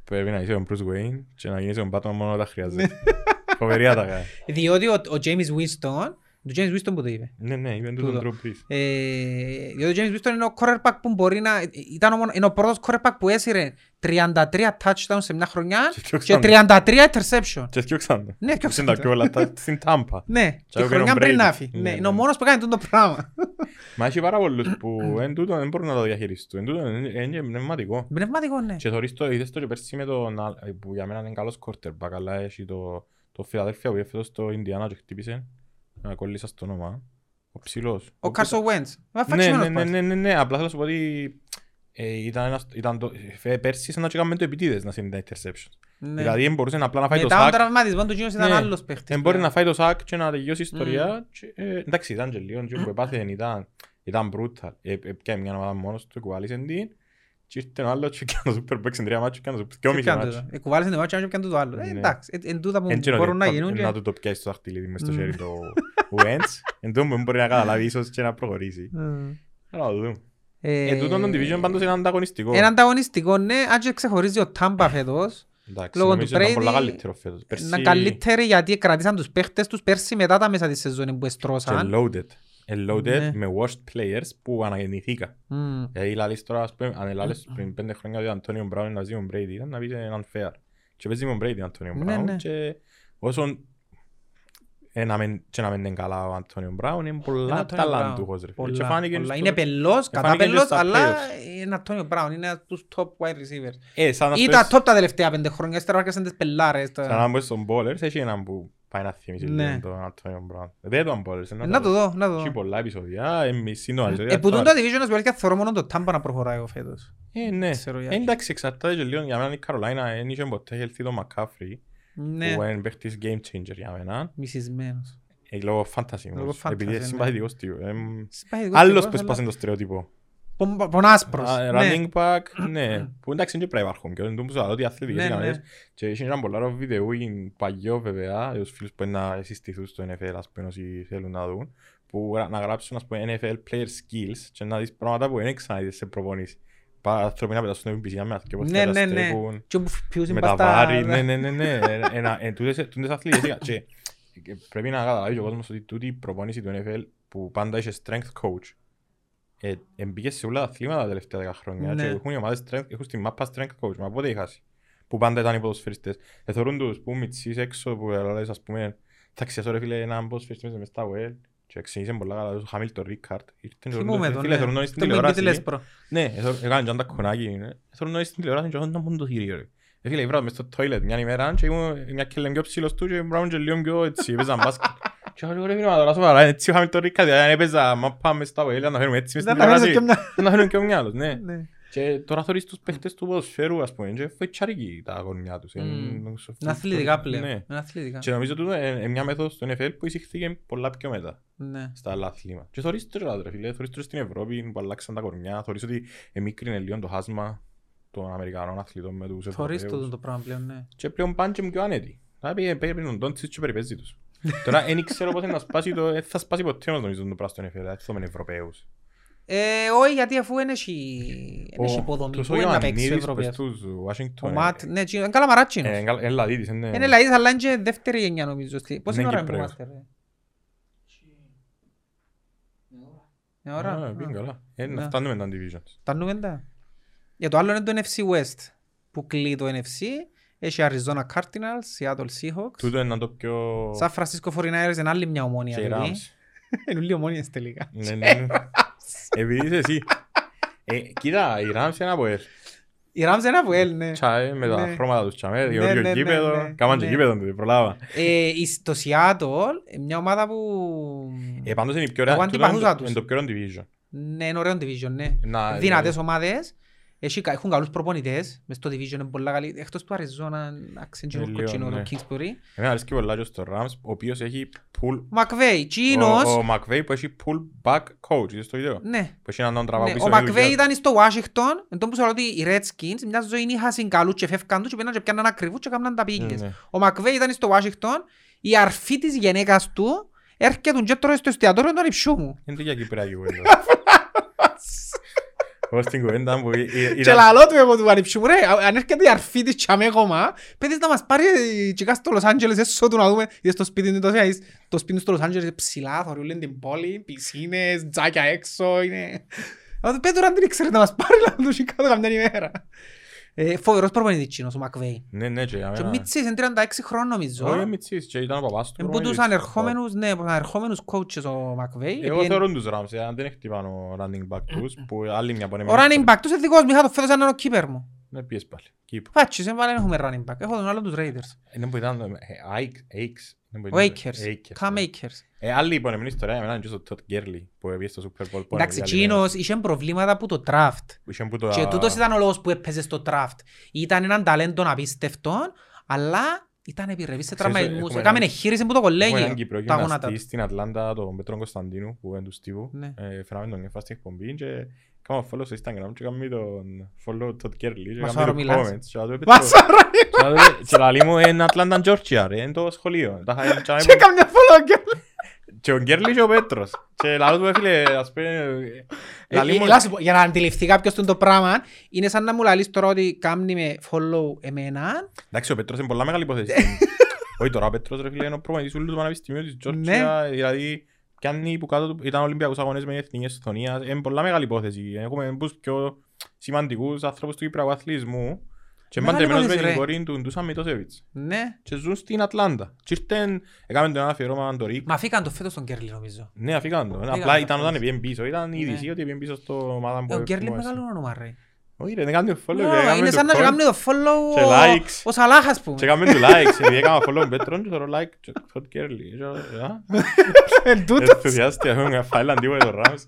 πρέπει να είσαι ο Bruce Wayne και να γίνεις ο Batman μόνο όταν χρειάζεται. Φοβερή ατάκα. Διότι ο, ο James Winston, το James Winston που το είπε, Ναι, ναι, είπε του τον Τούτο. Drew Brees. Ε, διότι ο James Winston είναι ο quarterback που μπορεί να... Ήταν ο, μόνο- είναι ο πρώτος quarterback που έσυρε 33 touchdowns σε μια χρονιά Και και ξανά. 33 interception. Και θυκιώξαν. Ναι, και Είναι τα πιο όλα τα- στην Τάμπα. Ναι, και ο χρονιά Brady. πριν να φύγει. Ναι, Ναι, ναι. είναι ο μόνος που κάνει τούτο το πράγμα. Μα έχει πάρα πολλούς που εν τούτο δεν μπορούν να το διαχειριστούν. Εν τούτο είναι είναι πνευματικό. Πνευματικό, ναι. Και θωρείς το, είδες το και πέρσι με τον, α- που για μένα είναι καλός quarterback, αλλά έχει το, το Φιλαδέλφια που έφερε φέτος στο Ινδιάνα και χτύπησε. Να κολλήσα στο όνομα. Ο ψηλός. Ο Carson Wentz. Μα Ναι, ναι, φαξιμένος ναι, πας. ναι, ναι, ναι, απλά θέλω να σου πω ότι ε, ήταν, ένας, ήταν το, ε, πέρσι σαν να έκαμε το επιτίδες να είναι τα interceptions. Ναι. Δηλαδή δεν μπορούσες απλά να φάει το Μετά τον σακ, τραυματισμός του Γίνος ήταν Ναι. άλλος παίχτης. δεν μπορεί πλέον. να φάει το σακ και να τελειώσει η ιστορία. Και, ε, εντάξει, ήταν και λίγο, και που έπαθε ήταν, ήταν brutal. Ε, ε, πιάει μια ομάδα μόνος του, κουβάλισε την, και ήρθε ο άλλος και έκανε το Super Bowl σε τρία μάτσο, έκανε το και Και όμισε πιάνε μάτσο. το. Ε, κουβάλισαν το μάτσο και πιάνε το άλλο. Ε, Ναι. Εντάξει, ε, εν τούτα που Εν και μπορούν να ότι γίνουν. και- Να του το πιάσει στο δαχτυλίδι μες στο Mm. χέρι το Wentz, εν τούτο που δεν μπορεί να καταλάβει ίσως και να προχωρήσει. Mm. Αλλά να το δούμε. Ε, Εν τούτο το division πάντως είναι ανταγωνιστικό. Είναι ανταγωνιστικό, ναι, αν και ξεχωρίζει ο Tampa φέτος. Εντάξει, λόγω νομίζω του ήταν πολλά Brady, καλύτερο φέτος. Είναι Πέρσι- καλύτεροι γιατί κρατήσαν τους παίχτες τους πέρσι μετά τα μέσα της σεζόν που και εστρώσαν. loaded. Ε, loaded Ναι. με washed players που αναγεννηθήκα. Μμ. Δηλαδή λαλείς τώρα, ας πούμε, αν λαλείς πριν πέντε χρόνια ότι ο Αντώνιο Μπράουν να ζει ο Brady, ήταν να πεις είναι unfair. Και παίζει με τον Brady ο Αντώνιο Ναι, Μπράουν ναι. και όσον ε, να μεν- και να μην είναι καλά ο Αντώνιο Μπράουν, είναι Είναι πολλά Αντώνιο ταλαντούχος ρε φίλε. Πολλά, Και φάνηκε πολλά. στο- Είναι πελός, κατά φάνηκε και πελός, στα αλλά playoffs. είναι Αντώνιο Μπράουν, είναι από τους top wide receivers. Ε, σαν να Ήταν πες- top τα τελευταία πέντε χρόνια, ύστερα άρχισαν τις πελάρες. τα- σαν να μπεις στον bowlers, έχει έναν που πάει να θυμίσει Ναι. λίγο τον Αντώνιο Μπράουν. Δεν τον bowlers, Ε, Να το δω, να το Έχει δω. πολλά επεισόδια, εμείς είναι Ε, που τούν το division της Βελγίας θεωρώ μόνο το Tampa να προχωράει εγώ φέτος. Ε, ναι. Ξέρω Ε, γιατί. εντάξει, εξαρτάται και λίγο. Για μένα η Καρολάινα δεν είχε ποτέ χελθεί το McCaffrey, Ναι, που είναι παίχτης game changer για μένα. μισισμένος. Ε, λόγω fantasy Λόγω όμως, fantasy, επειδή είναι ναι. συμπαθητικός τύπος. Εμ, Συμπαθητικός Άλλος τύπος, που αλλά- έσπασε το στερεότυπο. Πον- Πονάσπρος. Α, ναι. Running back, ναι. Που εντάξει δεν πρέπει να υπάρχουν και δεν τους λέω ότι οι αθλητικές Ναι, ναι. ικανότητες. Και είχε έναν πολλά ωραίο βίντεο, είναι παγιό βέβαια, για τους φίλους που είναι να συστηθούν στο NFL, ας πούμε, όσοι θέλουν να δουν, που γρα- να γράψουν, ας πούμε, NFL player skills και να δεις πράγματα που δεν ξαναδείς σε προπονήσεις. Πα- Άνθρωποι να πετάσουν στην πισινιά με και πώς Ναι, θα ναι, ναι. στέκουν. Και όπου πιούσαν με πας τα τα- βάρη, ναι, ναι, ναι, ναι. Ε, ένα- ε, τούτες- τούτες αθλητικές και και πρέπει να καταλάβει και ο κόσμος ότι τούτη η προπόνηση του NFL που πάντα είχε strength coach ε, εμπήκες σε όλα τα αθλήματα τα τελευταία δέκα χρόνια Ναι. και έχουν οι ομάδες strength, έχουν στη μάπα strength coach, μα πότε είχασαι που πάντα ήταν οι ποδοσφαιριστές. Εθωρούν τους που μητσείς έξω που λες ας πούμε θα ξεσώ ρε φίλε έναν ποδοσφαιριστή μέσα μες στα well και εξήγησε πολλά καλά ο Χάμιλτον Ρίκαρτ. Θυμούμαι τον, Φίλε, ναι. εθωρούν τον στην Το τηλεόραση. Μπιμπίτιλες Προ. Ναι, εθω- έκαναν και αν τα κονάκι. ναι. Εθωρούν τον στην τηλεόραση και όταν ήταν μόνο το θηρίο ρε. Ε, φίλε, βράδυ μες στο toilet μια ημέρα και ήμουν μια κελέν πιο ψηλός του και μπράβο και λίγο πιο έτσι, έπαιζαν μπάσκετ. Και εγώ ρε φίλε, μα τώρα σοβαρά, έτσι ο Χάμιλτον Ρίκαρτ, αν έπαιζα μάπα μες στα well, να φέρουμε έτσι μες στην Δεν τα φέρνεις τηλεόραση. και μια- Να φέρουμε και ο μυαλός, ναι. Ναι. Και τώρα θωρείς τους παίχτες του ποδοσφαίρου, ας πούμε, και φοητσάρικοι τα αγωνιά τους. Μμμ. Είναι Είναι αθλητικά πλέον. Ναι. Είναι αθλητικά. Και νομίζω ότι είναι μια μέθοδος στο NFL που εισήχθηκε πολλά πιο μετά Ναι. στα άλλα αθλήματα. Και θωρείς τώρα, ρε φίλε, θωρείς τώρα στην Ευρώπη που αλλάξαν τα κορμιά, θωρείς ότι εμίκρινε λίγο το χάσμα των Αμερικανών αθλητών με τους Θωρείς Ευρωπαίους. το το πράγμα πλέον, ναι. Και πλέον πάνε και πιο άνετοι. Θα πει, παίρνει τον Ντόντσιτς και περιπέζει τους. Τώρα δεν ξέρω πώς είναι να σπάσει το, ε, θα σπάσει ποτέ όμως νομίζω το πράγμα στον NFL, δηλαδή θα με Ευρωπαίους. Ε, όχι, γιατί αφού είναι έχει εν έχει υποδομή Τους που ο είναι να παίξεις ο Ιωαννίδης Ευρωπαίος. πες τους Ο Washington, Ματ, ε, ναι, τσι- είναι καλά μαράτσινος. ε, είναι καλά- είναι λαδίτης, είναι- Είναι λαϊκής, αλλά είναι και δεύτερη γενιά νομίζω. Στη- Πόση Είναι ώρα που Κυπρέος. είμαστε, ρε; Μια ώρα. Α, πήγαινε Α. καλά. Ε, να Ναι. φτάνουμε τα divisions. Τα νούμεντα. Για το άλλο είναι το NFC West που κλεί το NFC. Έχει Arizona Cardinals, Seattle Seahawks. Τούτο είναι το πιο... San Francisco 49ers είναι άλλη μια ομόνια. και οι παιδί. Rams. Είναι όλοι ομόνιες τελικά. Ναι, ναι, ναι. Επειδή είσαι εσύ. Ε, Κοίτα, οι Rams είναι από ελ. Οι Rams είναι από ελ, ναι. Τσάε με τα Ναι. χρώματα τους τσάμε, Ναι, Γεώργιο ναι, ναι, γήπεδο. ναι. Κάμαν και Ναι. γήπεδο τότε, προλάβα. Ε, η- Το Seattle, μια ομάδα που... Ε, πάντως είναι η πιο ωραία... Εγώ τούτο είναι αντιπαθούσα το- τους. Είναι το πιο ωραίο division. Ναι, είναι ωραίο division, ναι. Να- Δυνατές ομάδες. Έχει, κα- έχουν καλούς προπονητές. Μες στο division είναι πολλά καλή. Εκτός του Αριζόνα, αξέντζινο Ε, λίγο, κοτσίνο, το ναι. Kingsbury. Εμένα αρέσκει πολλά και στο Rams, ο οποίος έχει pull... Ο Μακβέι, Τσίνος. Ο, ο McVay που έχει pull back coach, είδες το βίντεο; Ναι. Που έχει έναν τον τραβά Ναι, πίσω ο με Μακβέι δουλειά. ήταν στο Washington, εν τω που σου λέω ότι οι Redskins μιας ζωής είχαν καλούς και φεύγαν τους και πήγαιναν και πιάναν ακριβούς και έκαναν τα πήγες. Ναι. Ο Μακβέι ήταν στο Washington, η αρφή της γενέκας του έρχεται και τρώει στο εστιατόριο των υψού μου. Είναι τέτοια κυπριακή κουβέντα. Εγώ στην κουβέντα μου ή- ή- Και ήταν... λαλό του εγώ του ανυψού μου ρε, αν έρχεται η αρφή της τσάμε κόμμα, πέτεις να μας πάρει τσικά στο Λος Άντζελες έσω του να δούμε, είδες το σπίτι του τόσο, είδες το σπίτι του στο Λος Άντζελες ψηλά, θωρούν την πόλη, πισίνες, τζάκια έξω, είναι... Αλλά του πέτω αν την ήξερε να μας πάρει να του κάτω καμιά ημέρα. Ε, Φοβερός προπονητής τσίνος, ο Μακβέι. Ναι, ναι, και για Και ο μένα... Μίτσις είναι 36 χρόνων νομίζω. Όχι, Μιτσής, και ήταν ο παπάς του Είναι που τους προπονητής. ανερχόμενους, ναι, που τους ανερχόμενους coaches ο Μακβέι. Εγώ Επί- θεωρώ τους Rams, ε, αν δεν χτυπάνε ο running back τους, που άλλη μια πονεμένη... Ο running back τους είναι δικός μου, είχα το φέτος σαν να είναι ο keeper μου. Ναι, πιες πάλι. Keep. Φάτσις, δεν βάλε έχουμε running back. Έχω τον άλλο τους Raiders. Είναι που ήταν... ε, Ike- Akes. Είναι που Ο ήταν- Akers. Akers, Cam ναι. Akers. Ε, άλλη υπονεμένη ιστορία για μένα είναι και στο Todd Gurley, που έπιε στο Super Bowl. που Εντάξει, είναι η άλλη μέρα. εκείνος είχε προβλήματα που το draft. Που είχε που το- Και τούτος ήταν ο λόγος που έπαιζε στο draft. Ήταν έναν ταλέντο απίστευτο, αλλά ήταν επιρρεπής σε Ξέρεις, τραυματισμούς. έχουμε Έκαμε έναν- εγχείρηση που το Έχουμε έναν κολέγιο. Κυπρό Τα γόνατα γυμναστή του. στην Ατλάντα, τον Πέτρο Κωνσταντίνου, που είναι του Στίβου. Ναι. Ε, Φέραμε τον εφά στην εκπομπή και κάναμε follow στο Instagram και κάναμε τον follow Todd Gurley και Μας κάναμε άρα του μιλάς. comments. Και λαλό, «Πέτρο, Βασάρα. και λαλό, Και λαλεί μου είναι Ατλάντα, Georgia, ρε, είναι το σχολείο. Τα είχα- και Και έκαμε μια follow girl. Και ο Gurley και ο Πέτρος. Και λαλώ του ρε φίλε, ας πούμε... Ε, λαλείς ε, μου- έλα σου πω, Για να αντιληφθεί κάποιος τον το πράγμα, είναι σαν να μου λαλείς τώρα ότι κάνει με follow εμένα. Εντάξει, ο Πέτρος είναι πολλά μεγάλη υπόθεση. Όχι τώρα, ο Πέτρος ρε φίλε είναι ο προπονητής ούλου του Πανεπιστημίου της Τζόρτζια, δηλαδή πιάνει που κάτω του, ήταν Ολυμπιακούς αγώνες με εθνικές Εσθονίας, είναι πολλά μεγάλη υπόθεση. Έχουμε τους πιο σημαντικούς άνθρωπους του Κυπριακού αθλητισμού και Μεγάλη παντεμένος με υπόθεση, την ρε. κόρη του Ντούσαν Μιτόσεβιτς. Ναι. Και ζουν στην Ατλάντα. Και ήρθαν, έκαμε τον ένα αφιερώμα το Ρίκ. Μα φύγαν το φέτος τον Κέρλι νομίζω. Ναι, αφήκαν το. Φύγαν Απλά το ήταν φέτος. όταν πήγαινε πίσω. Ήταν η Ναι. είδηση ότι πήγαινε πίσω στο ομάδα που Ε, Ο Κέρλι είναι έφυγε. μεγάλο όνομα ρε. Όχι ρε, δεν κάνει το follow. Ω, και έκαμε Είναι το σαν να comment. κάνει το follow Και ο- likes. ο Σαλάχ ας πούμε. Και έκαμε του likes, επειδή έκανα follow με Πέτρον και θέλω like και Todd Gurley. Και, α, Εν τούτος. Ενθουσιάστηκα, έχουμε φάιλαν τίποτα το Rams.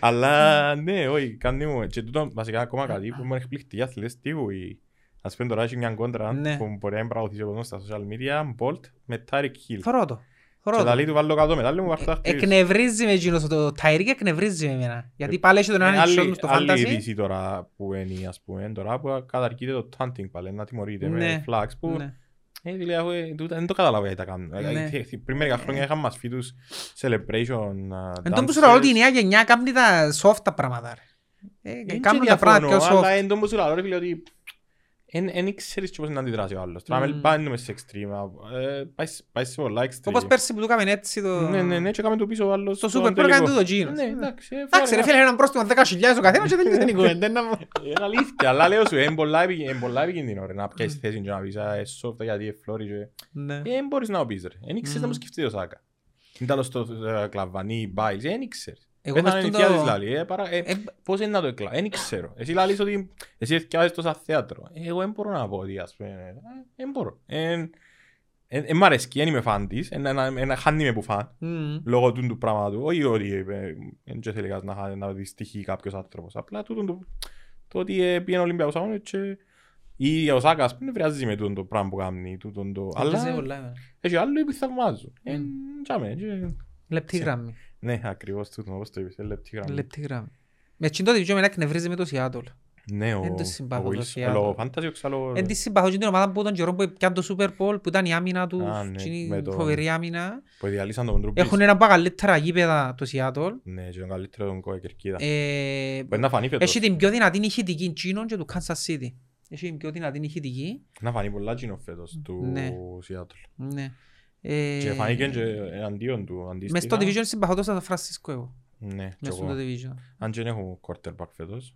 Αλλά ναι, όχι, κάνει μου. Και τούτο βασικά ακόμα κάτι που μου εκπληκτεί οι αθλητές τύπου. οι- Ας πούμε τώρα έχει μια κόντρα Ναι. που μπορεί να εμπραγωθήσει ο κόσμος στα social media, Bolt με Tyreek Hill. Θωρώ το. Και Θωρώ το. λαλεί του βάλω κάτω μετάλλιο μου βάρ' το δάχτυλο. Εκνευρίζει με εκείνος το Ταϊρίκ εκνευρίζει με εμένα. Γιατί πάλι έχει τον Ε, έναν άλλη- ισό μου στο Άλλη fantasy. είδηση τώρα που είναι, ας πούμε, τώρα που καταρκείται το taunting πάλι, να τιμωρείται με Ναι. flags που Ναι. ε, δηλαδή, έχω, ε, τούτα δεν το καταλάβω γιατί τα κάνουν. Ε, Ναι. ε, Πριν μερικά χρόνια είχαμε μας φύτους celebration uh, Εν τω που σου dances. λέω ότι η νέα γενιά κάνει τα soft τα πράγματα. ρε. Ε, Εν Κάνουν και τα πράγματα πιο διαφωνώ, Αλλά soft. εν τω που σου λέω, ρε φίλε, ότι δεν ξέρεις και πώς να αντιδράσει ο άλλος. Τώρα Μμμ. με πάμε σε extreme, ε, πάει σε- πάει σε πολλά extreme. Όπως πέρσι που του έκαμε έτσι το... Ναι, ναι, ναι, και έκαμε το πίσω ο άλλος Στο στον Super Bowl τελικό. έκανε τούτο εκείνος. Ναι, εντάξει, ε, Εντάξει ρε fair φίλε έναν πρόστιμο 10.000 ο καθένας και τελειώνει την κουβέντα. να μου- Είναι αλήθεια, αλλά λέω σου, είναι πολλά επι- είναι πολλά επικίνδυνο ρε, να πιάσεις θέση και να πεις «Α, ε, soft γιατί εφλόρει και... Ναι. Ε, Δεν μπορείς να το πεις ρε, δεν ήξερες να μου σκεφτείς ο Σάκα. Ήταν στο ε, κλαβανί, μπάις, δεν ήξερες. Εγώ Πέθανε μες η το- θεία της λάλη, ε, παρά- ε, Ε, πώς είναι να το εκλάβει, δεν ξέρω. Εσύ λάλης ότι εσύ έφτιαξες το σαν θέατρο. Ε, Εγώ δεν μπορώ να πω ότι ας πούμε, ε, δεν μπορώ. Ε, ε, ε, μ' αρέσκει, δεν είμαι φαν της, ένα- ένα- ένα χάνει με που φαν. μμ. Λόγω του του πράγματου, όχι ότι ε, δεν και θέλεις κανένας να, χα- να δυστυχεί κάποιος άνθρωπος. Απλά τούτο το, το ότι ε, πήγαινε Ολυμπιακός Αγώνες και ή ο Σάκα, ας πούμε, βράζει με τούτο το πράγμα που κάνει. τούτον το- Έπαιζε Αλλά πολλά, εμένα. έχει άλλο που θαυμάζω. Ε, Μμ. τζάμε, και- Λεπτή γραμμή. Ναι, ακριβώς τούτο, όπως το είπες, ε, λεπτή γραμμή. Λεπτή γραμμή. Με εκείνο το διβιό με εκνευρίζει με το Seattle. Ναι, ο Εν το ο συμπάθω το Wilson, Seattle. ο Fantasy, ο ξαλό- Εν της συμπαθώ και την ομάδα που τον καιρό που πιάνε το Super Bowl, που ήταν η άμυνα τους, Α, ναι, εκείνη με η τον- φοβερή άμυνα. που διαλύσαν τον Drew Brees. Έχουν ένα από τα καλύτερα γήπεδα το Seattle. Ναι, και τον καλύτερο τον κόε κερκίδα. Ε, Μπορεί να φανεί φέτος. Έχει την πιο δυνατή ηχητική εκείνων και του Kansas City. Έχει την πιο δυνατή ηχητική. Να φανεί πολλά κοινό φέτος του Ναι. Seattle. Ναι. Ε, Και φανήκε και εναντίον του Μες στο αντίστοιχα. division συμπαθώ το San Francisco εγώ. Ναι, και Μες στο εγώ. division. Αν και δεν έχουν quarterback φέτος.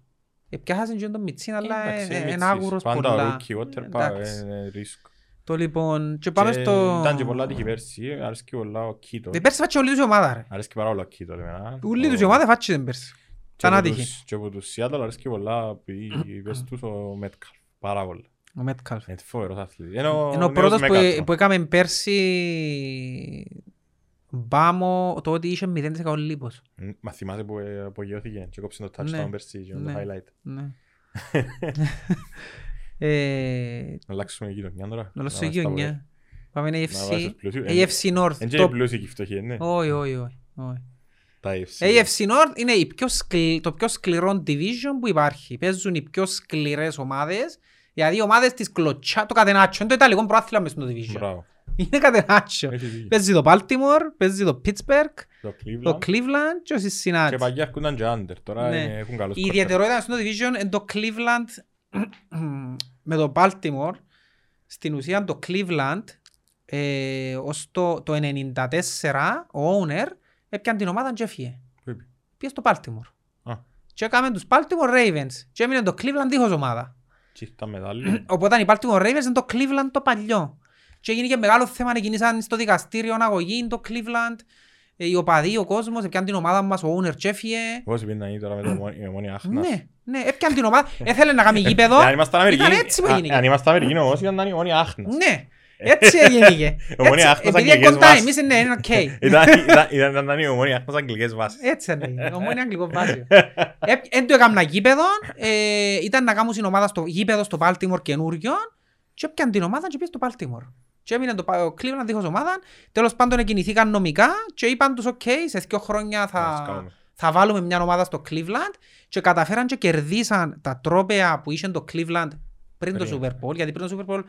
Ε, πιάσαν και τον Μιτσίν, αλλά Εντάξει, ε, είναι είναι μίτσις. άγουρος Πάντα πολλά. rookie quarterback Εντάξει. είναι ρίσκο. Το λοιπόν, και πάμε Και στο... Ήταν και πολλά τύχη πέρσι, αρέσκει πολλά ο Κίτο. Ε, πέρσι φάτσε όλη τους η ομάδα ρε. Αρέσκει πάρα πολλά ο Κίτο. εμένα. Όλη τους η Ο- ομάδα φάτσε την πέρσι. και Ήταν από άτυχη. τους- Και από τους Seattle αρέσκει πολλά οι πες τους ο Metcalf. Πάρα πολλά. Ο Μέτκαλφ. Είναι φοβερός αθλητής. Είναι ο Είναι ο νέος πρώτος που, Megatron. που έκαμε πέρσι μπάμο το ότι είχε 0% λίπος. Μ, Μα θυμάσαι που ε, απογειώθηκε και κόψε το touchdown Ναι. πέρσι και το Ναι. highlight. Ναι. ε, Να αλλάξουμε γειτονιά τώρα. να Να λέω είμαστε γειτονιά. Πάμε Να AFC. βάζεις πλούσιο. AFC North. Εν και Το- οι πλούσιοι και οι φτωχοί, ναι. Όχι, όχι, όχι. όχι. Τα AFC. AFC North είναι η πιο σκλη- το πιο σκληρό division που υπάρχει. Παίζουν οι πιο σκληρές ομάδες. Δηλαδή οι ομάδες της κλωτσιά, το κατενάτσιο, είναι το ιταλικό πρόθυλα μες στο division. Μπράβο. Είναι κατενάτσιο. Έχεις δίκιο. Παίζει το Baltimore, παίζει το Pittsburgh, Το το Cleveland. Cleveland και ο Και Cincinnati. παγιά έρχονταν και under. Τώρα Ναι. είναι- έχουν καλούς Η quarterback. ιδιαιτερότητα στο division είναι το Cleveland με το Baltimore. Στην ουσία το Cleveland ε, ως το, το 94 ο owner έπιαν την ομάδα και έφυγε. Πού είπε; Πήγε στο Baltimore. Α, Και έκαμε τους Baltimore Ravens. Και έμεινε το Cleveland δίχως ομάδα. Και τα μετάλλια. Οπότε οι Baltimore Ravens είναι το Cleveland το παλιό. Και έγινε και μεγάλο θέμα να κινήσαν στο δικαστήριο αγωγή το Cleveland. Ε, οι οπαδοί, ο κόσμος, έπιαν την ομάδα μας, ο owner και έφυγε. Πώς πήγαινε να γίνει τώρα με το Ομόνι- η Ομόνια Άχνας; Ναι, ναι, έπιαν την ομάδα. Έθελε να κάνει γήπεδο. Ε, Αν ήμασταν Αμερική, Ήταν έτσι που α, έγινε. αν ήμασταν Αμερική όμως ήταν η Ομόνια Άχνας. Ναι, έτσι έγινε. Ομόνια Έτσι, Άχνας Επειδή είναι αγγλικές κοντά βάσεις. εμείς, ναι, είναι οκ. Ήταν- ήταν- ήταν- Ήταν η Ομόνια Άχνας αγγλικές βάσεις. Έτσι είναι, Ομόνια αγγλικών βάσεων. Εν το έκανα γήπεδο, ε, ήταν να κάνουν την ομάδα στο γήπεδο στο Baltimore καινούριο και έπιαν την ομάδα και πήγε στο Baltimore. Και έμεινε το ο Cleveland δίχως ομάδα, τέλος πάντων εκκινηθήκαν νομικά και είπαν τους οκ, σε δύο χρόνια Να θα, σκάμε. θα βάλουμε μια ομάδα στο Cleveland και καταφέραν και κερδίσαν τα τρόπαια που είχε το Cleveland πριν το Πριν. Super Bowl, γιατί πριν το Super Bowl ε,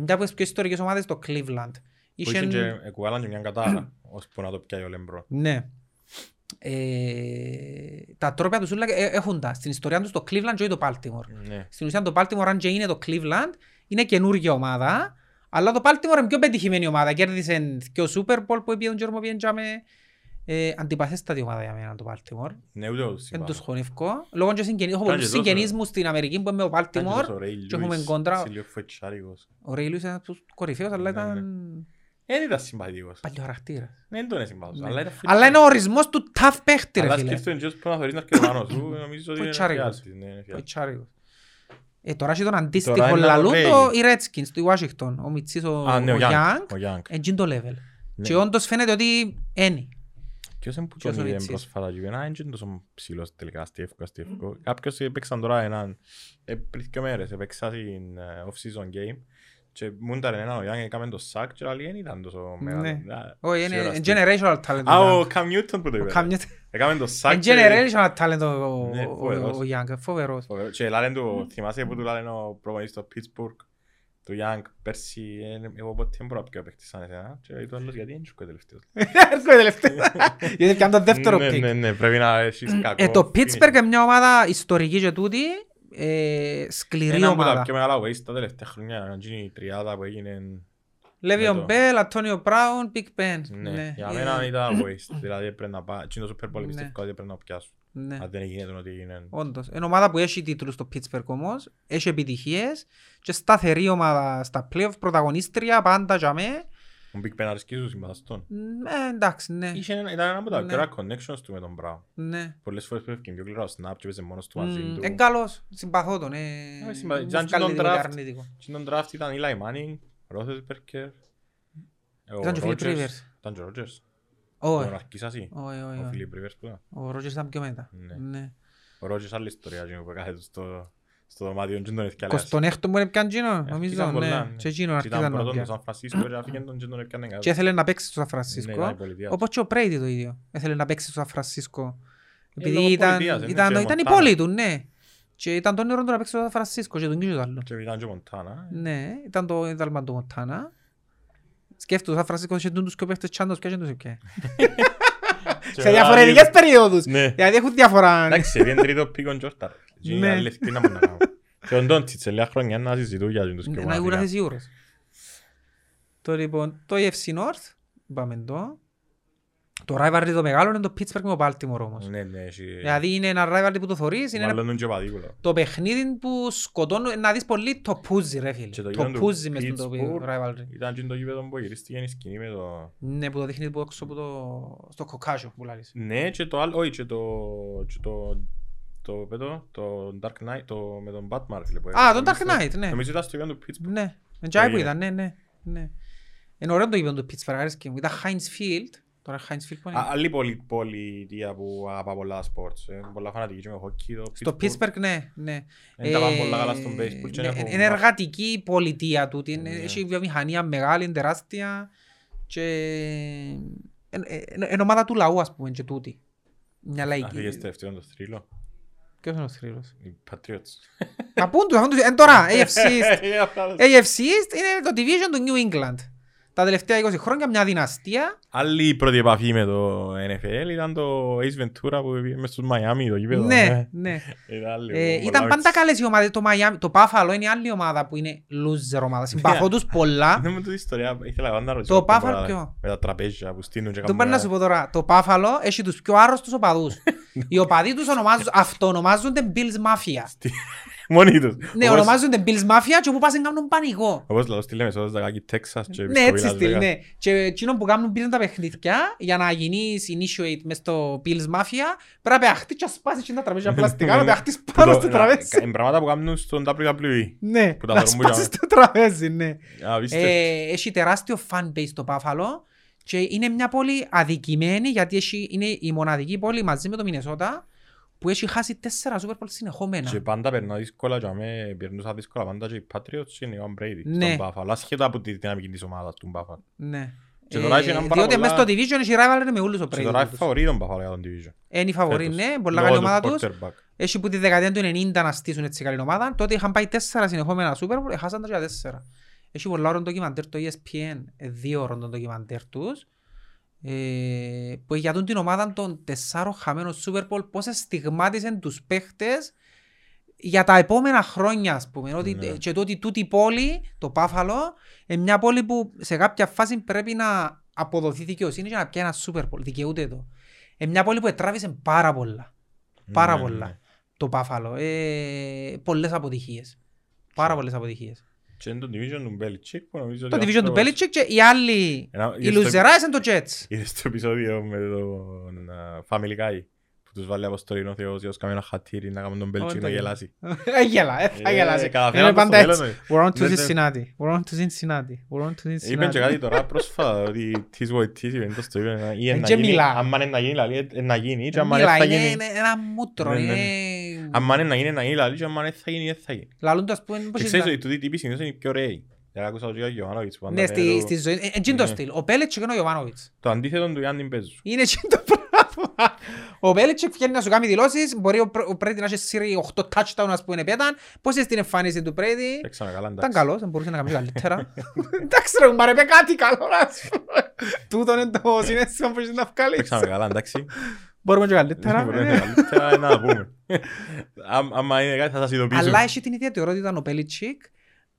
μια από τις πιο ιστορικές ομάδες το Cleveland. Που είχαν Είχεν- και εκουβάλαν και μια κατάρα, ώσπου να το πιάει ο Λεμπρό. ναι. Ε, τα τρόπια τους Σούλα ε, έχουν τα. Στην ιστορία τους το Cleveland και το Baltimore. Ναι. Στην ουσία το Baltimore αν και είναι το Cleveland είναι καινούργια ομάδα αλλά το Baltimore είναι πιο πετυχημένη ομάδα. Κέρδισε και ο Super Bowl που πήγαινε και ο πήγαινε και με ε, αντιπαθέστατη ομάδα για μένα το Baltimore. Ναι, ούτε εγώ Δεν συμπάθω. τους χωνεύκω. Λόγω και συγγενείς, έχω Κάνε πολλούς τόσο, συγγενείς ρε. μου στην Αμερική που είναι με το Ήταν και Baltimore τόσο ο Ray και έχουμε Lewis, κόντρα. έτσι λίγο φοητσάρικος. Ο Ray Lewis είναι ένας από τους κορυφαίους αλλά Ναι, ναι. ήταν Δεν ήταν συμπαθητικός. παλιοχαρακτήρας. Ναι, Δεν τον είναι συμπάθος, Ναι. αλλά είναι Αλλά είναι ο ορισμός του tough παίχτη ρε Αλλά φίλε. σκέφτομαι και που να θωρείς να έρχεται πάνω σου, νομίζω ότι είναι Φοητσάρικος. φιάλτης, ναι, είναι φιάλτης. Ποητσάρικος. Ε, τώρα έχει τον Τώρα αντίστοιχο είναι ο λαλού Ray. το οι Redskins του Washington. Ο Μιτσής, ο, Α, ναι, ο ο Young. Young. Ο Young. Έτσι το level. Ναι. Και όντως φαίνεται ότι είναι. Ποιος είναι που Ποιος τον ο είδε Ριτσής. πρόσφατα και ένα είναι τόσο ψηλός τελικά στη εύκο, στη εύκο. Κάποιος έπαιξαν τώρα έναν, ε, πριν δύο μέρες έπαιξα στην ε, off-season game και μου ήταν έναν ο Young έκαμε το sack και άλλοι δεν ήταν τόσο μεγάλο. Ναι. Α, Όχι, είναι σιωραστή. generational talent. Α, ο ο Young. Cam Newton που το Ο είπε. Cam Newton. Έκαμε το sack Είναι και- generational talent ο- ο- Ναι, ο- φοβερός. ο Young. Φοβερός. Φοβερός. Και λένε του, θυμάσαι που του λένε ο προπονητής στο Pittsburgh, του Young, πέρσι, ε, εγώ ποτέ δεν μπορώ να πιω παίχτη σαν εσένα. Και είπε του άλλος, γιατί δεν είσαι ο τελευταίος. Έρχομαι τελευταίος. Γιατί πιάνε το δεύτερο Ναι, pick. Ναι, ναι, πρέπει να έχεις κακό. Ε, Το finish. Pittsburgh είναι μια ομάδα ιστορική και τούτη. ε, Σκληρή Ένα από τα ομάδα. πιο μεγάλα waste τα τελευταία χρόνια, είναι η τριάδα που έγινε. Le'Veon το- Bell, Antonio Brown, Big Ben. Ναι, για Ε, μένα ήταν waste. Δηλαδή πρέπει να πάει, εκείνο το Super Bowl Ναι. πιστεύω ότι πρέπει να πιάσω. Ναι. Αν δεν έγινε ότι έγινε. Όντως. Είναι ομάδα που έχει τίτλους στο Pittsburgh όμως, έχει επιτυχίες και σταθερή ομάδα στα playoff, πρωταγωνίστρια, πάντα για με. Ο Big Ben αρέσκει σου συμπαθαστών. Ε, εντάξει, ναι. Είχε ένα- Ήταν ένα από τα Ναι. πιο ωραία connections του με τον Brown. ναι. Πολλές φορές που έφυγε πιο κλειρό snap και έπαιζε μόνος του μαζί Μμ, του. Είναι καλός, συμπαθώ τον. ε, Ε, συμπα- μου Τζαν βγάλει τον τίποτε draft. αρνητικό. Και τον draft ήταν Eli Manning, Roethlisberger, ο Ήταν και ο Philip ο Rodgers. Όχι, Τον αρκίσασαι. όχι, όχι, Ο όχι. Philip Rivers που ήταν. Ο Ρότζερς ήταν πιο μετά. Ναι. Ναι. Ο Rodgers άλλη ιστορία εκείνο που έκανε στο... στο δωμάτιο και τον εθιαλέας. 29ο μου είναι πιαν Τζίνο, Αρχίσαν νομίζω, πολλά, ναι. ναι. Και Τζίνο Και αρχίζαν Ήταν να πρώτον το πιαν. Σαν Φρανσίσκο και αφήγαν τον και τον έπιανε κάτω. Και ήθελε να παίξει στο Σαν Ναι, Φρανσίσκο. ήταν η πολιτεία. Όπως και ο Πρέιτι το ίδιο. Ήθελε να παίξει στο Σαν Φρανσίσκο. Ε, Επειδή λόγω ήταν, πολιτείας, είναι ήταν, και ήταν η Μοντάνα. πόλη του, ναι. Και ήταν το όνειρο του να παίξει στο Σαν Φρανσίσκο και τον κύριο του άλλου. Και ήταν και Μοντάνα. ε. Ναι, ήταν το ίδαλμα του Μοντάνα. Σκέφτομαι, το Σαν Φρανσίσκο είχε τους και παίχτες τσάντος και τους και. Και Σε μετά διαφορετικές λίγο- περίοδους. Ναι. Δηλαδή έχουν διαφορά. Εντάξει, είναι τρίτο πίκον Τζόρταρ. Και Ναι. οι άλλοι τι να μπορούν να κάνουν. Και ο Ντόντσιτς σε λίγα χρόνια να συζητούν για τους και Να μοναδικά. ήμουν σίγουρος. Το λοιπόν, το EFC North, είπαμε το. Το rivalry το μεγάλο είναι το Pittsburgh με το Baltimore όμως. Ναι, ναι, έχει... Δηλαδή είναι ένα rivalry που το θωρείς, είναι ένα- Μάλλον και παδίκουλο. το παιχνίδι που σκοτώνουν, να δεις πολύ το πούζι ρε φίλε. Και το Το γήπεδο του πούζι μες στο Pittsburgh rivalry. Ήταν και το γήπεδο που γυρίστηκε η σκηνή με το... Ναι, που το δείχνει που έξω από το... στο κοκάσιο που λάλλεις. Ναι, και το άλλο, όχι, και το... και το... Το, πέτω, το Dark Knight, το, με τον Batman, φίλε. που Α, έκανε. τον Dark Knight, ναι. Νομίζω ήταν στο γήπεδο του Pittsburgh. Ναι, εντιάει που έγινε. ήταν, ναι, ναι. ναι. Είναι ωραίο το γήπεδο του Pittsburgh, άρεσκε μου. Ήταν Heinz Field. Τώρα Heinz Field που είναι. Α, Άλλη πόλη, πολιτεία που αγαπά πολλά σπορτς. ε, Πολλά φανατική και με χοκκί, το Στο Pittsburgh, ναι, ναι. Δεν τα πάνε Ε, πολλά καλά στον baseball και ναι, έχω- Είναι εργατική η πολιτεία του. είναι- Ναι. Έχει βιομηχανία μεγάλη, τεράστια. Και... εν- εν- εν ομάδα του λαού, ας πούμε, και τούτη. Μια Αφήγες λαϊκή. τελευταίο το θρύλο. Ποιος είναι ο θρύλος; Οι Patriots. Να πούν τους, να πούν τους. Εν τώρα, AFC East. Ε, απλά- AFC East είναι το division του New England. Τα τελευταία 20 χρόνια μια δυναστεία. Άλλη πρώτη επαφή με το NFL ήταν το Ace Ventura που πήγε μες στους Miami το γήπεδο. Ναι, ναι. Ήταν λίγο Ε, πολλά ήταν πάντα έτσι. καλές οι ομάδες. Το, Miami, το Buffalo είναι η άλλη ομάδα που είναι loser ομάδα. Συμπαθώ τους πολλά. Ναι, με την ιστορία ήθελα πάντα να ρωτήσω. Το αυτό Buffalo τώρα, ποιο; Με τα τραπέζια που στείνουν και Το κάνουν πάνε να ένα- σου πω τώρα. Το Buffalo έχει τους πιο άρρωστους οπαδούς. Οι οπαδοί τους ονομάζουν, αυτονομάζονται Bills Mafia. Μόνοι τους. Ναι, Όπως- ονομάζονται Bills Mafia και όπου πας να κάνουν πανικό. Όπως λαό στη Λεμεσό, Ζαγάκι, Τέξας και Ναι, έτσι Las στυλ, Vegas. ναι. Και εκείνο που κάνουν πήραν τα παιχνίδια για να γίνεις initiate μες στο Bills Mafia πρέπει να παιχτείς και να σπάσεις και τα τραπέζια πλαστικά να παιχτείς Που πάνω το- στο να- τραπέζι. Είναι πράγματα που κάνουν στον WWE. Ναι, που τα να δρομούν σπάσεις για- το τραπέζι, ναι. Α, βίστε. Ε, έχει τεράστιο fan base το Buffalo και είναι μια πόλη αδικημένη γιατί έχει, είναι η μοναδική πόλη μαζί με το Μινεσότα που έχει χάσει τέσσερα Super Bowl συνεχόμενα. Και πάντα περνά δύσκολα και αμέ περνούσα δύσκολα πάντα και οι Patriots είναι ο Brady Ναι. στον Buffalo. Ασχετά από τη δυναμική της ομάδας του Buffalo. Ναι. Και τώρα έχει έναν πάρα διότι πολλά- μες στο division έχει rivalry με όλους ο Και τώρα είναι Brady. φαβορεί τον Buffalo για τον division. Είναι η φαβορή, Φέτος. ναι, πολλά Λόγω καλή του ομάδα τους. quarterback. Έχει που τη δεκαετία του 90 να στήσουν έτσι καλή ομάδα. Τότε είχαν πάει τέσσερα συνεχόμενα Super Bowl, έχασαν τα για τέσσερα. Έχει πολλά ώρων ντοκιμαντέρ το ESPN, ε, δύο ώρων το ντοκιμαντέρ τους. Ε, που για τον την ομάδα των τεσσάρων χαμένων Super Bowl πώς στιγμάτισαν τους παίχτες για τα επόμενα χρόνια ας πούμε. Ότι, Ναι. και το ότι τούτη η πόλη, το Πάφαλο είναι μια πόλη που σε κάποια φάση πρέπει να αποδοθεί δικαιοσύνη και να πιάνει ένα Super Bowl, δικαιούται το. Είναι μια πόλη που ετράβησε πάρα πολλά. Πάρα Ναι, πολλά ναι. το Πάφαλο ε, πολλές αποτυχίες. Πάρα πολλές αποτυχίες Και είναι το division του Belichick που νομίζω το ότι division του αυτός- Belichick και οι άλλοι Ένα- οι είδες το- Λουζεράες είναι το Jets Είδες το επεισόδιο με τον α, Family Guy που τους βάλει αποστολή ο Θεός για να κάνουν ένα χατήρι να κάνουν τον Όχι, Belichick το να γέλα. γελάσει. Έγελα, ε, θα Ε, γελάσει. καταφέραμε Είναι το πάντα στο έτσι. μέλλον, We're on to Ναι, ναι. Cincinnati. We're on to Cincinnati. We're on to Είπαν και Cincinnati. κάτι τώρα πρόσφατα ότι της βοηθήσει δεν το στο είπε ή Ε, να και γίνει, μιλά. άμα είναι να γίνει λαλεί ε, να γίνει και άμα Μίλα, δεν θα είναι γίνει είναι ένα μούτρο. Ναι, ναι, ναι. είναι- άμα είναι να γίνει να γίνει λαλείς και άμα δεν θα γίνει δεν θα γίνει. Λαλούν το, ας πούμε, πώς Και ξέρεις ήταν. ότι τούτοι τύποι συνήθως είναι οι πιο ωραίοι. Δεν άκουσα ότι ο Γιωβάνοβιτς που Ναι, πάντα στη- λέει στη το- ζωή. ε, Εκείνο το Ναι. στυλ. Ο Πέλετσικ είναι ο Ιωβάνοβιτς. Το αντίθετο του Γιάννη Μπέζου. Είναι εκείνο το πράγμα. Ο Πέλετσικ βγαίνει να σου κάνει δηλώσεις. Μπορεί ο Πρέ- ο Πρέιντι να έχει σύρει 8 touchdown, ας πούμε, πέταν. Πώς είναι στην εμφάνιση του Πρέιντι. Παίξαμε καλά Ήταν εντάξει. καλός, δεν μπορούσε να κάνει καλύτερα. Εντάξει ρε, μου είπε κάτι καλό να σου πω. Τούτο είναι το συνέστημα που έχεις να βγάλεις. Παίξαμε καλά εντάξει. Μπορούμε και καλύτερα. Μπορούμε ε. καλύτερα να πούμε. Άμ- Άμα είναι κάτι θα σας ειδοποιήσουμε. Αλλά έχει την ιδιαιτερότητα ο Πέλιτσικ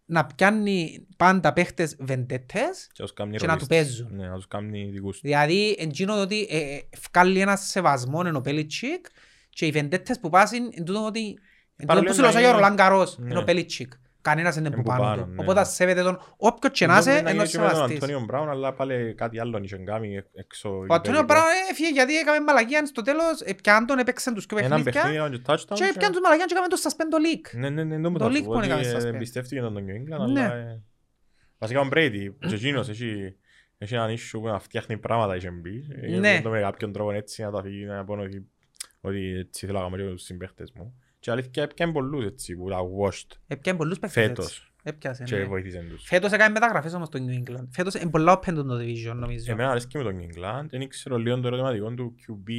να πιάνει πάντα παίχτες βεντέτες Και, ως κάνει και να του ρολίστες. παίζουν. Ναι, να τους κάνει δικούς του. Δηλαδή, εντύνω ότι ε, ε, βγάλει ένα σεβασμό εν ο Πέλιτσικ και οι βεντέτες που πάσουν εν τούτο ότι εν τούτο Παρόλο που σου να λέω για ο είναι- Ρολάν Καρός Ναι. είναι ο Πέλιτσικ. Κανένας είναι Είναι που που πάνω πάνω, του. ναι. Οπότε σέβεται τον όποιο και να είσαι Μπορεί ενώ γίνει και με τον σεβαστής. Αντώνιο Μπράουν, αλλά πάλι κάτι άλλο είχε κάνει εκ- έξω. Ο Αντώνιο υπερικό. Μπράουν έφυγε γιατί έκαμε μαλακία στο τέλος, ε, πιάν τον, έπαιξαν τους και Έναν παιχνίδια παιχνίδι, έναν και touchdown και και- πιάν τους μαλακία και έκαμε το suspend το league. Ναι, ναι, ναι, νόμου Το θα σου league πω που ότι, έκανε ε, suspend. εμπιστεύτηκε τον New England, Ναι. αλλά, ε, Βασικά ο Μπρέιντι, και εκείνος έχει έχει έναν issue που να φτιάχνει πράγματα είχε μπει. Ε, Ναι. δεν το με κάποιον τρόπο έτσι να τα φύγει, να πω ότι ότι έτσι θέλω να κάνω και τους συμπαίχτες μου. Και αλήθεια έπιαν πολλούς έτσι που τα washed Έπιανε πολλούς παίκτες έτσι. φέτος Έπιασε, και ναι. βοήθησαν τους. Φέτος έκανε μεταγραφές όμως το New England. Φέτος είναι πολλά open το division νομίζω. Εμένα αρέσκει με τον England, δεν ξέρω λίγο το ερωτηματικό του QB,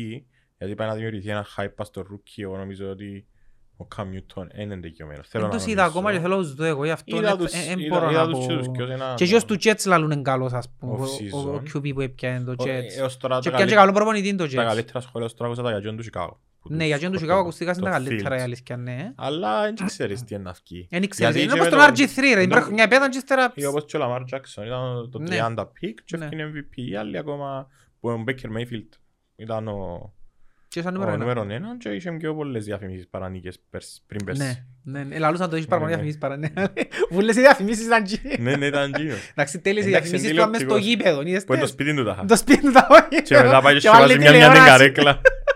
γιατί πάει να δημιουργηθεί ένα hype πας στο rookie, εγώ νομίζω ότι ο Cam Newton δεν είναι δικαιωμένος. Θέλω Δεν να τους είδα ακόμα και νομίζω. θέλω να τους δω εγώ, γι' αυτό Είδα δεν- τους- ε, ε, είδα- μπορώ είδα να τους πω. και τους και ως ένα- Και και ως τους Jets λαλούν είναι καλός ας πούμε, ο- ο- Off-season. ο QB που έπιανε το Ο- Jets. έως τώρα Και τα έπιανε και καλύ- καλό προπονητή το Τα Jets. καλύτερα σχόλια ως τώρα άκουσα τα για John τους Chicago. Που Ναι, τους για John του σκοτώνα. Chicago ακουστικά είναι Το τα καλύτερα η Fields. αλήθεια, ναι. Αλλά δεν ξέρεις τι είναι να βγει. Εν ήξερες, Γιατί είναι και όπως με τον τον- RG3 ρε, την με πρώτη τον- χρονιά επέταν και ύστερα... Ή όπως και ο Lamar Jackson ήταν το Ναι. 30 pick και Ναι. έφυγε MVP. Οι άλλοι ακόμα που ο Baker Mayfield ήταν ο Και σαν ο νούμερο ένα. νούμερο ένα και είχε πιο πολλές διαφημίσεις παρανίκες πέρσι- πριν πέρσι. Ναι, ναι, ναι. Λαλούσαν το έχεις πάρα Ναι, πολλές ναι. διαφημίσεις παρά, ναι. Βούλες οι διαφημίσεις ήταν εκεί. Ναι, ναι, ήταν εκείνο. Εντάξει, τέλειες οι Εντάξει, διαφημίσεις είναι του μες στο τηλεοπτικός. γήπεδο, είδες Που είναι το τες. σπίτι του τα είχα. Το σπίτι του τα όχι. Και μετά πάει και Και βάλει σχολάζει μια μια την τηλεόραση. καρέκλα.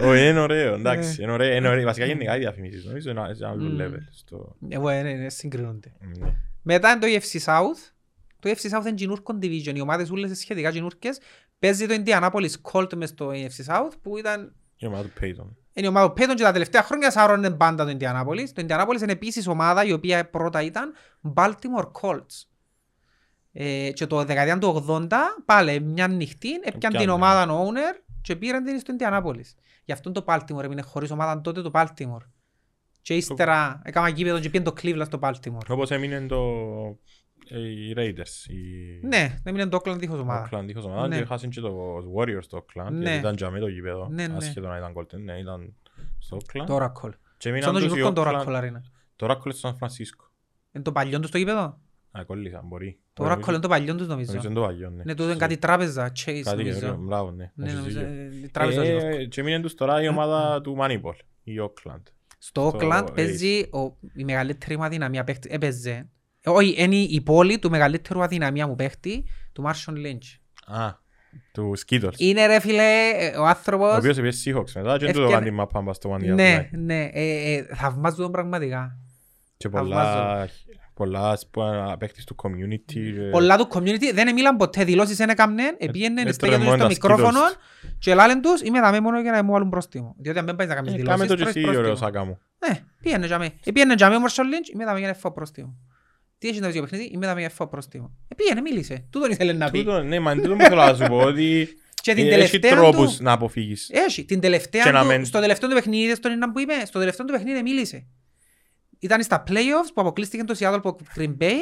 Όχι, είναι ωραίο, εντάξει. Ναι. Είναι ωραίο, είναι ωραίο. Βασικά γενικά οι διαφημίσεις, νομίζω είναι σε άλλο Μμμ. level. στο- Εγώ, ναι, ναι, συγκρίνονται. ναι. Μετά είναι το UFC South. Το UFC South είναι γινούρκο division. Οι ομάδες όλες είναι σχετικά γινούρκες. Παίζει το Indianapolis Colt μες στο UFC South που ήταν Η ομάδα του Peyton. είναι η ομάδα του Peyton και τα τελευταία χρόνια σάρωνε πάντα το Indianapolis. Το Indianapolis είναι επίσης ομάδα η οποία πρώτα ήταν Baltimore Colts. Ε, και το δεκαετία του 80 πάλι μια νυχτή έπιαν την Έπιανε. ομάδα owner και πήραν την στο Indianapolis. Γι' αυτό το Baltimore έμεινε χωρίς ομάδα τότε το Baltimore. Και ύστερα έκανα γήπεδο και πήγαν το Cleveland στο Baltimore. Όπως έμεινε το... ε, οι Raiders. οι- Ναι, έμεινε το Oakland δίχως Ο ομάδα. Oakland είχος ομάδα Ναι. και χάσαν και το Warriors στο Oakland. Ναι. γιατί Ήταν τζαμί το γήπεδο. Ναι, ναι. Ασχέτω να ήταν Golden. Ναι, ήταν στο Oakland. Το Oracle. Και Σαν έμειναν το τους οι γινούρκο το Oakland- Oracle Arena. Το Oracle στο Σαν Φρανσίσκο. Είναι το παλιό τους στο γήπεδο; Α, κολλήσαν, μπορεί. Το Μπορεί, Oracle είναι το παλιό τους νομίζω. Νομίζω είναι το παλιό, ναι. Ναι, τούτο είναι κάτι τράπεζα, Chase Κάτι νομίζω. καινούριο, μπράβο, ναι. Ναι, Έχεις νομίζω, δίκιο. ε, η τράπεζα του Oracle. Ε, Και έμεινε τους τώρα η ομάδα του Moneyball, η Oakland. Στο στο Oakland Ace. παίζει ο- η μεγαλύτερη μου αδυναμία παίχτη. Έπαιζε. Ε, Όχι, είναι η πόλη του μεγαλύτερου αδυναμία μου παίχτη, του Marshall Lynch. Α, του Skittles. Είναι ρε φίλε ε, ο Ο άνθρωπος... οποίος είπε Seahawks μετά και δεν του το Έφτιανε- κάνει μάπα μπας στο One Yard Ναι, Line. ναι, ε, ε, θαυμάζω τον πραγματικά. Και πολλά, πολλά σπα- παίκτες του community. ε, Πολλά του community δεν μίλαν ποτέ, δηλώσεις δεν έκαμνε, επίενε, έτρεμε στέκεται μόνο στο τα μικρόφωνο Skittles. και λάλεν τους είμαι δαμέ μόνο για να μου βάλουν πρόστιμο. Διότι αν δεν πάει να κάνεις ε, δηλώσεις, Κάμε το και τρώεις εσύ ωραίο πρόστιμο. σάκα μου. Ναι, πήγαινε για μέ. Επίενε για μέ ο Marshall Lynch, είμαι δαμέ για να φάω πρόστιμο. Τι έχει να δεις για παιχνίδι, είμαι δαμέ για να φάω πρόστιμο. Ε, πήγαινε, μίλησε. Τούτον ήθελε να πει. Τούτο, ναι, μα τούτο που θέλω να σου πω ότι Και την ε, έχει τελευταία τρόπους του... να αποφύγεις. Έχει, την τελευταία Και να του, μεν- στο τελευταίο του παιχνίδι, είδες τον ένα που είπε, στο τελευταίο του παιχνίδι μίλησε. Ήταν στα playoffs που αποκλείστηκε το Seattle από Green Bay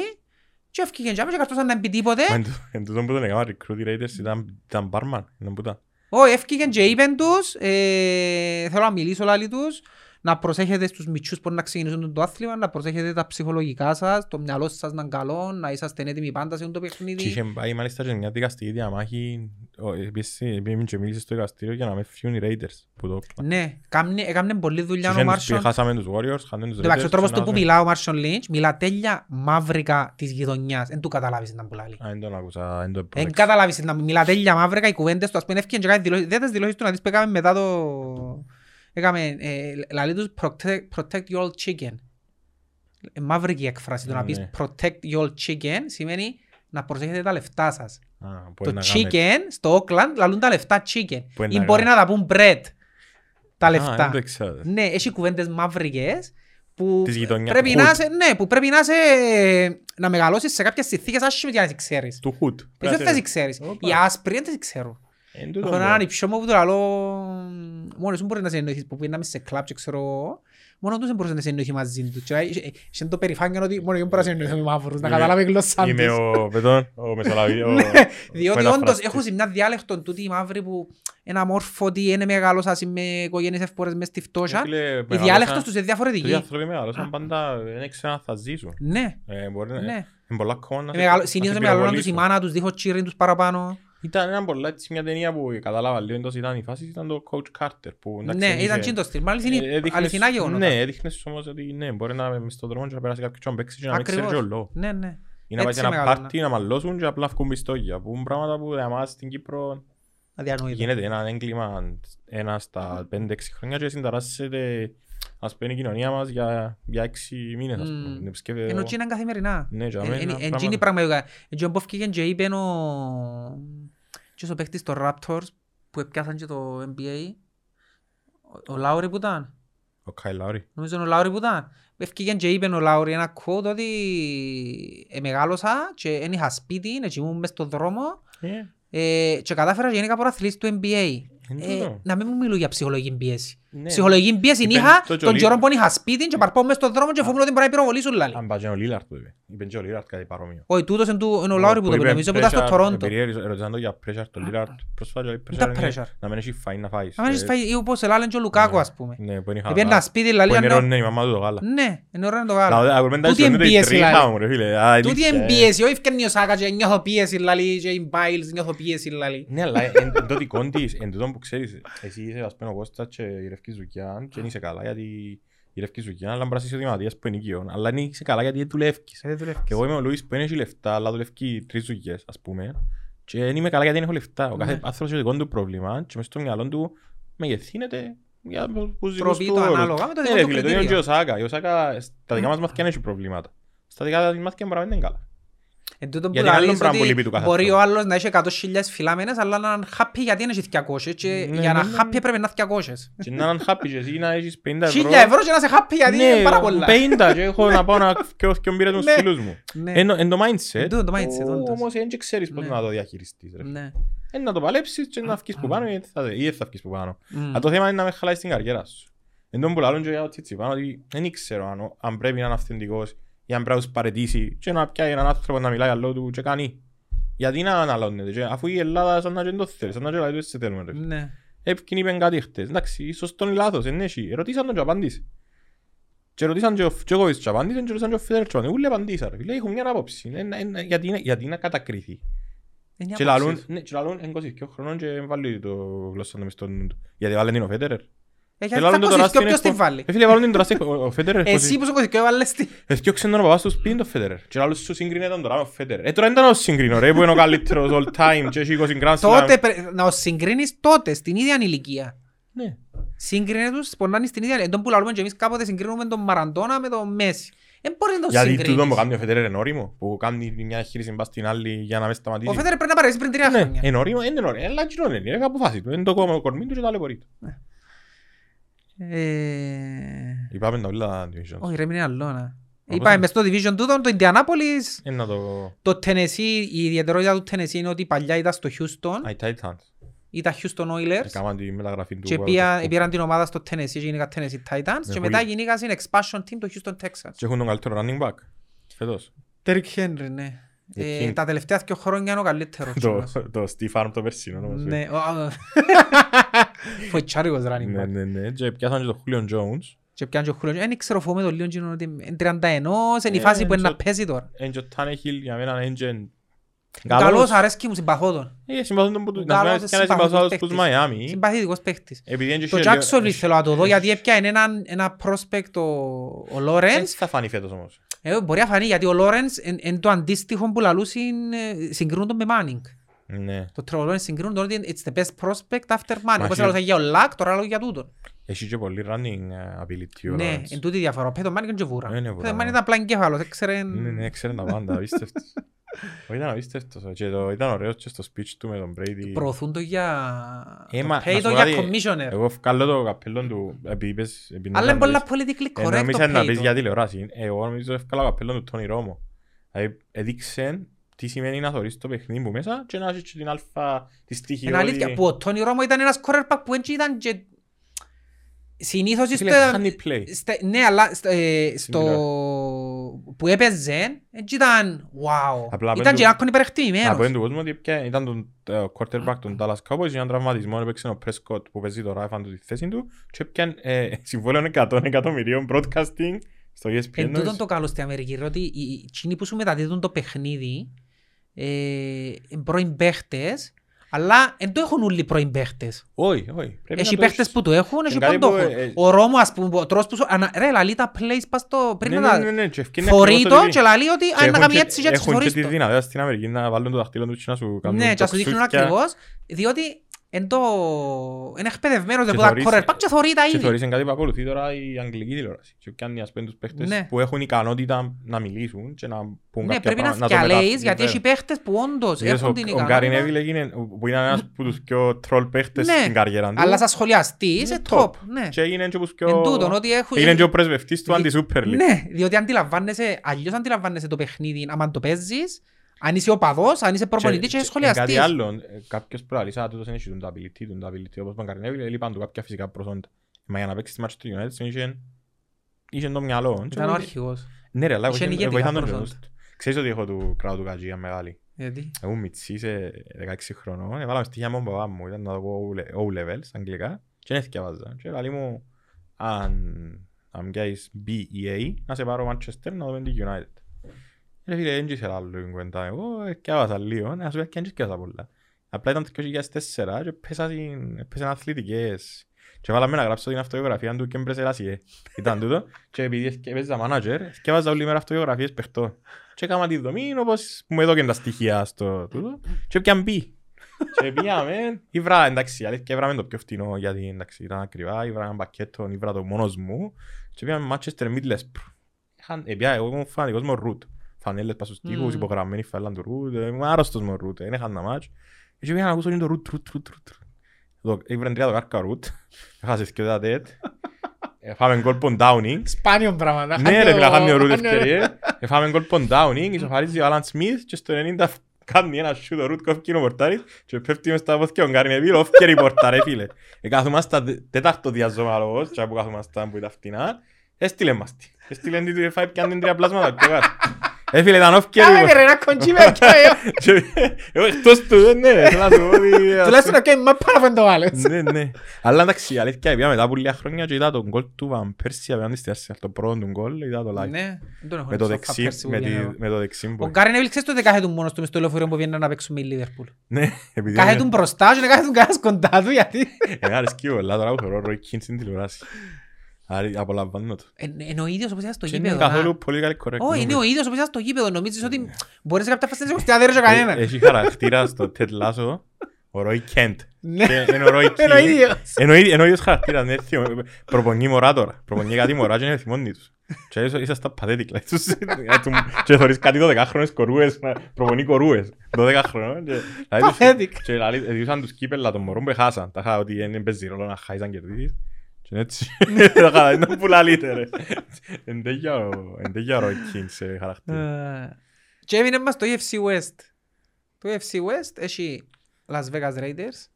και έφυγε και καρτώσαν να μπει τίποτε. Μα εν τούτο- εν τούτο που τον έκανα recruit οι Raiders ήταν- ήταν barman. ήταν που ήταν. Όχι, έφυγε και είπεν τους, ε, θέλω να μιλήσω λάλη τους, να προσέχετε στους μητσούς που να ξεκινήσουν το άθλημα, να προσέχετε τα ψυχολογικά σας, το μυαλό σας να είναι καλό, να είσαστε έτοιμοι πάντα σε αυτό το Και παιχνίδι. είχε πάει μάλιστα και μια δικαστική διαμάχη. ο- επίσης, Πήγαινε και μίλησε στο δικαστήριο για να με φύγουν οι Raiders που το Oakland. Ναι, κάμνε- έκαμνε πολλή δουλειά ο Και Μάρσον. Χάσαμε τους Warriors, χάσαμε τους Εντάξει, ο Raiders τρόπος και του να που δώσουμε- μιλά ο Μάρσον Λίντς, μιλά τέλεια μαύρικα της γειτονιάς. Εν του καταλάβεις να που λάλλει. Α, δεν τον άκουσα, δεν το Εν έπρεξα. καταλάβεις να μιλά τέλεια μαύρικα, οι κουβέντες του, ας πούμε, έφυγαν και κάνει δηλώσεις. Δεν τις δηλώσεις του να δεις που έκαμε μετά το... Έκαμε, ε, λαλεί τους protect, protect your chicken. Ε, Μαύρικη έκφραση, το να πεις Ναι. protect your chicken σημαίνει να προσέχετε τα λεφτά σας. Α, μπορεί Το να κάνει- chicken στο Oakland λαλούν τα λεφτά chicken. Μπορεί Ή να μπορεί κάνει. να τα πούν bread. Τα Α, λεφτά. δεν το ήξερα. Ναι, έχει κουβέντες μαύρικες που Της γειτονιάς, πρέπει του να, hood. είσαι, ναι, που πρέπει να, είσαι, να μεγαλώσεις σε κάποιες συνθήκες άσχημες για να τις ξέρεις. Του Hood. Εσύ δεν τις ξέρεις. Όπα. Οι άσπροι δεν τις ξέρω. Εν τούτο Έχω πω. έναν υψιό μου που το λαλώ μόνος σου μπορείς να σε εννοηθείς που πήγαμε σε κλαμπ και ξέρω εγώ. Μόνος τους δεν μπορούσε να σε εννοηθεί μαζί του. Και είχε- είχε το περηφάνειο ότι μόνος εγώ μπορώ να σε εννοηθώ με μαύρους, να Είμαι- καταλάβει η γλώσσα Είμαι τους. ο Πετών, ο Μεσολαβή. ο- Ναι, Διότι όντως μεταφραστής. έχω σε μια διάλεκτο τούτη οι μαύροι που είναι αμόρφωτοι, είναι μεγάλωσαν με οικογένειες εύπορες μες στη φτώχεια. Ε, φίλε, Η μεγαλώσαν- διάλεκτος τους είναι Οι διαφορετική. άνθρωποι μεγαλώσαν πάντα, δεν ήξεραν αν θα ζήσουν. Ναι, Ε, μπορεί να- ναι. Είναι πολλά ακόμα να σε- Μεγαλώ- να σε Συνήθως μεγαλώναν τους η πυροβολήσουν. μάνα τους, δίχως τσίριν τους παραπάνω. Ήταν ένα πολλά έτσι μια ταινία που κατάλαβα λίγο εντός ήταν η φάση ήταν το Coach Carter που εντάξει, Ναι, είχε- ήταν τσιν το στυλ. Μάλιστα είναι ε, έδειχνες- αληθινά γεγονότα. Ναι, έδειχνες όμως ότι ναι, μπορεί να μες στον δρόμο και να περάσει κάποιος και να παίξει και να μην ξέρει Ακριβώς. και ο λόγος. Ναι, ναι. Ή να πάει σε Έτσι ένα μεγαλώνα. πάρτι να μαλώσουν και απλά βγουν πιστόγια που είναι πράγματα που για εμάς στην Κύπρο Αδιανοήτο. γίνεται ένα έγκλημα ένα στα 5-6 χρόνια και συνταράσσεται ας πούμε η κοινωνία μας για, για 6 μήνες ας πούμε. Μμμ. Ναι, σκέφτε- Ενώ τσι είναι καθημερινά. Ναι, για Εν- μένα εν- είναι εν- πράγματα- τσι είναι πραγματικά. Έτσι όπου έφυγε και είπε ο... ποιος ο παίχτης των Raptors που έπιασαν και το NBA. Ο- Ο Λάουρι που ήταν. Ο Κάι Λάουρι. Νομίζω είναι ο Λάουρι που ήταν. Έφυγε και είπε ο Λάουρι ένα quote ότι ε, μεγάλωσα και δεν είχα σπίτι, να ήμουν μες στον δρόμο ε, και κατάφερα και γενικά πρωταθλητής του NBA. Είναι Ε, τούτο. να μην μου μιλούν για ψυχολογική πίεση. Ναι. Ψυχολογική πίεση Είπε είχα το και ο τον Λί- καιρό που είχα σπίτι και περπατώ μες στον δρόμο και φοβούμαι ότι μπορεί να πυροβολήσουν λαλεί. Αν πάει και ο Λίλαρτ το είπε. Είπε και ο Λίλαρτ κάτι παρόμοιο. Όχι, τούτος είναι του- είναι ο Λάουρι που το είπε, νομίζω που ήταν στο Τορόντο. Επειδή ρωτήσαν το για pressure, το Lillard πρόσφατα λέει Ήταν pressure είναι pressure. να μην έχει φάει να φάεις. Αν έχεις Ε, φάει, ή όπως ελάλεν και ο Λουκάκο ας πούμε. Ναι, που είναι Επειδή ένα σπίτι λαλεί, Που αν είναι το- ρώνε η μαμά του το γάλα. Ναι, είναι ωραίο να το Δηλαδή, κάνω. ακούμε τα Τούτη ιστορία, εμπίεση, τρίχα δηλαδή. μου, ρε φίλε. Α, Τούτη αλήθεια, ε. εμπίεση, όχι φκένει ο Σάκα και νιώθω πίεση λαλεί και η Biles νιώθω πίεση λαλεί. Ναι, αλλά εν εν το δικό της, εν τούτο που ξέρεις, εσύ είσαι ας πούμε ο Κώστας και η Ρευκή Ζουκιάν και δεν είσαι καλά γιατί η Ρευκή Ζουκιάν, αλλά μπορεί να είσαι ο Δηματίας που είναι οικειόν, αλλά δεν είσαι καλά γιατί δουλεύεις. Ε, δεν δουλεύεις. Και εγώ είμαι ο Λουίς που δεν έχει λεφτά, αλλά δουλεύει τρεις δουλειές, ας πούμε. Και δεν είμαι καλά γιατί δεν έχω λεφτά. Ο κάθε Ναι. άνθρωπος έχει το δικό του πρόβλημα και μες στο μυαλό του μεγεθύνεται για τους δικούς Τροπή του το όρους. ανάλογα με το Ναι, δικό ρε του φίλε, το είναι και κριτήριο. ο Σάκα. Ο Σάκα στα δικά μας μάτια δεν έχει προβλήματα. Στα δικά της μάτια μπορεί να μην είναι καλά. Εν τούτο που Γιατί άλλον λαλείς πράγμα που λείπει ότι του κάθε μπορεί ανθρώπου. ο άλλος να έχει 100.000 φυλάμενες αλλά να είναι happy γιατί είναι 200 και Ναι, για να ναι, ναι. happy πρέπει να είναι 200. Και να είναι happy και εσύ να έχεις 50 ευρώ. 1000 ευρώ και να είσαι happy γιατί Ναι, είναι πάρα πολλά. 50 και έχω να πάω να πιω και μπήρα τους Ναι. φίλους μου. Ναι. Εν εν το mindset, Εν τούτο το mindset, ο- όντως. όμως δεν ξέρεις πώς Ναι. να το διαχειριστείς. ρε. Ναι. Εν να το παλέψεις και να βγεις που πάνω ή θα- ή δεν θα βγεις που πάνω. Μμ. Αλλά το θέμα είναι να με χαλάσεις την καριέρα σου. Εν τω που λαλούν και για το Τσιτσιπάν ότι δεν ξέρω αν, ο- αν πρέπει να είναι αυθεντικός ή αν πρέπει να τους παρετήσει και να πιάει έναν άνθρωπο να μιλάει αλλό του και κάνει. Γιατί να αναλώνεται και αφού η Ελλάδα σαν να και το θέλει, σαν να και λέει «Δεν σε θέλουμε ρε». Ναι. Έπικιν είπε κάτι χτες. Εντάξει, σωστό ή λάθος, είναι εσύ. Ερωτήσαν τον και απαντήσει. Και ρωτήσαν και ο Τζόκοβιτς και απαντήσει και ρωτήσαν και ο Φederer και απαντήσει. Ούλοι απαντήσα ρε. Φίλε, έχουν μια άποψη. Ε, ε, ε, Γιατί είναι- γιατί να κατακριθεί. Είναι Και άποψη. λαλούν, ναι, και λαλούν, εν 22 χρονών και βάλει το γλώσσα του μες στο νου του. Γιατί βάλει την ο Φέντερερ. Ε, Και γιατί λαλούν θα το τώρα κοστίσει, στην ποιος την εκπο- βάλει. Ε, φίλε, βάλουν την τώρα στην εκπο- ο Φέντερερ. Εσύ που σου κωδικό έβαλες τι. Έφτιαξε τον παπάς τους σπίτι το Φέντερερ. Και λαλούν σου σύγκρινε τον τώρα με ο Φέντερερ. Ε, τώρα δεν ήταν ο σύγκρινο ρε, που είναι ο καλύτερος all time και έχει 20 Grand Slam. Τότε πρέ- να os συγκρίνεις τότε, στην ίδια ηλικία. Ναι. Σύγκρινε τους πονάνε στην ίδια ηλικία. Εν τω που λαλούμε και εμείς κάποτε συγκρίνουμε τον Μαραντόνα με τον Μέση. Δεν μπορεί να τον Γιατί τούτο που συγκρίνεις. κάνει ο Φέντερερ είναι όριμο, που κάνει μια χείριση μπας στην άλλη για να μην σταματήσει. Ο Φέτερ πρέπει να παρέσει πριν τρία Ναι, χρόνια. είναι όριμο, είναι όριμο, αλλά κοινό είναι, είναι αποφάση του, είναι το κόμμα κορμί του και ταλαιπωρεί του. Ε, Είπαμε τα όλα divisions. Όχι ρε, μην είναι άλλο. να. Όπως Είπαμε είναι. μες στο division τούτο, το Indianapolis, Είναι να το... το Tennessee, η ιδιαιτερότητα του Tennessee είναι ότι παλιά ήταν στο Houston, Α, οι Titans. ήταν Houston Oilers Έκαναν τη μεταγραφή του. και World πια- Cup. πήραν την ομάδα στο Tennessee και γίνηκαν Tennessee Titans Ναι, και μετά πολύ. γίνηκαν στην expansion team το Houston Texans. Και έχουν τον καλύτερο running back. Φέτος. Derrick Henry, ναι. The Ε, King. Τα τελευταία δύο χρόνια είναι ο καλύτερος. Το, κιόλας. το Steve Arm το περσίνο. νομίζω. Ναι, ο- ο- Φοητσάρικος running Ναι, back. ναι, ναι. Και πιάσαν και τον Julio Jones. Και πιάνε και ο Julio. Δεν ξέρω φοβούμαι τον λίγο ότι είναι 31, είναι η Ε, φάση που είναι να το- παίζει τώρα. Εν και ο Tannehill για μένα είναι και... Καλός, αρέσκει μου, συμπαθώ τον. Ε, συμπαθούν τον που του... Να Καλός, σημαίνει και να συμπαθητικός συμπαθούν τους παίκτης. Miami. Συμπαθητικός παίχτης. Επειδή είναι και Το είχε λίγο- Jacksonville θέλω να το δω γιατί έπιανε έναν- ένα prospect ο, ο Δεν Lawrence. θα φανεί φέτος όμως. Ε, μπορεί να φανεί γιατί ο Lawrence είναι το αντίστοιχο που λαλούσιν ε, συγκρίνουν τον με Manning. Ναι. Το Trevor Lawrence συγκρίνουν τον ότι it's the best prospect after Manning. Όπως έχει- έλεγα για ο Luck, τώρα λέω για τούτον. Έχει και πολύ running ε, ability ο Ναι, Lawrence. εν τούτη η διαφορά. Ο Peyton Manning είναι και βούρα. Ε, είναι Ο βούρα, Peyton Manning ναι. ήταν απλά εγκέφαλος, έξερε... Ναι, ναι, ξέρει τα πάντα, απίστευτος. Όχι, ήταν απίστευτος. Και το- ήταν ωραίος και στο speech του με τον Brady. Προωθούν το για... Ε, το μα, pay να το σου για πω κάτι, commissioner. Εγώ βγάλω το καπέλο του, επειδή είπες... επειδή Αλλά είναι νόμιζα πολλά politically Ε, correct νόμιζα το να pay πεις το. για τηλεοράση. Εγώ νομίζω ευκάλα καπέλο του Τόνι Ρόμο. Δηλαδή έδειξε τι σημαίνει να θωρείς το παιχνίδι που μέσα και να έχεις και την αλφα τη στοιχειώδη. Είναι αλήθεια που ο Τόνι Ρόμο ήταν ένας quarterback που έτσι ήταν και... Συνήθως Φίλε, στο... χάνει play. στα- Ναι, αλλά στο- ε, στο... που έπαιζε, έτσι ήταν wow. Απλά Ήταν πέντου- και άκον Να πω υπερεκτιμημένος. του κόσμου ότι πια ήταν τον ε, quarterback των Dallas Cowboys για έναν τραυματισμό έπαιξε ο Prescott που παίζει τώρα έφαν του τη θέση του και έπιαν ε, συμβόλαιο 100 εκατομμυρίων broadcasting στο E ESPN. Εν τούτον νομίζω. το καλό στην Αμερική, ρε, ότι οι- οι εκείνοι που σου μεταδίδουν το παιχνίδι ε, είναι πρώην παίχτες, αλλά δεν το έχουν όλοι πρώην παίχτες. Όχι, όχι. Πρέπει Έχει να το παίχτες έχεις. που το έχουν, έχει κάτι που το που, έχουν. ε, Ο Ρώμο, ας πούμε, ο τρόπος που σου... ανα- Ρε, λαλεί τα plays πας στο... Πριν Ναι, να ναι, ναι, τα... ναι, και ευκαιρία Θωρεί ακριβώς το ότι- και λαλεί ότι Και αν να έχουν κάνει και- έτσι και έτσι Έχουν και θωρείς τη το. δυνατότητα στην Αμερική να βάλουν το δαχτύλο τους και να σου κάνουν Ναι, και να σου τοξούκια. δείχνουν ακριβώς, διότι εν το... είναι εκπαιδευμένος Και από τα θωρείς- quarterback και θωρεί τα Και ήδη. θεωρείς είναι κάτι που ακολουθεί τώρα η αγγλική τηλεόραση. Και πιάνει ας πούμε τους παίχτες Ναι. που έχουν ικανότητα να μιλήσουν και να πούν Ναι, κάποια πρέπει να πράγματα, το θυκιαλέεις μεταφέρουν, γιατί έχει βέβαια. παίχτες που όντως Είδες, έχουν την ο- Ο Γκάρι ικανότητα. Νέβιλ έγινε, που είναι ένας από τους πιο τρολ παίχτες Ναι, στην καριέρα του. Αλλά σαν σχολιαστής Είναι είσαι top. top. Ναι. Και έγινε και όπως πιο... Εν τούτον, ότι έχουν- Έγινε και ο πρεσβευτής του Δι- αντι-Super League. Ναι, διότι αντιλαμβάνεσαι, αλλιώς αντιλαμβάνεσαι το παιχνίδι, άμα το παίζεις, αν είσαι οπαδός, αν είσαι προπονητής και, Και- σχολιαστής. Κάτι άλλο, ε, κάποιος προαλείς, α, τούτος δεν έχει τον ability, τον ability, όπως τον Γκάρι Νέβιλ, έλειπαν του κάποια φυσικά προσόντα. Μα για να παίξεις στη Manchester United, τον είχε- είχε το μυαλό. Και Ήταν ο βοήθη- αρχηγός. Ναι ρε, αλλά Είχε βοήθη- ηγετικά βοήθαν τον προσόντα. γιος του. Ξέρεις ότι έχω του κράου του Κατζία μεγάλη. Γιατί; Εγώ μητσής, ε, 16 χρονών, έβαλα στοιχεία μου μπαμπά μου, ήταν να δω O-levels, αγγλικά, και δεν θυκευάζα. Και λέει μου, αν, αν πιάσεις B ή A, να σε πάρω Manchester να δούμε τη United. Ρε φίλε, δεν ήξερα άλλο η κουβέντα. Εγώ θυκευάζα λίγο, να σου πει και δεν θυκευάζα πολλά. Απλά ήταν το 2004 και πέσα στην- πέσαν αθλητικές. Και βάλαμε να γράψω την αυτογραφία του και μπρεσεράσιε. Ήταν τούτο. Και επειδή έπαιζα manager, θυκευάζα όλη μέρα αυτογραφίες παιχτών. Και έκανα τη δομή όπως μου έδωκαν τα στοιχεία στο τούτο και έπιαν μπει. Και πήγαμε, ήβρα εντάξει, αλήθεια ήβραμε το πιο φτηνό γιατί εντάξει ήταν ακριβά, ήβρα ένα πακέτο, ήβρα το μόνος μου και πήγαμε Manchester Middlesbrough. Είχαν, επιά, εγώ ήμουν φανατικός με ο Ρουτ. Φανέλες πας στους τοίχους, Μμμ. υπογραμμένοι φαίλαν του Ρουτ, ε, ήμουν άρρωστος με ο Ρουτ, δεν είχαν να μάτς. Και πήγα να ακούσω είναι το Ρουτ, Ρουτ, Ρουτ, Ρουτ. Εδώ, Ήβραν τρία το κάρκα ο Ρουτ, έχασες και τα τέτ. Φάμε γκολ πον Downing. Σπάνιο πράγμα. να Ναι χάνει ρε, ο- να χάνει ο Ρουτ χάνει ο- ευκαιρία. Εφάμε γκολ πον Downing, ισοφαρίζει ο Άλαν Σμιθ και στο 90 κάνει ένα σιούτ ο Ρουτ κόφκει ο πορτάρι και πέφτει μες στα πόθηκια ο Γκάρι Νεβίλ, όφκερη πορτάρε φίλε. Εκάθομασταν τέταρτο διαζωμαλός και που κάθομασταν που ήταν φτηνά, έστειλε μας τη. Έστειλε την του φάει πιάνε την τρία πλάσματα πιο κάτω. Ε φίλε, ήταν όφκερη Κάμε ρε, να κοντζεί με αυτό, ε. Εγώ εκτός του δεν ναι, θέλω να σου πω ότι... Τουλάχιστον να κάνει μάπα να το βάλεις. Ναι, ναι. Αλλά εντάξει, η αλήθεια, πήγα μετά από λίγα χρόνια και είδα τον γκολ του Βαν Πέρσι απέναντι στη Arsenal, το πρώτο του γκολ, είδα το live. Ναι, δεν τον έχω Με το στο δεξί, Φαπέρσι που με, τη, βγαίνει. με το δεξί Ο μου. Γκάρι Νέβιλ ξέρεις τότε κάθεται μόνος του μες στο λεωφορείο που βγαίνει να παίξουμε η Λίβερπουλ; Ναι, επειδή Κάθεται είναι- του μπροστά και να κάθεται του κανένας κοντά του γιατί... Εμένα αρέσκει πολλά τώρα που θεωρώ Roy Keane στην τηλεόραση. Άρα απολαμβάνω το. Εν- Είναι ο ίδιος όπως ήταν στο Και είναι γήπεδο. καθόλου να. πολύ καλή correct. Όχι, είναι ο ίδιος όπως ήταν στο γήπεδο. Νομίζεις ότι μπορείς κάποια φάση να σε κοστιά δεν Ε, κανένα. Έχει χαρακτήρα στο Ted Lasso, ο Roy Kent. Ναι. Και Είναι ο Roy Keane. Είναι ο ίδιος. Είναι ο ίδιος- είναι ο ίδιος χαρακτήρας, ναι, θυμώ- προπονεί μωρά τώρα. Προπονεί κάτι μωρά και είναι θυμώνει τους. Και ίσως- ήσασταν pathetic, like, τους- ε, του- Και θωρείς κάτι 12χρονες κορούες, να προπονεί κορούες, 12 χρονών. και- δηλαδή τους- Pathetic. Και δηλαδή, διούσαν τους κύπελα των μωρών που χάσαν. Τα είχα ότι δεν παίζει ρόλο να χάσεις αν κερδίσεις. Και έτσι, τα είχα, είναι που λαλείτε ρε. Εν τέτοια Roy Keane σε χαρακτήρα. Ε, Και έμεινε μας το UFC West. Το UFC West έχει Las Vegas Raiders,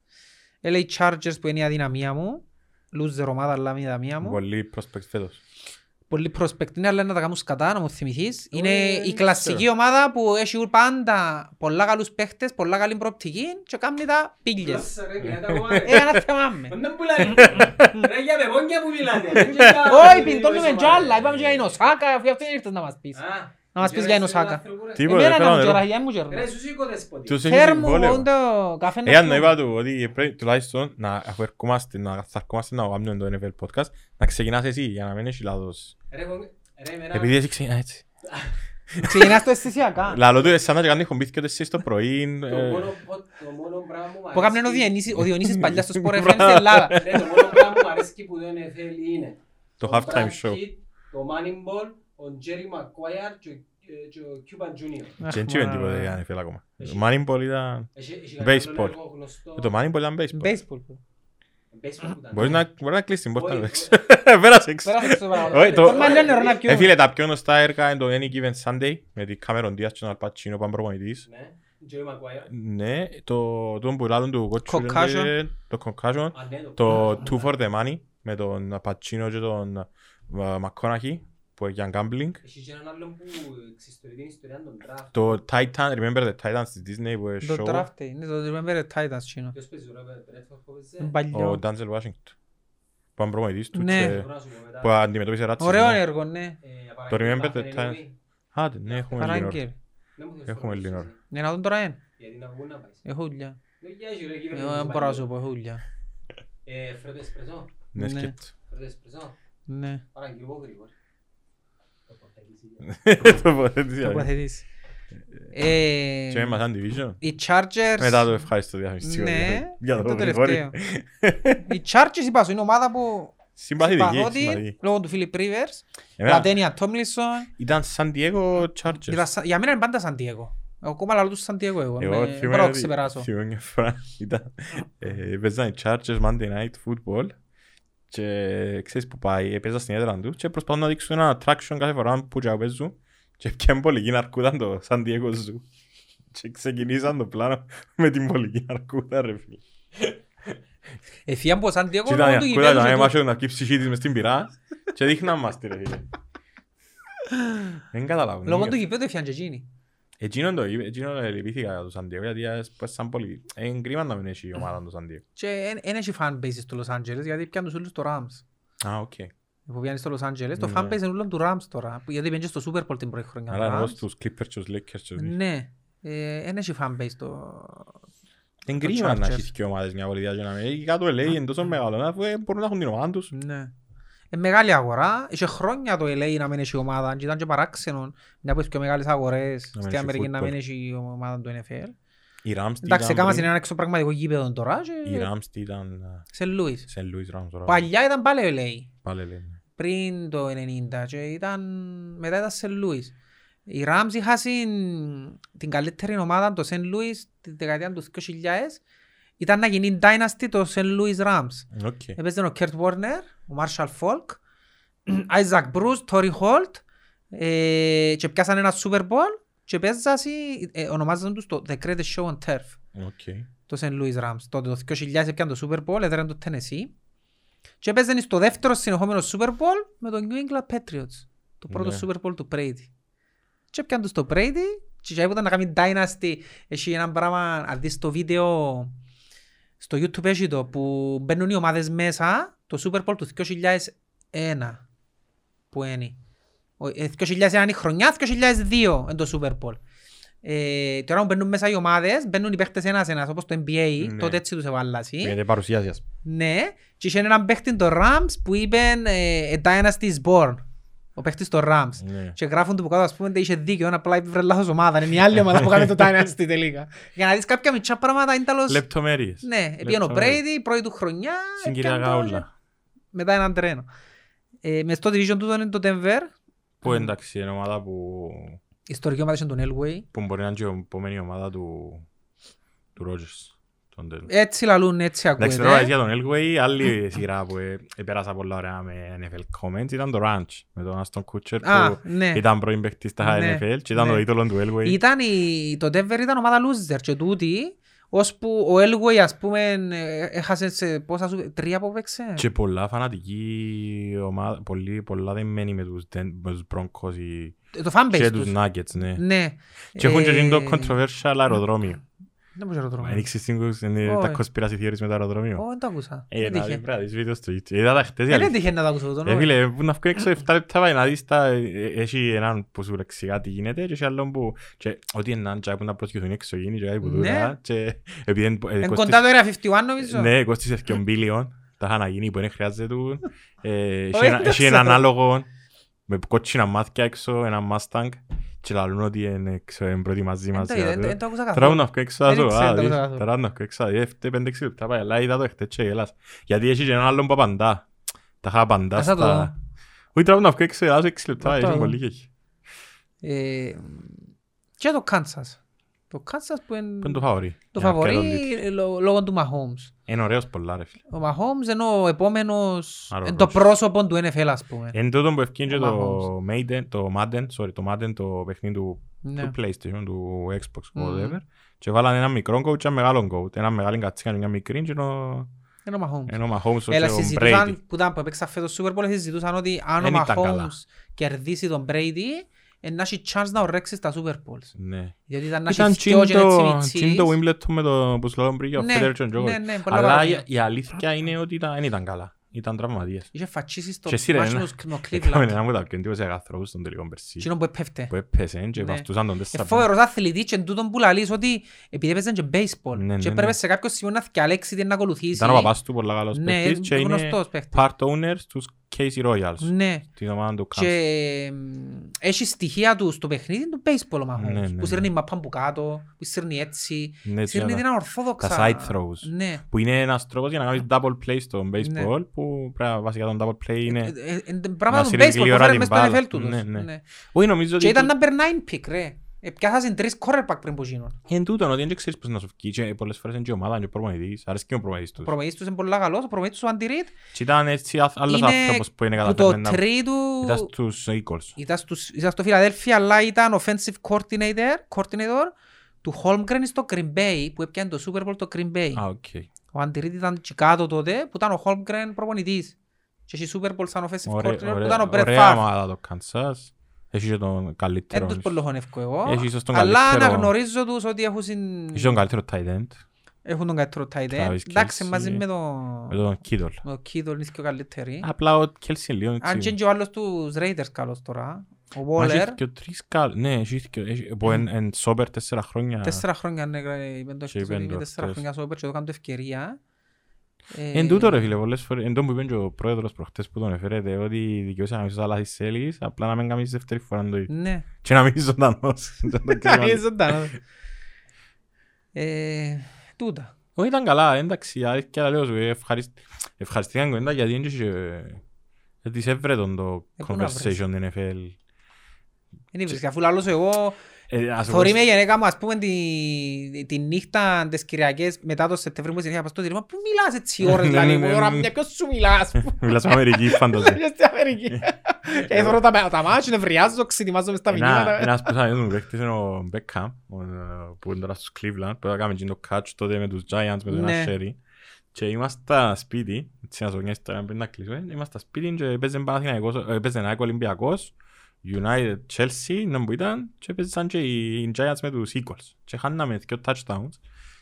LA Chargers που είναι η αδυναμία μου, loser ομάδα αλλά είναι η αδυναμία μου. Πολύ prospect φέτος. Πολύ prospect είναι, αλλά να τα κάνουν σκατά, να μου θυμηθείς. Είναι Ε, η δεν κλασική ξέρω. ομάδα που έχει πάντα πολλά καλούς παίχτες, πολλά καλή προοπτική και κάνει τα πίλιες. Ε, να θυμάμαι. Ρε για πεπόνια που μιλάτε. Όχι, πιντώνουμε κι άλλα. Είπαμε και για την Οσάκα, αφού αυτό ήρθες να μας πεις. Να μας πεις για την Οσάκα. Τίποτε, Εμένα θέλω να μου νερό. κεράσει, μου κερνά. Ρε σου σήκω δεσποτη. Τους έχεις Φέρ μου συμβόλαιο. το καφέ να Εάν πιω. να είπα του ότι πρέπει τουλάχιστον να αφού ερχόμαστε να θα ερχόμαστε να κάνουμε το NFL podcast να ξεκινάς εσύ για να μην έχεις λάθος. Ρε, κο- ρε, εμένα- Επειδή εσύ ξεκινάς έτσι. Ξεκινάς το αισθησιακά. Λαλό του σαν να κάνεις χομπίθηκε το εσύ το πρωί. Το ε, μόνο- το μόνο πράγμα που μου Που έκαμε ο αρέσκει- Διονύσης- ο Διονύσης παλιά στο Sport FM στην Ελλάδα. Ρε, το μόνο πράγμα που μου αρέσκει που δεν NFL είναι Το ο halftime Brad show. Pitt, Το Moneyball, ο Jerry Maguire και ο- και ο Cuban Junior. Και δεν τσίβεν τίποτε για NFL ακόμα. Το Moneyball ήταν... Έχει- έχει κανένα Baseball. άλλο έργο γνωστό. Ε, Το Moneyball ήταν baseball. Baseball. Baseball που ήταν. Μπορείς να, μπορείς να κλείσεις την πόρτα Όχι, να παίξεις. Πέρασε έξω. Πέρασε το πράγμα. Όχι, το- Τον μαλλιό νερό να Ε, πιούμε. φίλε, τα πιο γνωστά έργα είναι το Any Given Sunday με την Cameron Diaz και τον Al Pacino που είναι προπονητής. Ναι, Jerry Maguire. Ναι, το τον που λάλλον του κότσου Concussion. λέγεται- το Concussion. Α, ναι, Το Two for the Money με τον Al Pacino και τον ε, McConaughey που έχει gambling. Έχει και έναν άλλον που εξιστορεί την ιστορία των draft. Το Titan, remember the Titans της Disney που έχει Το show. draft, είναι το Remember the Titans τσίνο. Ποιος παίζει, ο Robert Redford που παίζει; Είναι Ο παλιό. Denzel Washington. Που είναι προπονητής του Ναι. και Μπορώ να σου πω μετά. που αντιμετώπισε ρατσισμό. Ωραίο έργο, ναι. Ε, Το απαραγγείλει Remember the Batman Time. Anyway. Άντε, ναι, έχουμε λίγο. Παράγγελ. Δεν μου θες Έχουμε φορμήσεις, λίγο. εσύ. Ναι, να δουν τώρα ένα. Γιατί να βγουν να πάεις. Έχω δουλειά. Δουλειά έχει, ρε, εκεί Εγώ πρέπει δεν να μπορώ να πάει. σου πω, έχω δουλειά. Ε, φρέτο εσπρεσό. Ναι, Ναι. σκέτο. Φρέτο εσπρεσό. Ναι. Παραγγείλω γρήγορα. Το πορτακίσι. Τοποθέτηση. Τοποθετήσει. Ε, Και με μαθάν division. Οι Chargers... Μετά το ευχαριστώ διαφημιστικό. Ναι, για το το τελευταίο. Γρηγόρη. Οι Chargers είπα σου, είναι ομάδα που Συμπαθητική, συμπαθώ συμπαθητική. την, λόγω του Φίλιπ Ρίβερς, Εμένα, Λατένια Τόμλισον. Ήταν San Diego Chargers. Ήταν σα- Για μένα είναι πάντα Σαν Diego. Εγώ ακόμα λαλώ τους Σαν Diego εγώ. Εγώ Με- θυμάμαι Μπορώ να ότι- ξεπεράσω. θυμάμαι μια φορά ήταν, ε, παίζαν οι Chargers Monday Night Football και ξέρεις που πάει, έπαιζα στην έδρα του και προσπαθούν να δείξουν ένα attraction κάθε φορά που και παίζουν και πιάνε πολική αρκούδα το San Diego Zoo και ξεκινήσαν το πλάνο με την πολική αρκούδα ρε φίλε. Εφιάν που ο Σαν Diego Και ήταν η λόγω του αρκούδα γηπέδου να και του- έμασε να αρκεί ψυχή της μες στην πυρά και δείχναν μας τη ρε φίλε. Δεν καταλάβω. Λόγω του γηπέδου εφιάν και εκείνοι. Εκείνον το είπε, εκείνον λυπήθηκα για το San Diego γιατί σαν πολύ, είναι κρίμα να μην έχει η ομάδα το San Diego. Και δεν έχει fan base στο Los Angeles γιατί πιάνουν τους όλους το Rams. Α, οκ. Που πιάνει στο Los Angeles, το Ναι. fan base είναι όλων του Rams τώρα. που- Γιατί πιάνει στο Super Bowl την πρώτη χρονιά. Άρα το εννοώ Rams. στους Clippers και τους Lakers και τους Knicks. Ναι. Ε, Δεν έχει fan base το... Είναι το κρίμα να Chargers. έχεις και ομάδες μια πολιτεία και να μην. Ειδικά το LA είναι τόσο μεγάλο, αφού ε, μπορούν να έχουν την ομάδα τους. Ναι. Ε, μεγάλη αγορά. Είχε χρόνια το LA να μην έχει ομάδα και ήταν και παράξενο μια από τις πιο μεγάλες αγορές Να μην στην έχει Αμερική να football. μην έχει ομάδα του NFL. Οι Rams τι Εντάξει, ήταν έκαναν πριν; ένα εξωπραγματικό γήπεδο τώρα Οι και Rams τι ήταν σε Λούις. σε Louis Rams τώρα. Παλιά ήταν πάλι LA. Πάλι λένε. πριν το 90 και ήταν, μετά ήταν σε Λούις. Οι Rams είχαν την καλύτερη ομάδα το Σεν Λούις τη δεκαετία του 2000 ήταν να γίνει dynasty το St. Louis Rams. Οκ. Έπαιζε ο Kurt Warner, ο Marshall Faulk, Isaac Bruce, Torry Holt ε, και πιάσαν ένα Super Bowl και παίζασαν, ε, ονομάζαν τους το The Greatest Show on Turf Οκ. το St. Louis Rams. Τότε το 2000 έπιαν το Super Bowl, έδεραν το Tennessee και έπαιζαν στο δεύτερο συνεχόμενο Super Bowl με το New England Patriots. Το πρώτο Ναι. Super Bowl του Brady. Και έπιαν το στο Brady και για ήταν να κάνει Dynasty. Έχει ένα πράγμα, αν δεις το βίντεο στο YouTube έχει το που μπαίνουν οι ομάδες μέσα το Super Bowl του 2001 που είναι. Ο- ε, 2001 είναι η χρονιά, 2002 είναι το Super Bowl. Ε, τώρα που μπαίνουν μέσα οι ομάδες, μπαίνουν οι παίχτες ένας ένας, όπως το NBA, Ναι. τότε έτσι τους εβάλλασαι. Γιατί παρουσιάζεις ας πούμε. Ναι, και είχε έναν παίχτη το Rams που είπε ε, «A dynasty is born». Ο παίχτης το Rams. Ναι. Και γράφουν του που κάτω, ας πούμε, ότι είχε δίκιο, απλά είπε λάθος ομάδα. Είναι η άλλη ομάδα που κάνει το dynasty τελικά. Για να δεις κάποια μικρά πράγματα, είναι τέλος... Λεπτομέρειες. Ναι, πήγαινε ο Λεπτομέρειες. Brady, πρώτη του χρονιά. Συγκυριακά έπιανε το- όλα. Μετά έναν τρένο. Ε, μες στο division του είναι το Denver. Που εντάξει είναι ομάδα που, Η ιστορική ομάδα είναι τον Elway. που μπορεί να είναι και η επόμενη ομάδα του, του Rogers. Τον Denver. Έτσι λαλούν, έτσι Εντάξει, τώρα ακούεται. για τον Elway, άλλη σειρά που ε, επέρασα πολλά ωραία με NFL comments ήταν το Ranch με τον Aston Kutcher Α, που ναι. ήταν πρώην παίκτης στα Ναι, NFL και ήταν ναι. το είδωλο του Elway. Ήταν η, το Denver ήταν ομάδα loser και τούτη, ώσπου ο Elway ας πούμε ε, έχασε σε πόσα σου, τρία που παίξε. Και πολλά φανατική ομάδα, πολύ, πολλά δεμένοι με τους, Den- με τους Broncos οι- Το fanbase και τους τους. Nuggets, ναι. Ναι. Και έχουν και Ε, γίνει το controversial αεροδρόμιο. Δεν μπορούσα να το ρωτήσω. Ανοίξεις την- είναι τα Όχι. conspiracy theories με το αεροδρόμιο. Ω, δεν το άκουσα. Ε, Δεν να τύχε. δεις, πρέπει να δεις βίντεο στο YouTube. Είδα τα χτες η Ε, Δεν αλήθεια. τύχε να το ακούσω τον. Ε, όχι. φίλε, που να βγει έξω 7 λεπτά πάει να δεις τα... ε, Έχει έναν που σου λεξικά τι γίνεται και έχει άλλον που... και Ό,τι είναι έναν τσάι που να προσγειωθούν εξωγήινοι και κάτι που Ναι. δούρα και επειδή είναι- ε, Εν κοστίζει- κοντά το Area 51 νομίζω. Ναι, κόστισε και μπίλιον. Τα είχαν να γίνει που δεν χρειάζεται του. Ε, έχει Όχι, ένα- δεν Έχει ένα ξέρω. ανάλογο με κότσινα μάτια έξω, ένα Mustang και λαλούν ότι είναι έξω, είναι προετοιμάζει Δεν μαζί. το είδα, δεν- δεν το άκουσα Τώρα καθόλου. να βγω έξω, Δεν θα σου ήξερα, α, δεν το δεις. άκουσα Τώρα να βγω έξω, ε, φταίει πέντε-έξι λεπτά πάει, αλλά είδα το χτες και γέλας. Γιατί έχει και έναν άλλον που απαντά. Τα είχα απαντά Ας θα το στα... δω. Όχι τώρα να βγω έξω, γελάς έξι λεπτά, Θα το έχει δω. πολύ και Ε, Και το Kansas. Το Kansas που είναι Που είναι το φαβορί. το Για να πιάνω φαβορί λίγο. ε, λό- λόγω του Mahomes. Είναι ωραίος πολλά ρε φίλε. Ο Mahomes είναι ο επόμενος, Άρα, είναι το Rodgers. πρόσωπο του NFL ας πούμε. Εν τούτο που ευκεί και Ο το Maiden, το Madden, sorry, το Madden, το παιχνίδι του Ναι. του PlayStation, του Xbox, Μμμ. whatever. Και βάλαν ένα μικρό coach και ένα μεγάλο coach. Ένα μεγάλο κατσίκα και μια μικρή και ενώ Είναι ο Mahomes. ενώ ο Mahomes και Έλα ο Brady. συζητούσαν, που ήταν που έπαιξα φέτος Super Bowl, συζητούσαν ότι αν ο Εν ήταν καλά. Mahomes κερδίσει τον Brady, ε, να έχει chance να ορέξεις στα Super Bowls. Ναι. Γιατί ήταν να Ήταν έχεις δυο και τσιν το- έτσι τσιν το μητσίς. Wimbledon με το που σου λέω πριν για ο Ναι, Federer και ο Djokovic. ναι, ναι, πολλά Αλλά παραπάνω. η- η αλήθεια είναι ότι ήταν- δεν ήταν καλά. Ήταν τραυματίες. Είχε φατσίσεις στο Και εσύ, ρε, μάτσο ένα- του στο Έκαμε Cleveland. ένα από τα πιο εντύπωσιακά ανθρώπους στον τελικό περσί. Εκείνο που έπεφτε. Που έπαιζε και Ναι. βαφτούσαν τον Ε, τέσσερα. φοβερός αθλητής και τούτον που λαλείς ότι επειδή έπαιζαν και baseball Ναι, και ναι, έπρεπε ναι. σε κάποιο σημείο να θυκιαλέξει τι να ακολουθήσει. Ήταν ο παπάς του πολλά καλός Ναι, παίκτης και είναι γνωστός παίκτης. part owner στους Casey Royals. Ναι. Την ομάδα του Kansas. Και μ, έχει στοιχεία του στο παιχνίδι του baseball ο Mahomes. Ναι, ναι, Που ναι. σέρνει η μαπά που κάτω, που σέρνει έτσι. Ναι, Σέρνει τα- την ανορθόδοξα. τα side throws. Ναι. Που είναι ένας τρόπος για να κάνεις double play στο Ναι. baseball που πρέπει να- βασικά το double play είναι... Ε, ε, ε, Πράγματα του σύρει baseball που γλύωρα φέρε την μες στο μπάλα. NFL του. Ναι, ναι. Ναι. Όχι νομίζω Και ότι... ήταν number 9 pick ρε. Ε, Πιάσασαν τρεις quarterback πριν από εκείνον. Εν τούτον ότι δεν ξέρεις πώς να σου βγει και πολλές φορές είναι και η ομάδα και ο προπονητής. Αρέσκει και ο προπονητής Ο τους. προμηθείς τους είναι πολύ καλός, ο προπονητής τους Andy Reid Και ήταν έτσι α- άλλος είναι άνθρωπος που είναι που το καταφέρνει να... τρί του Ήταν στους Eagles. ήταν, στους, ήταν στο Φιλαδέλφια αλλά ήταν offensive coordinator, coordinator του Holmgren στο Green Bay που έπιανε το Super Bowl το Green Bay. Α, οκ. Ο Andy Reid ήταν και κάτω τότε που ήταν ο Holmgren προπονητής. Και έχει Super Bowl σαν offensive Ωραία- coordinator που ωραία- ήταν ο Brett Ωραία Favre. ομάδα το Kansas. Έχεις και τον Εν καλύτερο... τους πολλοχωνεύκω εγώ. Έχεις ίσως τον Αλλά καλύτερο- αναγνωρίζω τους ότι έχουν, συν... Έχεις τον καλύτερο tight end. έχουν τον καλύτερο tight end. Travis Εντάξει, Kelce. μαζί με Με τον τον Kittle. με τον Kittle είναι και ο καλύτεροι. Απλά ο Kelsey είναι λίγο Αν και έτσι. είναι και ο άλλος τους Raiders καλός τώρα. Ο Μα έχει Waller. και ο τρεις καλ... Ναι, έχει και... έχει- Που εν- εν σόπερ τέσσερα χρόνια. Τέσσερα χρόνια ναι, είπαν το Και ευτυχώς, είπεν είναι το τέσσερα χτες. χρόνια σόπερ και το κάνουν το ευκαιρία. Ε, Εν τούτο ρε φίλε, πολλές φορές, εν τόν που είπε και ο πρόεδρος προχτές που τον έφερεται, ότι δικαιούσε να μην σώσα λάθη της Έλλης, απλά να μην κάνεις δεύτερη φορά το ίδιο. Ναι. Και να μην είσαι ζωντανός. Ήταν το κρίμα. Είναι ζωντανός. Ε, Τούτα. Όχι ήταν καλά, εντάξει, αλήθεια αλλά λέω σου, ευχαρισ- ευχαριστήκαν κοντά γιατί δεν είχε ε, της έβρε τον το Ε, πού να βρεις; conversation την NFL. Είναι βρίσκα, αφού λάλλος εγώ Ε, ας Θωρεί πω- με γενέκα μου, ας πούμε, τη, τη νύχτα τις Κυριακές μετά το Σεπτέμβριο που συνέχεια πας στο τηλέφωνο, πού μιλάς έτσι ώρες, Ναι, δηλαδή, ναι, μου, ναι, ώρα ναι. μια, ποιος σου μιλάς, Μιλάς με Αμερική, φανταζε. Μιλάς στην Αμερική. Και θωρώ τα, τα μάτια, νευριάζω, ξετοιμάζομαι στα Ένα- μηνύματα. Ένας πεθάνιος μου παίκτης είναι ο Beckham, ο, ε, που είναι τώρα στους Cleveland, που έκαμε και το catch τότε με τους Giants, με τον Ναι. ένα Sherry. Και είμαστε σπίτι, έτσι να σου πω μια ιστορία πριν να κλείσουμε, είμαστε σπίτι και παίζε Παναθηναϊκός, ε, παίζε ένα Ολυμπιακός, United, Chelsea, να που ήταν, και παίζαν και οι Giants με τους Eagles. Και χάναμε δύο touchdowns,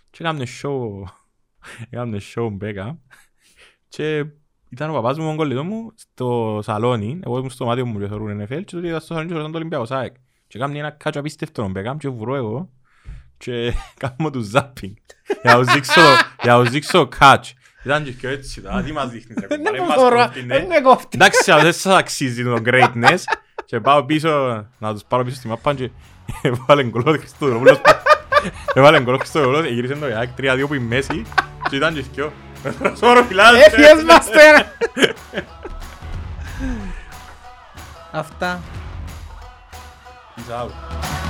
και έκαμε show, έκαμε show Beckham, και ήταν ο παπάς μου, ο κολλητό μου, στο σαλόνι, εγώ ήμουν στο μάτιο μου και θεωρούν NFL, και τότε ήταν στο σαλόνι και ήταν το Ολυμπιακό ΣΑΕΚ. Και έκαμε ένα κάτσο απίστευτο τον Beckham και βρω εγώ, και κάνω του zapping. Για να τους δείξω, για να τους δείξω catch. Ήταν και πιο έτσι, τώρα, τι μας δείχνεις, ρε κουμπάρε, Δεν μας μπορώ, κόφτει, ναι. δεν με κόφτει. Εντάξει, αλλά δεν σας αξίζει το greatness. Και πάω πίσω, να τους πάρω πίσω στη μάπα και έβαλε γκολ ο Χριστοδουλόπουλος. Έβαλε γκολ ο Χριστοδουλόπουλος, γύρισε το Ιάκ 3-2 που η μέση και ήταν και σκιό. Σώρο φιλάδες. Έφυγες μας τώρα. Αυτά. Peace out.